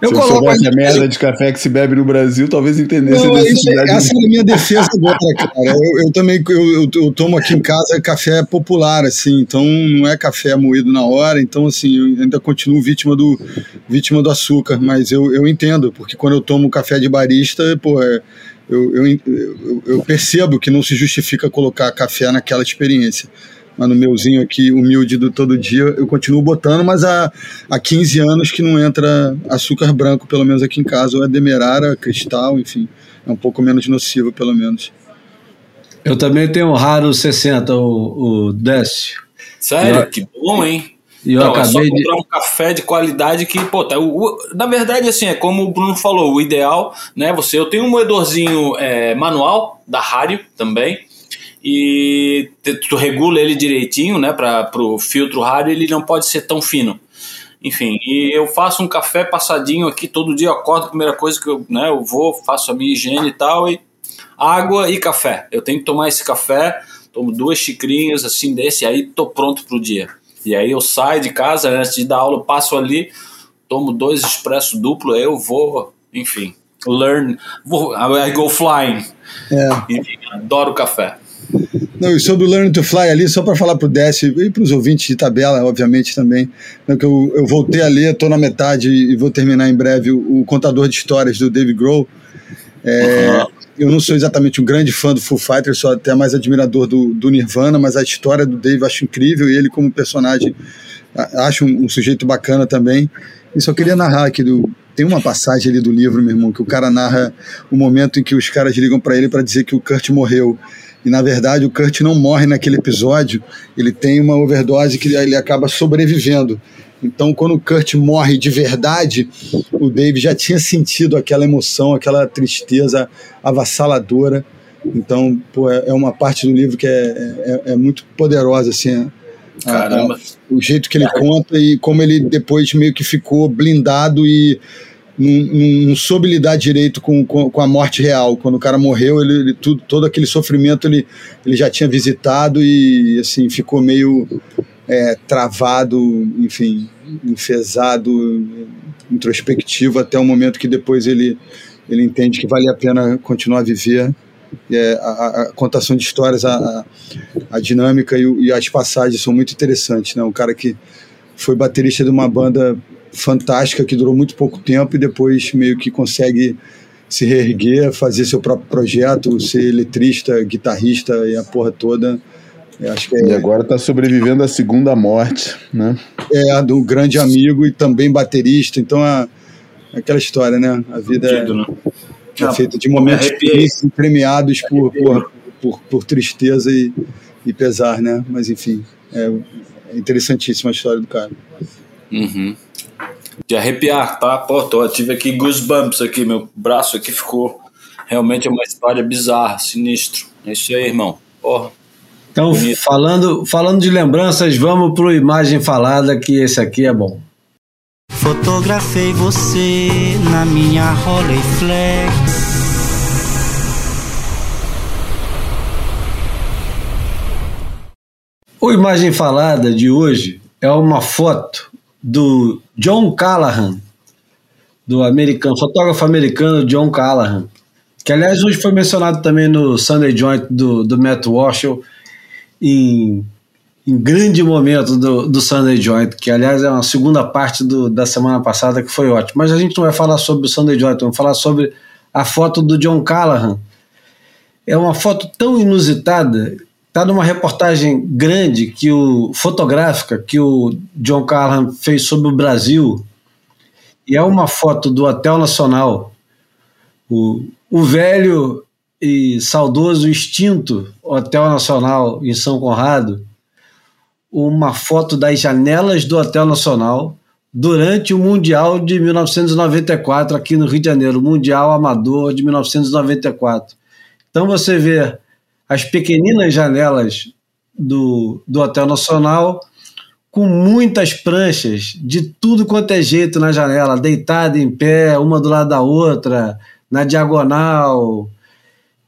Eu Se eu soubesse a merda de café que se bebe no Brasil, talvez entendesse não, a necessidade.
Isso, essa é a minha defesa agora, cara. Eu, eu também eu, eu, tomo aqui em casa café popular, assim, então não é café moído na hora, então assim, eu ainda continuo vítima do, vítima do açúcar, mas eu, eu entendo, porque quando eu tomo café de barista, pô, é, eu, eu, eu percebo que não se justifica colocar café naquela experiência mas no meuzinho aqui, humilde do todo dia, eu continuo botando, mas há, há 15 anos que não entra açúcar branco, pelo menos aqui em casa, ou é demerara, cristal, enfim, é um pouco menos nocivo, pelo menos.
Eu também tenho um raro 60, o, o Décio.
Sério? Eu, que bom, hein? E eu acabei é só comprar de... um café de qualidade que, pô, tá, o, na verdade, assim, é como o Bruno falou, o ideal, né, você, eu tenho um moedorzinho é, manual da Rádio também, e tu regula ele direitinho, né, para o filtro rádio, ele não pode ser tão fino. Enfim, e eu faço um café passadinho aqui todo dia, eu acordo, a primeira coisa que eu, né, eu vou, faço a minha higiene e tal, e água e café. Eu tenho que tomar esse café, tomo duas xicrinhas assim desse, aí tô pronto pro dia. E aí eu saio de casa, antes de dar aula, passo ali, tomo dois expresso duplo, aí eu vou, enfim, learn, vou, I go flying. É. Enfim, adoro café.
Não, e sobre o Learn to Fly ali, só para falar para o Décio e para os ouvintes de tabela, obviamente também, né, que eu, eu voltei a ler, estou na metade e vou terminar em breve o, o Contador de Histórias do Dave Grohl. É, uhum. Eu não sou exatamente um grande fã do Full Fighter, sou até mais admirador do, do Nirvana, mas a história do Dave acho incrível e ele como personagem acho um, um sujeito bacana também. E só queria narrar aqui do, tem uma passagem ali do livro, meu irmão, que o cara narra o momento em que os caras ligam para ele para dizer que o Kurt morreu. E na verdade o Kurt não morre naquele episódio, ele tem uma overdose que ele acaba sobrevivendo. Então, quando o Kurt morre de verdade, o Dave já tinha sentido aquela emoção, aquela tristeza avassaladora. Então, pô, é, é uma parte do livro que é, é, é muito poderosa, assim,
Caramba.
A, a, o jeito que ele conta e como ele depois meio que ficou blindado e não, não, soube lidar direito com, com, com, a morte real. Quando o cara morreu, ele, ele, tudo, todo aquele sofrimento ele, ele já tinha visitado e assim ficou meio é, travado, enfim, enfesado, introspectivo até o momento que depois ele, ele entende que vale a pena continuar a viver. É, a, a, contação de histórias, a, a dinâmica e, e, as passagens são muito interessantes. Né? Um cara que foi baterista de uma banda fantástica que durou muito pouco tempo e depois meio que consegue se reerguer, fazer seu próprio projeto, ser eletrista, guitarrista e a porra toda.
Eu acho que é, e agora está sobrevivendo à segunda morte, né?
É, do grande amigo e também baterista. Então, a, aquela história, né? A vida é, né? é feita de momentos premiados por, por, por, por, tristeza e, e pesar, né? Mas, enfim, é, é interessantíssima a história do cara.
Uhum. De arrepiar, tá? Pô, tô, tive aqui goosebumps aqui, meu braço aqui ficou. Realmente é uma história bizarra, sinistro. É isso aí, irmão. Porra.
Então, falando, falando de lembranças, vamos pro Imagem Falada, que esse aqui é bom.
Fotografei você na minha Rolleiflex.
O Imagem Falada de hoje é uma foto do John Callahan, do americano, fotógrafo americano John Callahan, que aliás hoje foi mencionado também no Sunday Joint do, do Matt Walsh em, em grande momento do, do Sunday Joint, que aliás é uma segunda parte do, da semana passada que foi ótima. Mas a gente não vai falar sobre o Sunday Joint, vamos falar sobre a foto do John Callahan. É uma foto tão inusitada, está numa reportagem grande que o fotográfica que o John Callahan fez sobre o Brasil. E é uma foto do Hotel Nacional. O, o velho e saudoso extinto Hotel Nacional em São Conrado uma foto das janelas do Hotel Nacional durante o Mundial de 1994 aqui no Rio de Janeiro, Mundial Amador de 1994. Então você vê as pequeninas janelas do, do Hotel Nacional com muitas pranchas de tudo quanto é jeito na janela, deitada em pé, uma do lado da outra, na diagonal,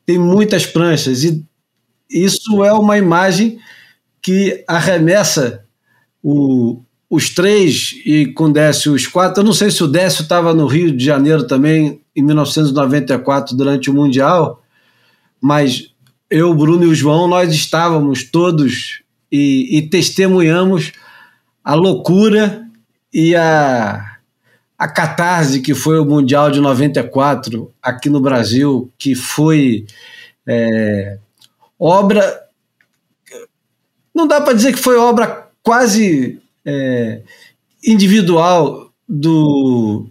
tem muitas pranchas e isso é uma imagem que arremessa o, os três e com Décio os quatro. Eu não sei se o Décio estava no Rio de Janeiro também em 1994 durante o Mundial, mas eu, Bruno e o João, nós estávamos todos e, e testemunhamos a loucura e a, a catarse que foi o Mundial de 94 aqui no Brasil, que foi é, obra. Não dá para dizer que foi obra quase é, individual do,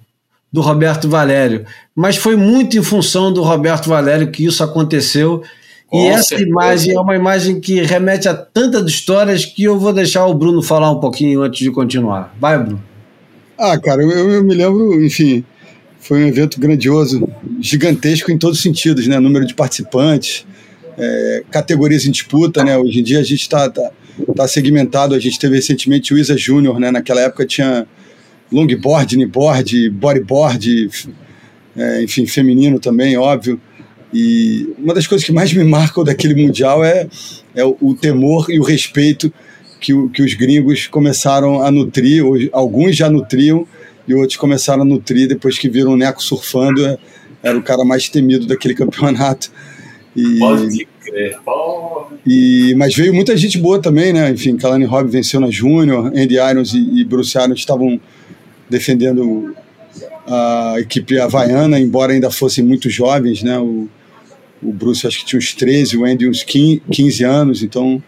do Roberto Valério, mas foi muito em função do Roberto Valério que isso aconteceu. Com e essa certeza. imagem é uma imagem que remete a tantas histórias que eu vou deixar o Bruno falar um pouquinho antes de continuar. Vai, Bruno.
Ah, cara, eu, eu me lembro, enfim, foi um evento grandioso, gigantesco em todos os sentidos, né? Número de participantes, é, categorias em disputa, né? Hoje em dia a gente está tá, tá segmentado, a gente teve recentemente o Isa Júnior, né? Naquela época tinha longboard, kneeboard, bodyboard, é, enfim, feminino também, óbvio. E uma das coisas que mais me marcam daquele Mundial é, é o, o temor e o respeito que, o, que os gringos começaram a nutrir, alguns já nutriam e outros começaram a nutrir depois que viram o Neco surfando, é, era o cara mais temido daquele campeonato. E, Pode crer. E, mas veio muita gente boa também, né? Enfim, Kalani Robb venceu na Júnior, Andy Irons e, e Bruce Irons estavam defendendo a equipe havaiana, embora ainda fossem muito jovens, né? O, o Bruce acho que tinha uns 13, o Andy uns 15 anos, então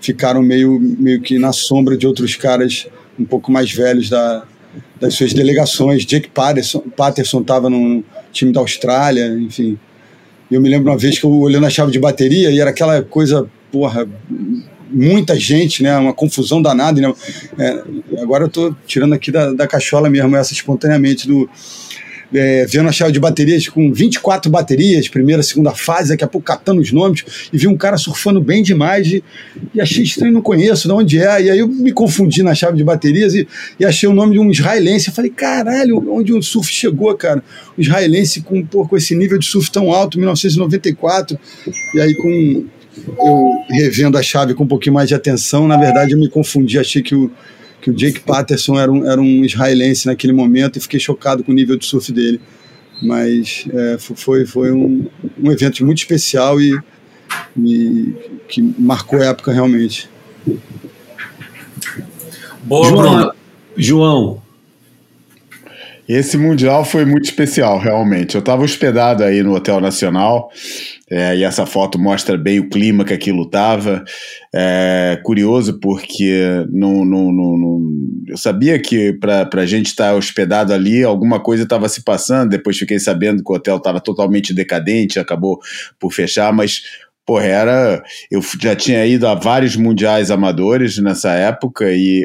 ficaram meio, meio que na sombra de outros caras um pouco mais velhos da, das suas delegações. Jake Patterson estava no time da Austrália, enfim. Eu me lembro uma vez que eu olhando a chave de bateria e era aquela coisa, porra, muita gente, né? Uma confusão danada. Né? É, agora eu estou tirando aqui da, da cachola mesmo essa espontaneamente do é, vendo a chave de baterias com 24 baterias, primeira, segunda fase, daqui a pouco catando os nomes, e vi um cara surfando bem demais e, e achei estranho, não conheço, de onde é. E aí eu me confundi na chave de baterias e, e achei o nome de um israelense. Eu falei, caralho, onde o surf chegou, cara? Um israelense com, pô, com esse nível de surf tão alto, 1994, e aí com eu revendo a chave com um pouquinho mais de atenção, na verdade eu me confundi, achei que o, que o Jake Patterson era um, era um israelense naquele momento e fiquei chocado com o nível de surf dele. Mas é, foi, foi um, um evento muito especial e, e que marcou a época realmente.
Boa, João, João,
esse Mundial foi muito especial, realmente. Eu estava hospedado aí no Hotel Nacional, é, e essa foto mostra bem o clima que aquilo estava. É, curioso, porque não, não, não, não eu sabia que para a gente estar tá hospedado ali, alguma coisa estava se passando. Depois fiquei sabendo que o hotel estava totalmente decadente, acabou por fechar, mas Porra, era. Eu já tinha ido a vários mundiais amadores nessa época e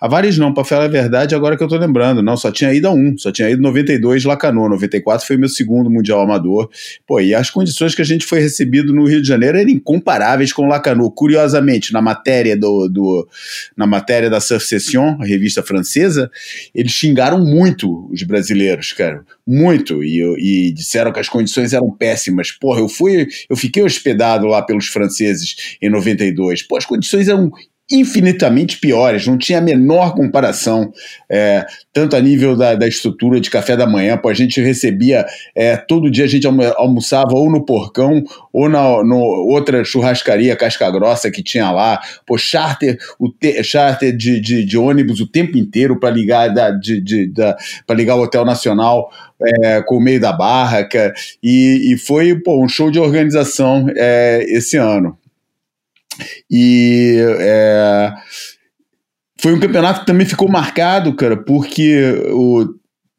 a vários não, para falar a verdade, agora que eu tô lembrando. Não, só tinha ido a um, só tinha ido 92 Lacanô, 94 foi meu segundo Mundial Amador. Pô, e as condições que a gente foi recebido no Rio de Janeiro eram incomparáveis com Lacanô. Curiosamente, na matéria do, do na matéria da Surf Session, a revista francesa, eles xingaram muito os brasileiros, cara. Muito. E, e disseram que as condições eram péssimas. Porra, eu fui, eu fiquei hospedado lá pelos franceses em 92. Pô, as condições eram infinitamente piores, não tinha a menor comparação, é, tanto a nível da, da, estrutura de café da manhã, pô, a gente recebia, é, todo dia a gente almoçava ou no Porcão ou na no, outra churrascaria casca grossa que tinha lá, pô, charter, o te, charter de, de, de, ônibus o tempo inteiro para ligar, de, de, da, ligar o Hotel Nacional é, com o meio da barra, e, e foi pô, um show de organização é, esse ano. E é, foi um campeonato que também ficou marcado, cara, porque o,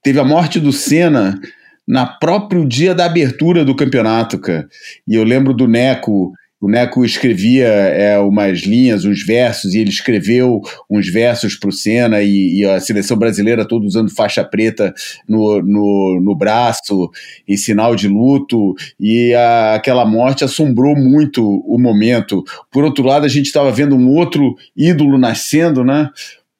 teve a morte do Senna na próprio dia da abertura do campeonato, cara. E eu lembro do Neco o Neco escrevia é, umas linhas, uns versos, e ele escreveu uns versos para o Senna, e, e, a seleção brasileira toda usando faixa preta no, no, no braço, em sinal de luto, e a, aquela morte assombrou muito o momento. Por outro lado, a gente estava vendo um outro ídolo nascendo, né?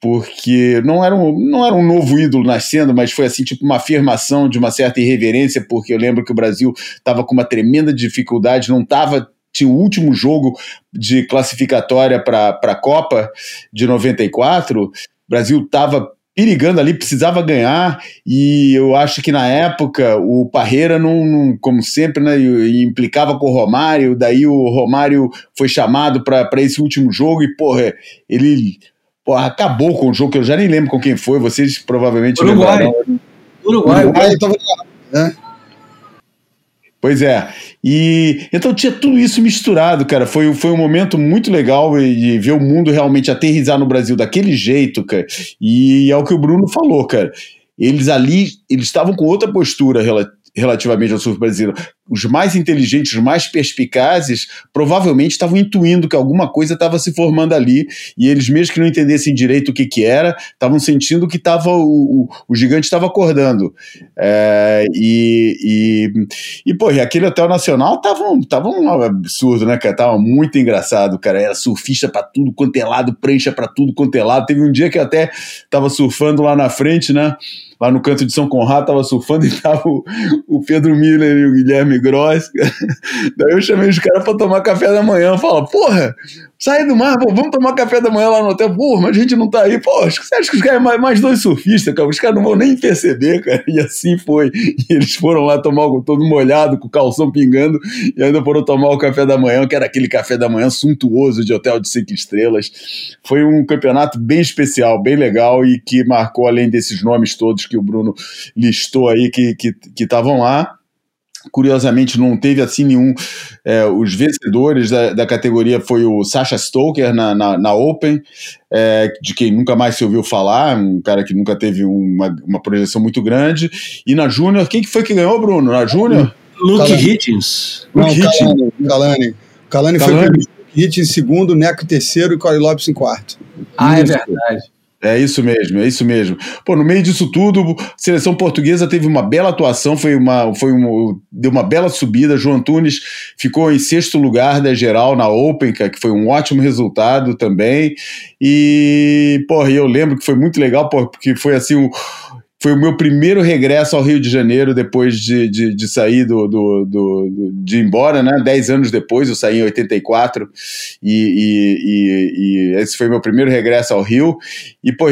porque não era, um, não era um novo ídolo nascendo, mas foi assim, tipo uma afirmação de uma certa irreverência, porque eu lembro que o Brasil estava com uma tremenda dificuldade, não estava o último jogo de classificatória para a Copa de 94, o Brasil estava perigando ali, precisava ganhar, e eu acho que na época o Parreira não, não como sempre, né, implicava com o Romário, daí o Romário foi chamado para esse último jogo e, porra, ele porra, acabou com o jogo, que eu já nem lembro com quem foi, vocês provavelmente
Uruguai.
lembrarão. Uruguai, Uruguai, Uruguai, né?
Pois é. E então tinha tudo isso misturado, cara. Foi, foi um momento muito legal de ver o mundo realmente aterrizar no Brasil daquele jeito, cara. E é o que o Bruno falou, cara. Eles ali, eles estavam com outra postura relativamente ao surf brasileiro os mais inteligentes, os mais perspicazes, provavelmente estavam intuindo que alguma coisa estava se formando ali, e eles, mesmo que não entendessem direito o que, que era, estavam sentindo que tava, o, o, o gigante estava acordando. É, e, e, e, pô, e aquele Hotel Nacional estava tava um absurdo, né, cara? Tava muito engraçado, cara. Era surfista para tudo quanto é lado, prancha para tudo quanto é lado. Teve um dia que eu até estava surfando lá na frente, né? Lá no canto de São Conrado, estava surfando e tava o, o Pedro Miller e o Guilherme Gross. *laughs* Daí eu chamei os caras para tomar café da manhã. Fala, porra, sai do mar, pô, vamos tomar café da manhã lá no hotel. Porra, mas a gente não tá aí. Pô, você acha que os caras mais, mais dois surfistas, cara? Os caras não vão nem perceber, cara. E assim foi. E eles foram lá tomar algo todo molhado, com o calção pingando, e ainda foram tomar o café da manhã, que era aquele café da manhã suntuoso de hotel de cinco estrelas. Foi um campeonato bem especial, bem legal e que marcou, além desses nomes todos que o Bruno listou aí, que estavam que, que lá Curiosamente, não teve assim nenhum. É, os vencedores da, da, categoria foi o Sasha Stoker na, na, na Open, é, de quem nunca mais se ouviu falar, um cara que nunca teve uma, uma projeção muito grande. E na Júnior, quem que foi que ganhou, Bruno? Na Júnior?
Luke Hitchens.
Luke Hitchens. Kalani. Kalani foi o Hitchens em segundo, Neco em terceiro e Corey Lopes em quarto.
Ah, é verdade.
É isso mesmo, é isso mesmo. Pô, no meio disso tudo, a seleção portuguesa teve uma bela atuação, foi uma, foi uma, deu uma bela subida. João Antunes ficou em sexto lugar da geral na Open, que foi um ótimo resultado também. E, porra, eu lembro que foi muito legal, porque foi assim um foi o meu primeiro regresso ao Rio de Janeiro depois de, de, de sair do, do, do, de ir embora, né? Dez anos depois, eu saí em 84 e, e, e, e esse foi meu primeiro regresso ao Rio. E, pô,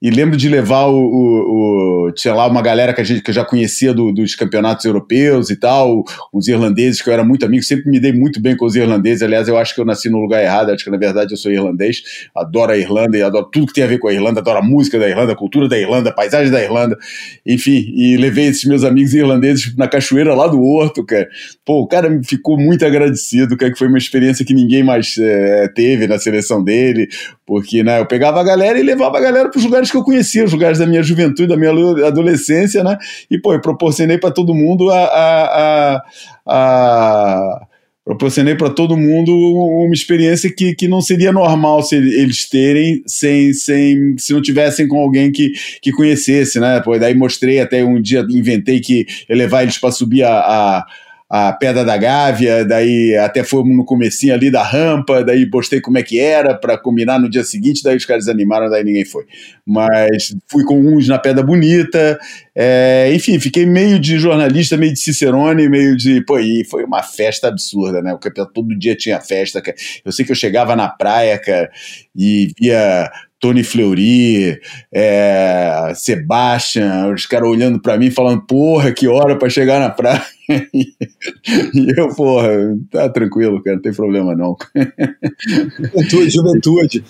e lembro de levar o, o, o, Tinha lá uma galera que, a gente, que eu já conhecia do, dos campeonatos europeus e tal, uns irlandeses que eu era muito amigo, sempre me dei muito bem com os irlandeses. Aliás, eu acho que eu nasci no lugar errado, acho que na verdade eu sou irlandês, adoro a Irlanda e adoro tudo que tem a ver com a Irlanda, adoro a música da Irlanda, a cultura da Irlanda, a paisagem da Irlanda, enfim. E levei esses meus amigos irlandeses na cachoeira lá do Horto, cara. Pô, o cara ficou muito agradecido, cara, que foi uma experiência que ninguém mais é, teve na seleção dele, porque né, eu pegava a galera e levava a galera para os lugares que eu conhecia, os lugares da minha juventude, da minha adolescência, né? E, pô, eu proporcionei para todo mundo a, a, a, a proporcionei para todo mundo uma experiência que, que não seria normal se eles terem sem, sem se não tivessem com alguém que, que conhecesse, né? Pô, daí mostrei até um dia inventei que eu levar eles para subir a, a a Pedra da Gávea, daí até fomos no comecinho ali da rampa, daí postei como é que era para combinar no dia seguinte, daí os caras animaram, daí ninguém foi. Mas fui com uns na Pedra Bonita, é, enfim, fiquei meio de jornalista, meio de cicerone, meio de... Pô, e foi uma festa absurda, né? O campeonato todo dia tinha festa, cara. Eu sei que eu chegava na praia, cara, e via Tony Fleury, é, Sebastian, os caras olhando para mim falando, porra, que hora para chegar na praia. *laughs* e eu, porra, tá tranquilo, cara, não tem problema não. *laughs*
Juventude, juventude.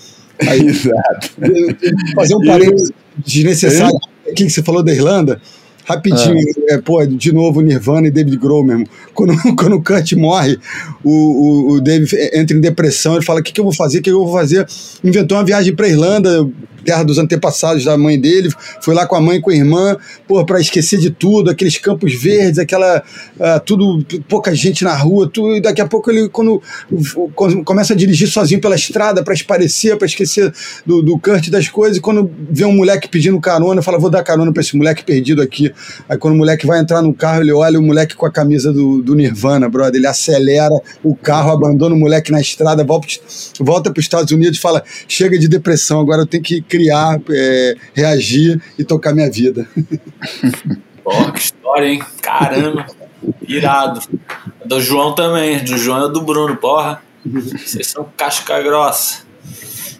Aí, Exato.
Fazer um parênteses desnecessário. O que você falou da Irlanda? Rapidinho, ah. é, pô, de novo Nirvana e David Grohl mesmo. Quando, *laughs* quando o Kurt morre, o, o, o David entra em depressão, ele fala: o que, que eu vou fazer? O que eu vou fazer? Inventou uma viagem para Irlanda, terra dos antepassados da mãe dele, foi lá com a mãe, com a irmã, pô, para esquecer de tudo, aqueles campos verdes, aquela uh, tudo, pouca gente na rua, tudo, e daqui a pouco ele quando, quando começa a dirigir sozinho pela estrada para esparecer, para esquecer do, do Kurt das coisas, e quando vê um moleque pedindo carona, fala, vou dar carona para esse moleque perdido aqui. Aí quando o moleque vai entrar no carro, ele olha o moleque com a camisa do, do Nirvana, brother, ele acelera o carro, abandona o moleque na estrada, volta, volta para os Estados Unidos e fala, chega de depressão, agora eu tenho que criar, é, reagir e tocar minha vida. *laughs*
Pô, que história, hein? Caramba, irado. Do João também, do João e do Bruno, porra. Vocês são casca grossa.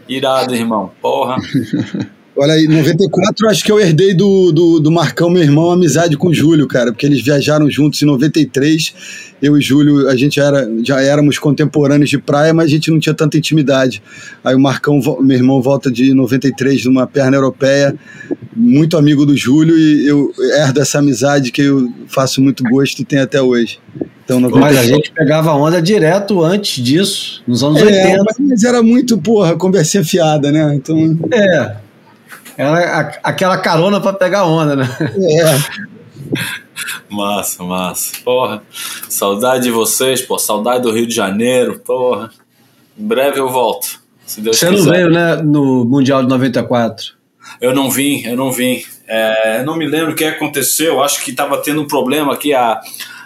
Irado, irmão, porra. *laughs*
Olha aí, 94 acho que eu herdei do, do, do Marcão, meu irmão, amizade com o Júlio, cara, porque eles viajaram juntos em 93. Eu e Júlio, a gente era, já éramos contemporâneos de praia, mas a gente não tinha tanta intimidade. Aí o Marcão, meu irmão, volta de 93 numa perna europeia, muito amigo do Júlio, e eu herdo essa amizade que eu faço muito gosto e tenho até hoje.
Então, mas a gente pegava onda direto antes disso, nos anos é, 80.
Mas era muito, porra, conversinha fiada, né? Então...
É, era aquela carona para pegar onda, né?
É.
massa, massa. Porra, saudade de vocês, pô, saudade do Rio de Janeiro, porra. Em breve eu volto. Se Deus
Você quiser. não veio, né, no Mundial de 94?
Eu não vim, eu não vim. É, não me lembro o que aconteceu, acho que estava tendo um problema aqui, a,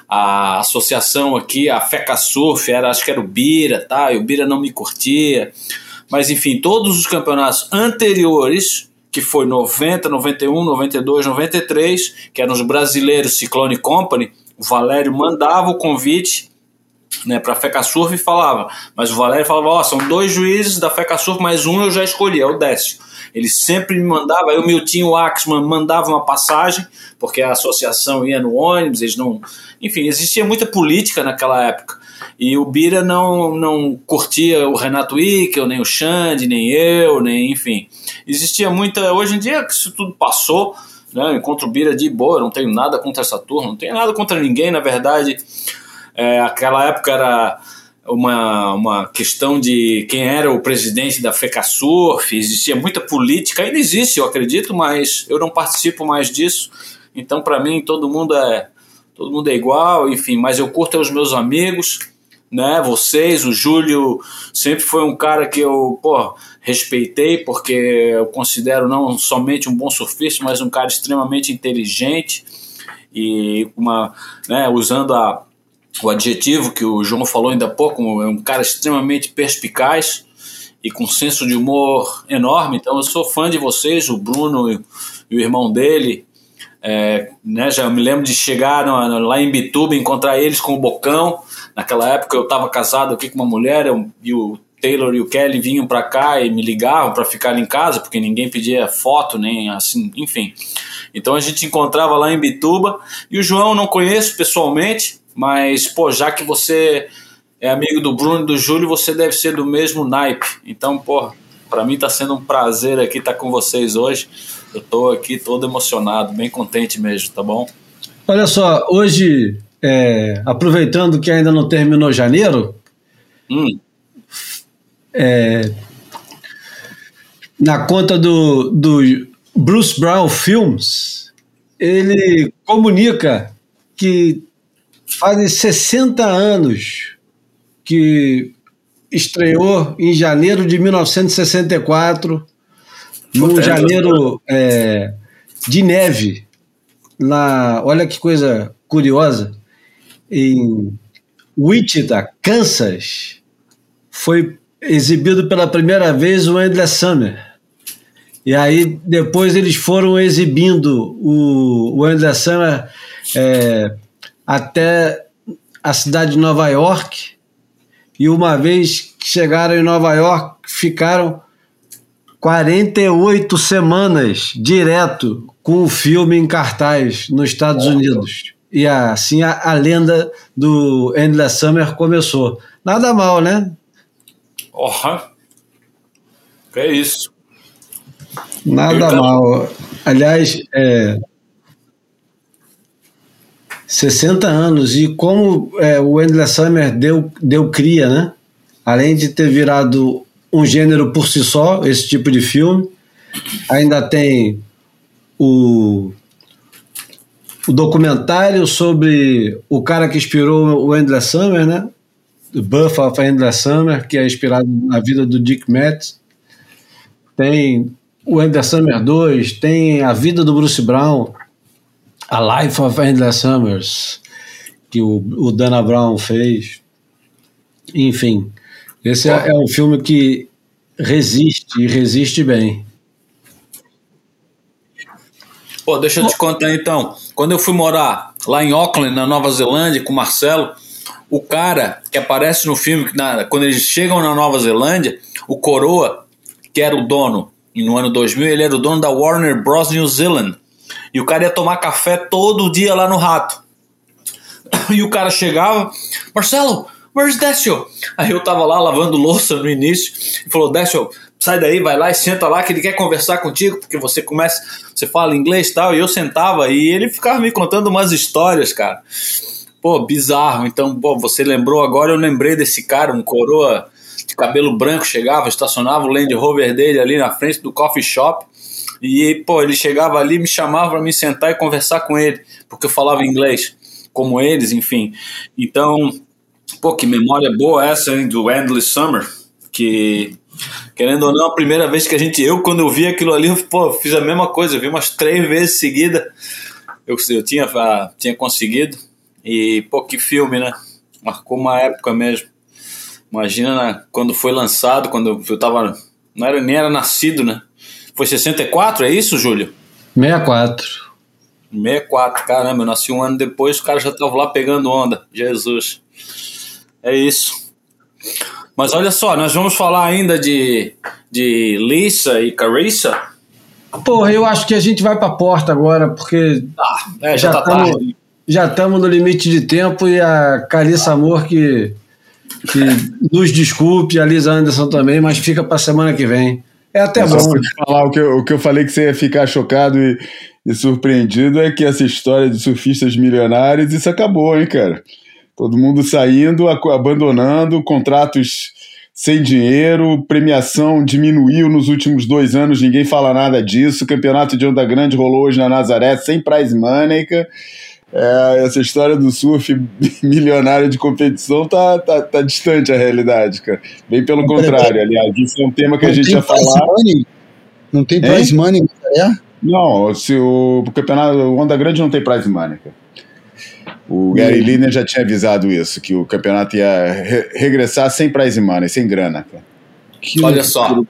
a associação aqui, a FECA Surf, era, acho que era o Bira, tá? E o Bira não me curtia. Mas enfim, todos os campeonatos anteriores que foi 90, 91, 92, 93, que eram os brasileiros Ciclone Company, o Valério mandava o convite né, para a FECA Surf e falava, mas o Valério falava, ó, oh, são dois juízes da FECA Surf, mas um eu já escolhi, é o Décio. Ele sempre me mandava, aí o Miltinho Axman mandava uma passagem, porque a associação ia no ônibus, eles não... Enfim, existia muita política naquela época. E o Bira não, não curtia o Renato Ickel, nem o Xande, nem eu, nem enfim. Existia muita. Hoje em dia isso tudo passou. Né? Encontro o Bira de boa, não tenho nada contra essa turma, não tenho nada contra ninguém, na verdade. É, aquela época era uma, uma questão de quem era o presidente da FECASURF, existia muita política, ainda existe, eu acredito, mas eu não participo mais disso. Então, para mim, todo mundo é todo mundo é igual, enfim, mas eu curto os meus amigos, né? Vocês, o Júlio sempre foi um cara que eu, pô, respeitei porque eu considero não somente um bom surfista, mas um cara extremamente inteligente e uma, né, usando a, o adjetivo que o João falou ainda há pouco, é um cara extremamente perspicaz e com senso de humor enorme. Então eu sou fã de vocês, o Bruno e, e o irmão dele. É, né, já me lembro de chegar no, lá em Bituba, encontrar eles com o Bocão. Naquela época eu estava casado aqui com uma mulher eu, e o Taylor e o Kelly vinham para cá e me ligavam para ficar em casa, porque ninguém pedia foto, nem assim, enfim. Então a gente encontrava lá em Bituba. E o João não conheço pessoalmente, mas, pô, já que você é amigo do Bruno e do Júlio, você deve ser do mesmo naipe. Então, pô, para mim está sendo um prazer aqui estar tá com vocês hoje. Eu estou aqui todo emocionado, bem contente mesmo, tá bom?
Olha só, hoje, é, aproveitando que ainda não terminou janeiro, hum. é, na conta do, do Bruce Brown Films, ele comunica que fazem 60 anos que estreou em janeiro de 1964, num janeiro é, de neve, na, olha que coisa curiosa, em Wichita, Kansas, foi exibido pela primeira vez o Endless Summer. E aí depois eles foram exibindo o, o Endless Summer é, até a cidade de Nova York e uma vez que chegaram em Nova York, ficaram 48 semanas direto com o filme em cartaz nos Estados. Unidos. E assim a, a, lenda do Endless Summer começou. Nada mal, né?
Porra! Que é isso?
Nada mal. Aliás, é, 60 anos. E como é, o Endless Summer deu, deu cria, né? Além de ter virado um gênero por si só, esse tipo de filme, ainda tem o, o documentário sobre o cara que inspirou o Endless Summer, né? The Buff of Endless Summer, que é inspirado na vida do Dick Metz. Tem o Endless Summer 2, tem a vida do Bruce Brown, a Life of Endless Summers, que o, o Dana Brown fez. Enfim, esse é, é um filme que resiste e resiste bem.
Pô, deixa eu te contar então. Quando eu fui morar lá em Auckland, na Nova Zelândia, com o Marcelo, o cara que aparece no filme, na, quando eles chegam na Nova Zelândia, o Coroa, que era o dono, e no ano 2000 ele era o dono da Warner Bros. New Zealand. E o cara ia tomar café todo dia lá no rato. *coughs* E o cara chegava, Marcelo, where's Décio? Aí eu tava lá lavando louça no início e falou: Décio, sai daí, vai lá e senta lá que ele quer conversar contigo, porque você começa, você fala inglês e tal. E eu sentava e ele ficava me contando umas histórias, cara. Pô, bizarro. Então, pô, você lembrou agora, eu lembrei desse cara, um coroa de cabelo branco, chegava, estacionava o Land Rover dele ali na frente do coffee shop e, pô, ele chegava ali, me chamava para me sentar e conversar com ele, porque eu falava inglês, como eles, enfim. Então, pô, que memória boa essa, hein, do Endless Summer, que, querendo ou não, a primeira vez que a gente, eu, quando eu vi aquilo ali, eu, pô, fiz a mesma coisa, eu vi umas três vezes seguida, eu, eu tinha, ah, tinha conseguido, e, pô, que filme, né? Marcou uma época mesmo. Imagina né, quando foi lançado, quando eu tava. Não era, nem era nascido, né? Foi 64, é isso, Júlio?
64.
64, caramba, eu nasci um ano depois, o cara já estava lá pegando onda. Jesus. É isso. Mas olha só, nós vamos falar ainda de, de Lisa e Carissa.
Porra, eu acho que a gente vai pra porta agora, porque.
Ah, é, já, já tá tamo, tarde.
Já estamos no limite de tempo e a Carissa Amor que, que nos desculpe, a Lisa Anderson também, mas fica pra semana que vem. É até bom.
falar o que, eu, o que eu falei que você ia ficar chocado e, e surpreendido é que essa história de surfistas milionários, isso acabou, hein, cara? Todo mundo saindo, abandonando, contratos sem dinheiro, premiação diminuiu nos últimos dois anos, ninguém fala nada disso. O campeonato de onda grande rolou hoje na Nazaré sem prize money. É, essa história do surf *laughs* milionário de competição tá, tá, tá distante a realidade, cara. Bem pelo contrário, aliás, isso é um tema que
Não
a gente
tem
ia falar.
prize money? Não tem
Hein?
prize money, é?
Não, se o, campeonato Onda Grande não tem prize money, cara. O Gary Lineker já tinha avisado isso, que o campeonato ia re- regressar sem prize money, sem grana. Cara.
Olha só.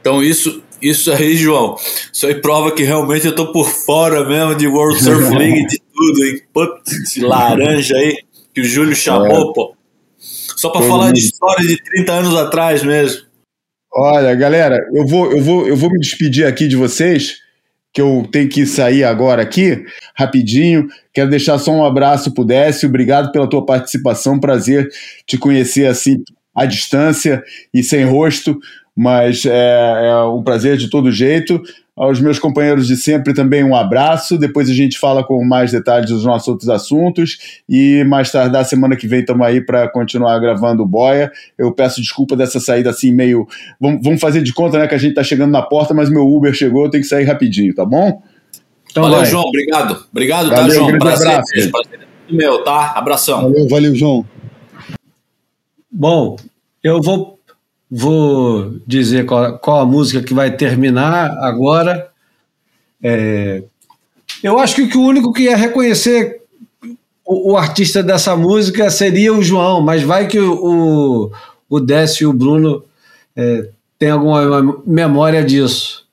Então isso, isso aí, João, isso aí prova que realmente eu tô por fora mesmo de World Surf *laughs* League, de tudo, hein? Putz, esse laranja aí que o Júlio chamou, pô. Só pra
Todo
falar de história de 30 anos atrás mesmo.
Olha, galera, eu vou, eu, vou, eu vou me despedir aqui de vocês, que eu tenho que sair agora aqui, rapidinho. Quero deixar só um abraço pro Décio, obrigado pela tua participação, prazer te conhecer assim à distância e sem rosto, mas é, é um prazer de todo jeito. Aos meus companheiros de sempre também um abraço. Depois a gente fala com mais detalhes dos nossos outros assuntos. E mais tardar, semana que vem, estamos aí para continuar gravando o Boia. Eu peço desculpa dessa saída assim, meio. Vamos, vamos fazer de conta né, que a gente está chegando na porta, mas meu Uber chegou, eu tenho que sair rapidinho, tá bom?
Então
Valeu,
vai.
João, obrigado. Obrigado, tá,
Valeu,
João?
grande
Prazer,
abraço.
prazer meu, tá? Abração.
Valeu, valeu, João.
Bom, eu vou, vou dizer qual, qual a música que vai terminar agora. É, eu acho que o único que ia reconhecer o, o artista dessa música seria o João, mas vai que o, o, o Décio e o Bruno é, tem alguma memória disso.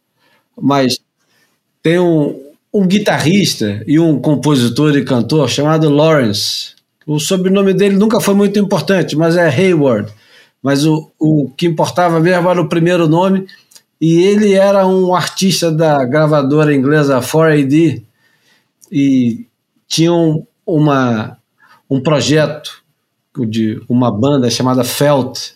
Mas tem um, um guitarrista e um compositor e cantor chamado Lawrence. O sobrenome dele nunca foi muito importante, mas é Hayward. Mas o, o que importava mesmo era o primeiro nome. E ele era um artista da gravadora inglesa 4AD e tinha um, uma, um projeto de uma banda chamada Felt,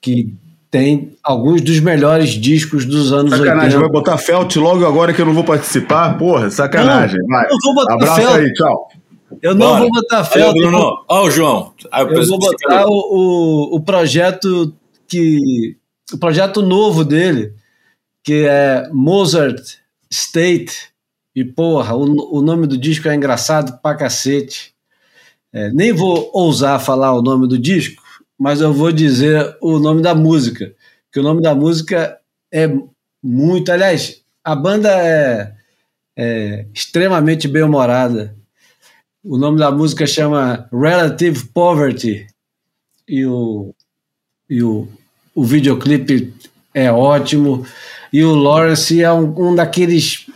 que tem alguns dos melhores discos dos anos
Sacanagem,
80.
vai botar Felt logo agora que eu não vou participar? Porra, sacanagem.
Não,
vai.
eu vou botar
Abraço
Felt.
aí, tchau.
Eu não
Bora.
vou botar
Valeu,
Felt.
Bruno. Ó, o João. Ah,
Eu vou botar o, o, o projeto que. O projeto novo dele, que é Mozart State. E, porra, o, o nome do disco é engraçado pra cacete. É, nem vou ousar falar o nome do disco, mas eu vou dizer o nome da música. Que o nome da música é muito. Aliás, a banda é, é extremamente bem-humorada. O nome da música chama Relative Poverty e o, e o, o videoclipe é ótimo. E o Lawrence é um, um daqueles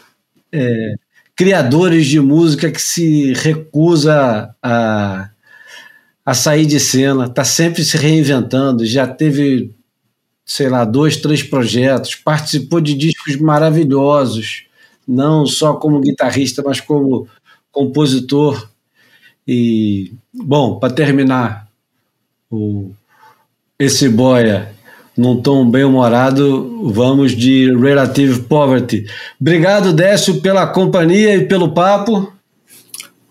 é, criadores de música que se recusa a, a sair de cena, está sempre se reinventando. Já teve, sei lá, dois, três projetos, participou de discos maravilhosos, não só como guitarrista, mas como compositor. E, bom, para terminar, o, esse boia num tom bem humorado, vamos de Relative Poverty. Obrigado, Décio, pela companhia e pelo papo.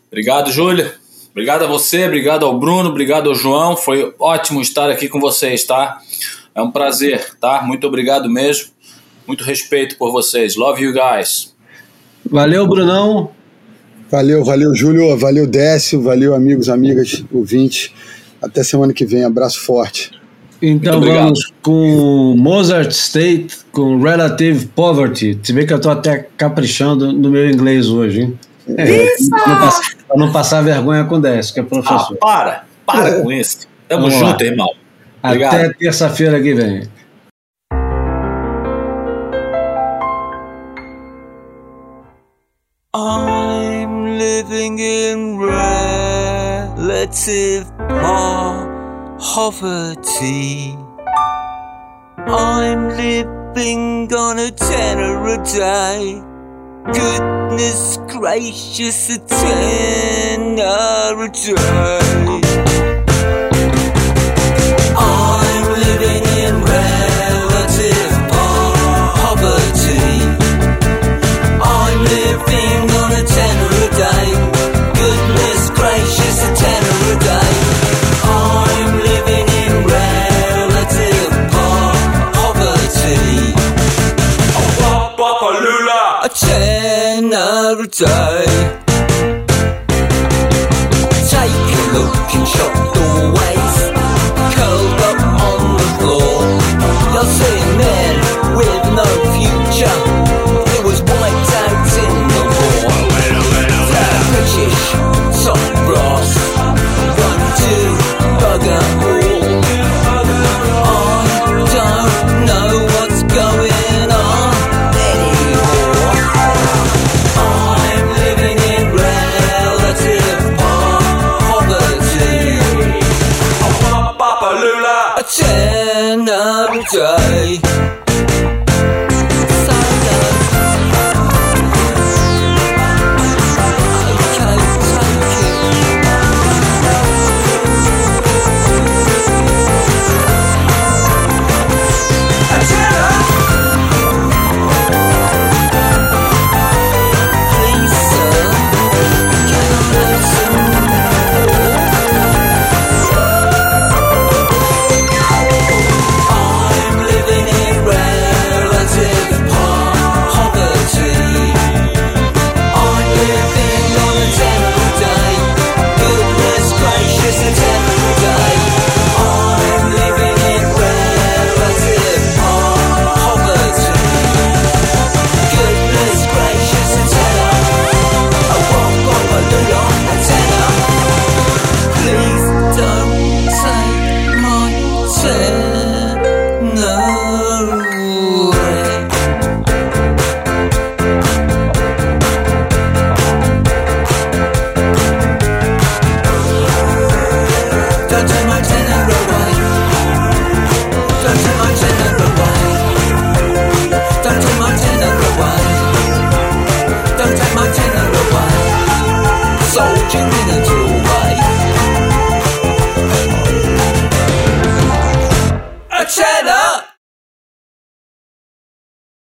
Obrigado, Júlia. Obrigado a você, obrigado ao Bruno, obrigado ao João. Foi ótimo estar aqui com vocês, tá? É um prazer, tá? Muito obrigado mesmo. Muito respeito por vocês. Love you guys.
Valeu, Brunão.
Valeu, valeu, Júlio. Valeu, Décio. Valeu, amigos, amigas, ouvintes. Até semana que vem. Abraço forte.
Então vamos com Mozart State, com Relative Poverty. Se vê que eu estou até caprichando no meu inglês hoje, hein?
Isso!
Para não passar vergonha com o Décio, que é
Ah,
professor.
para! Para com isso. Tamo
Vamos lá.
junto, irmão. Obrigado.
Até terça-feira que vem.
I'm in relative poverty. I'm living on a tenner a day. Goodness gracious, a tenner a day. A tenner a die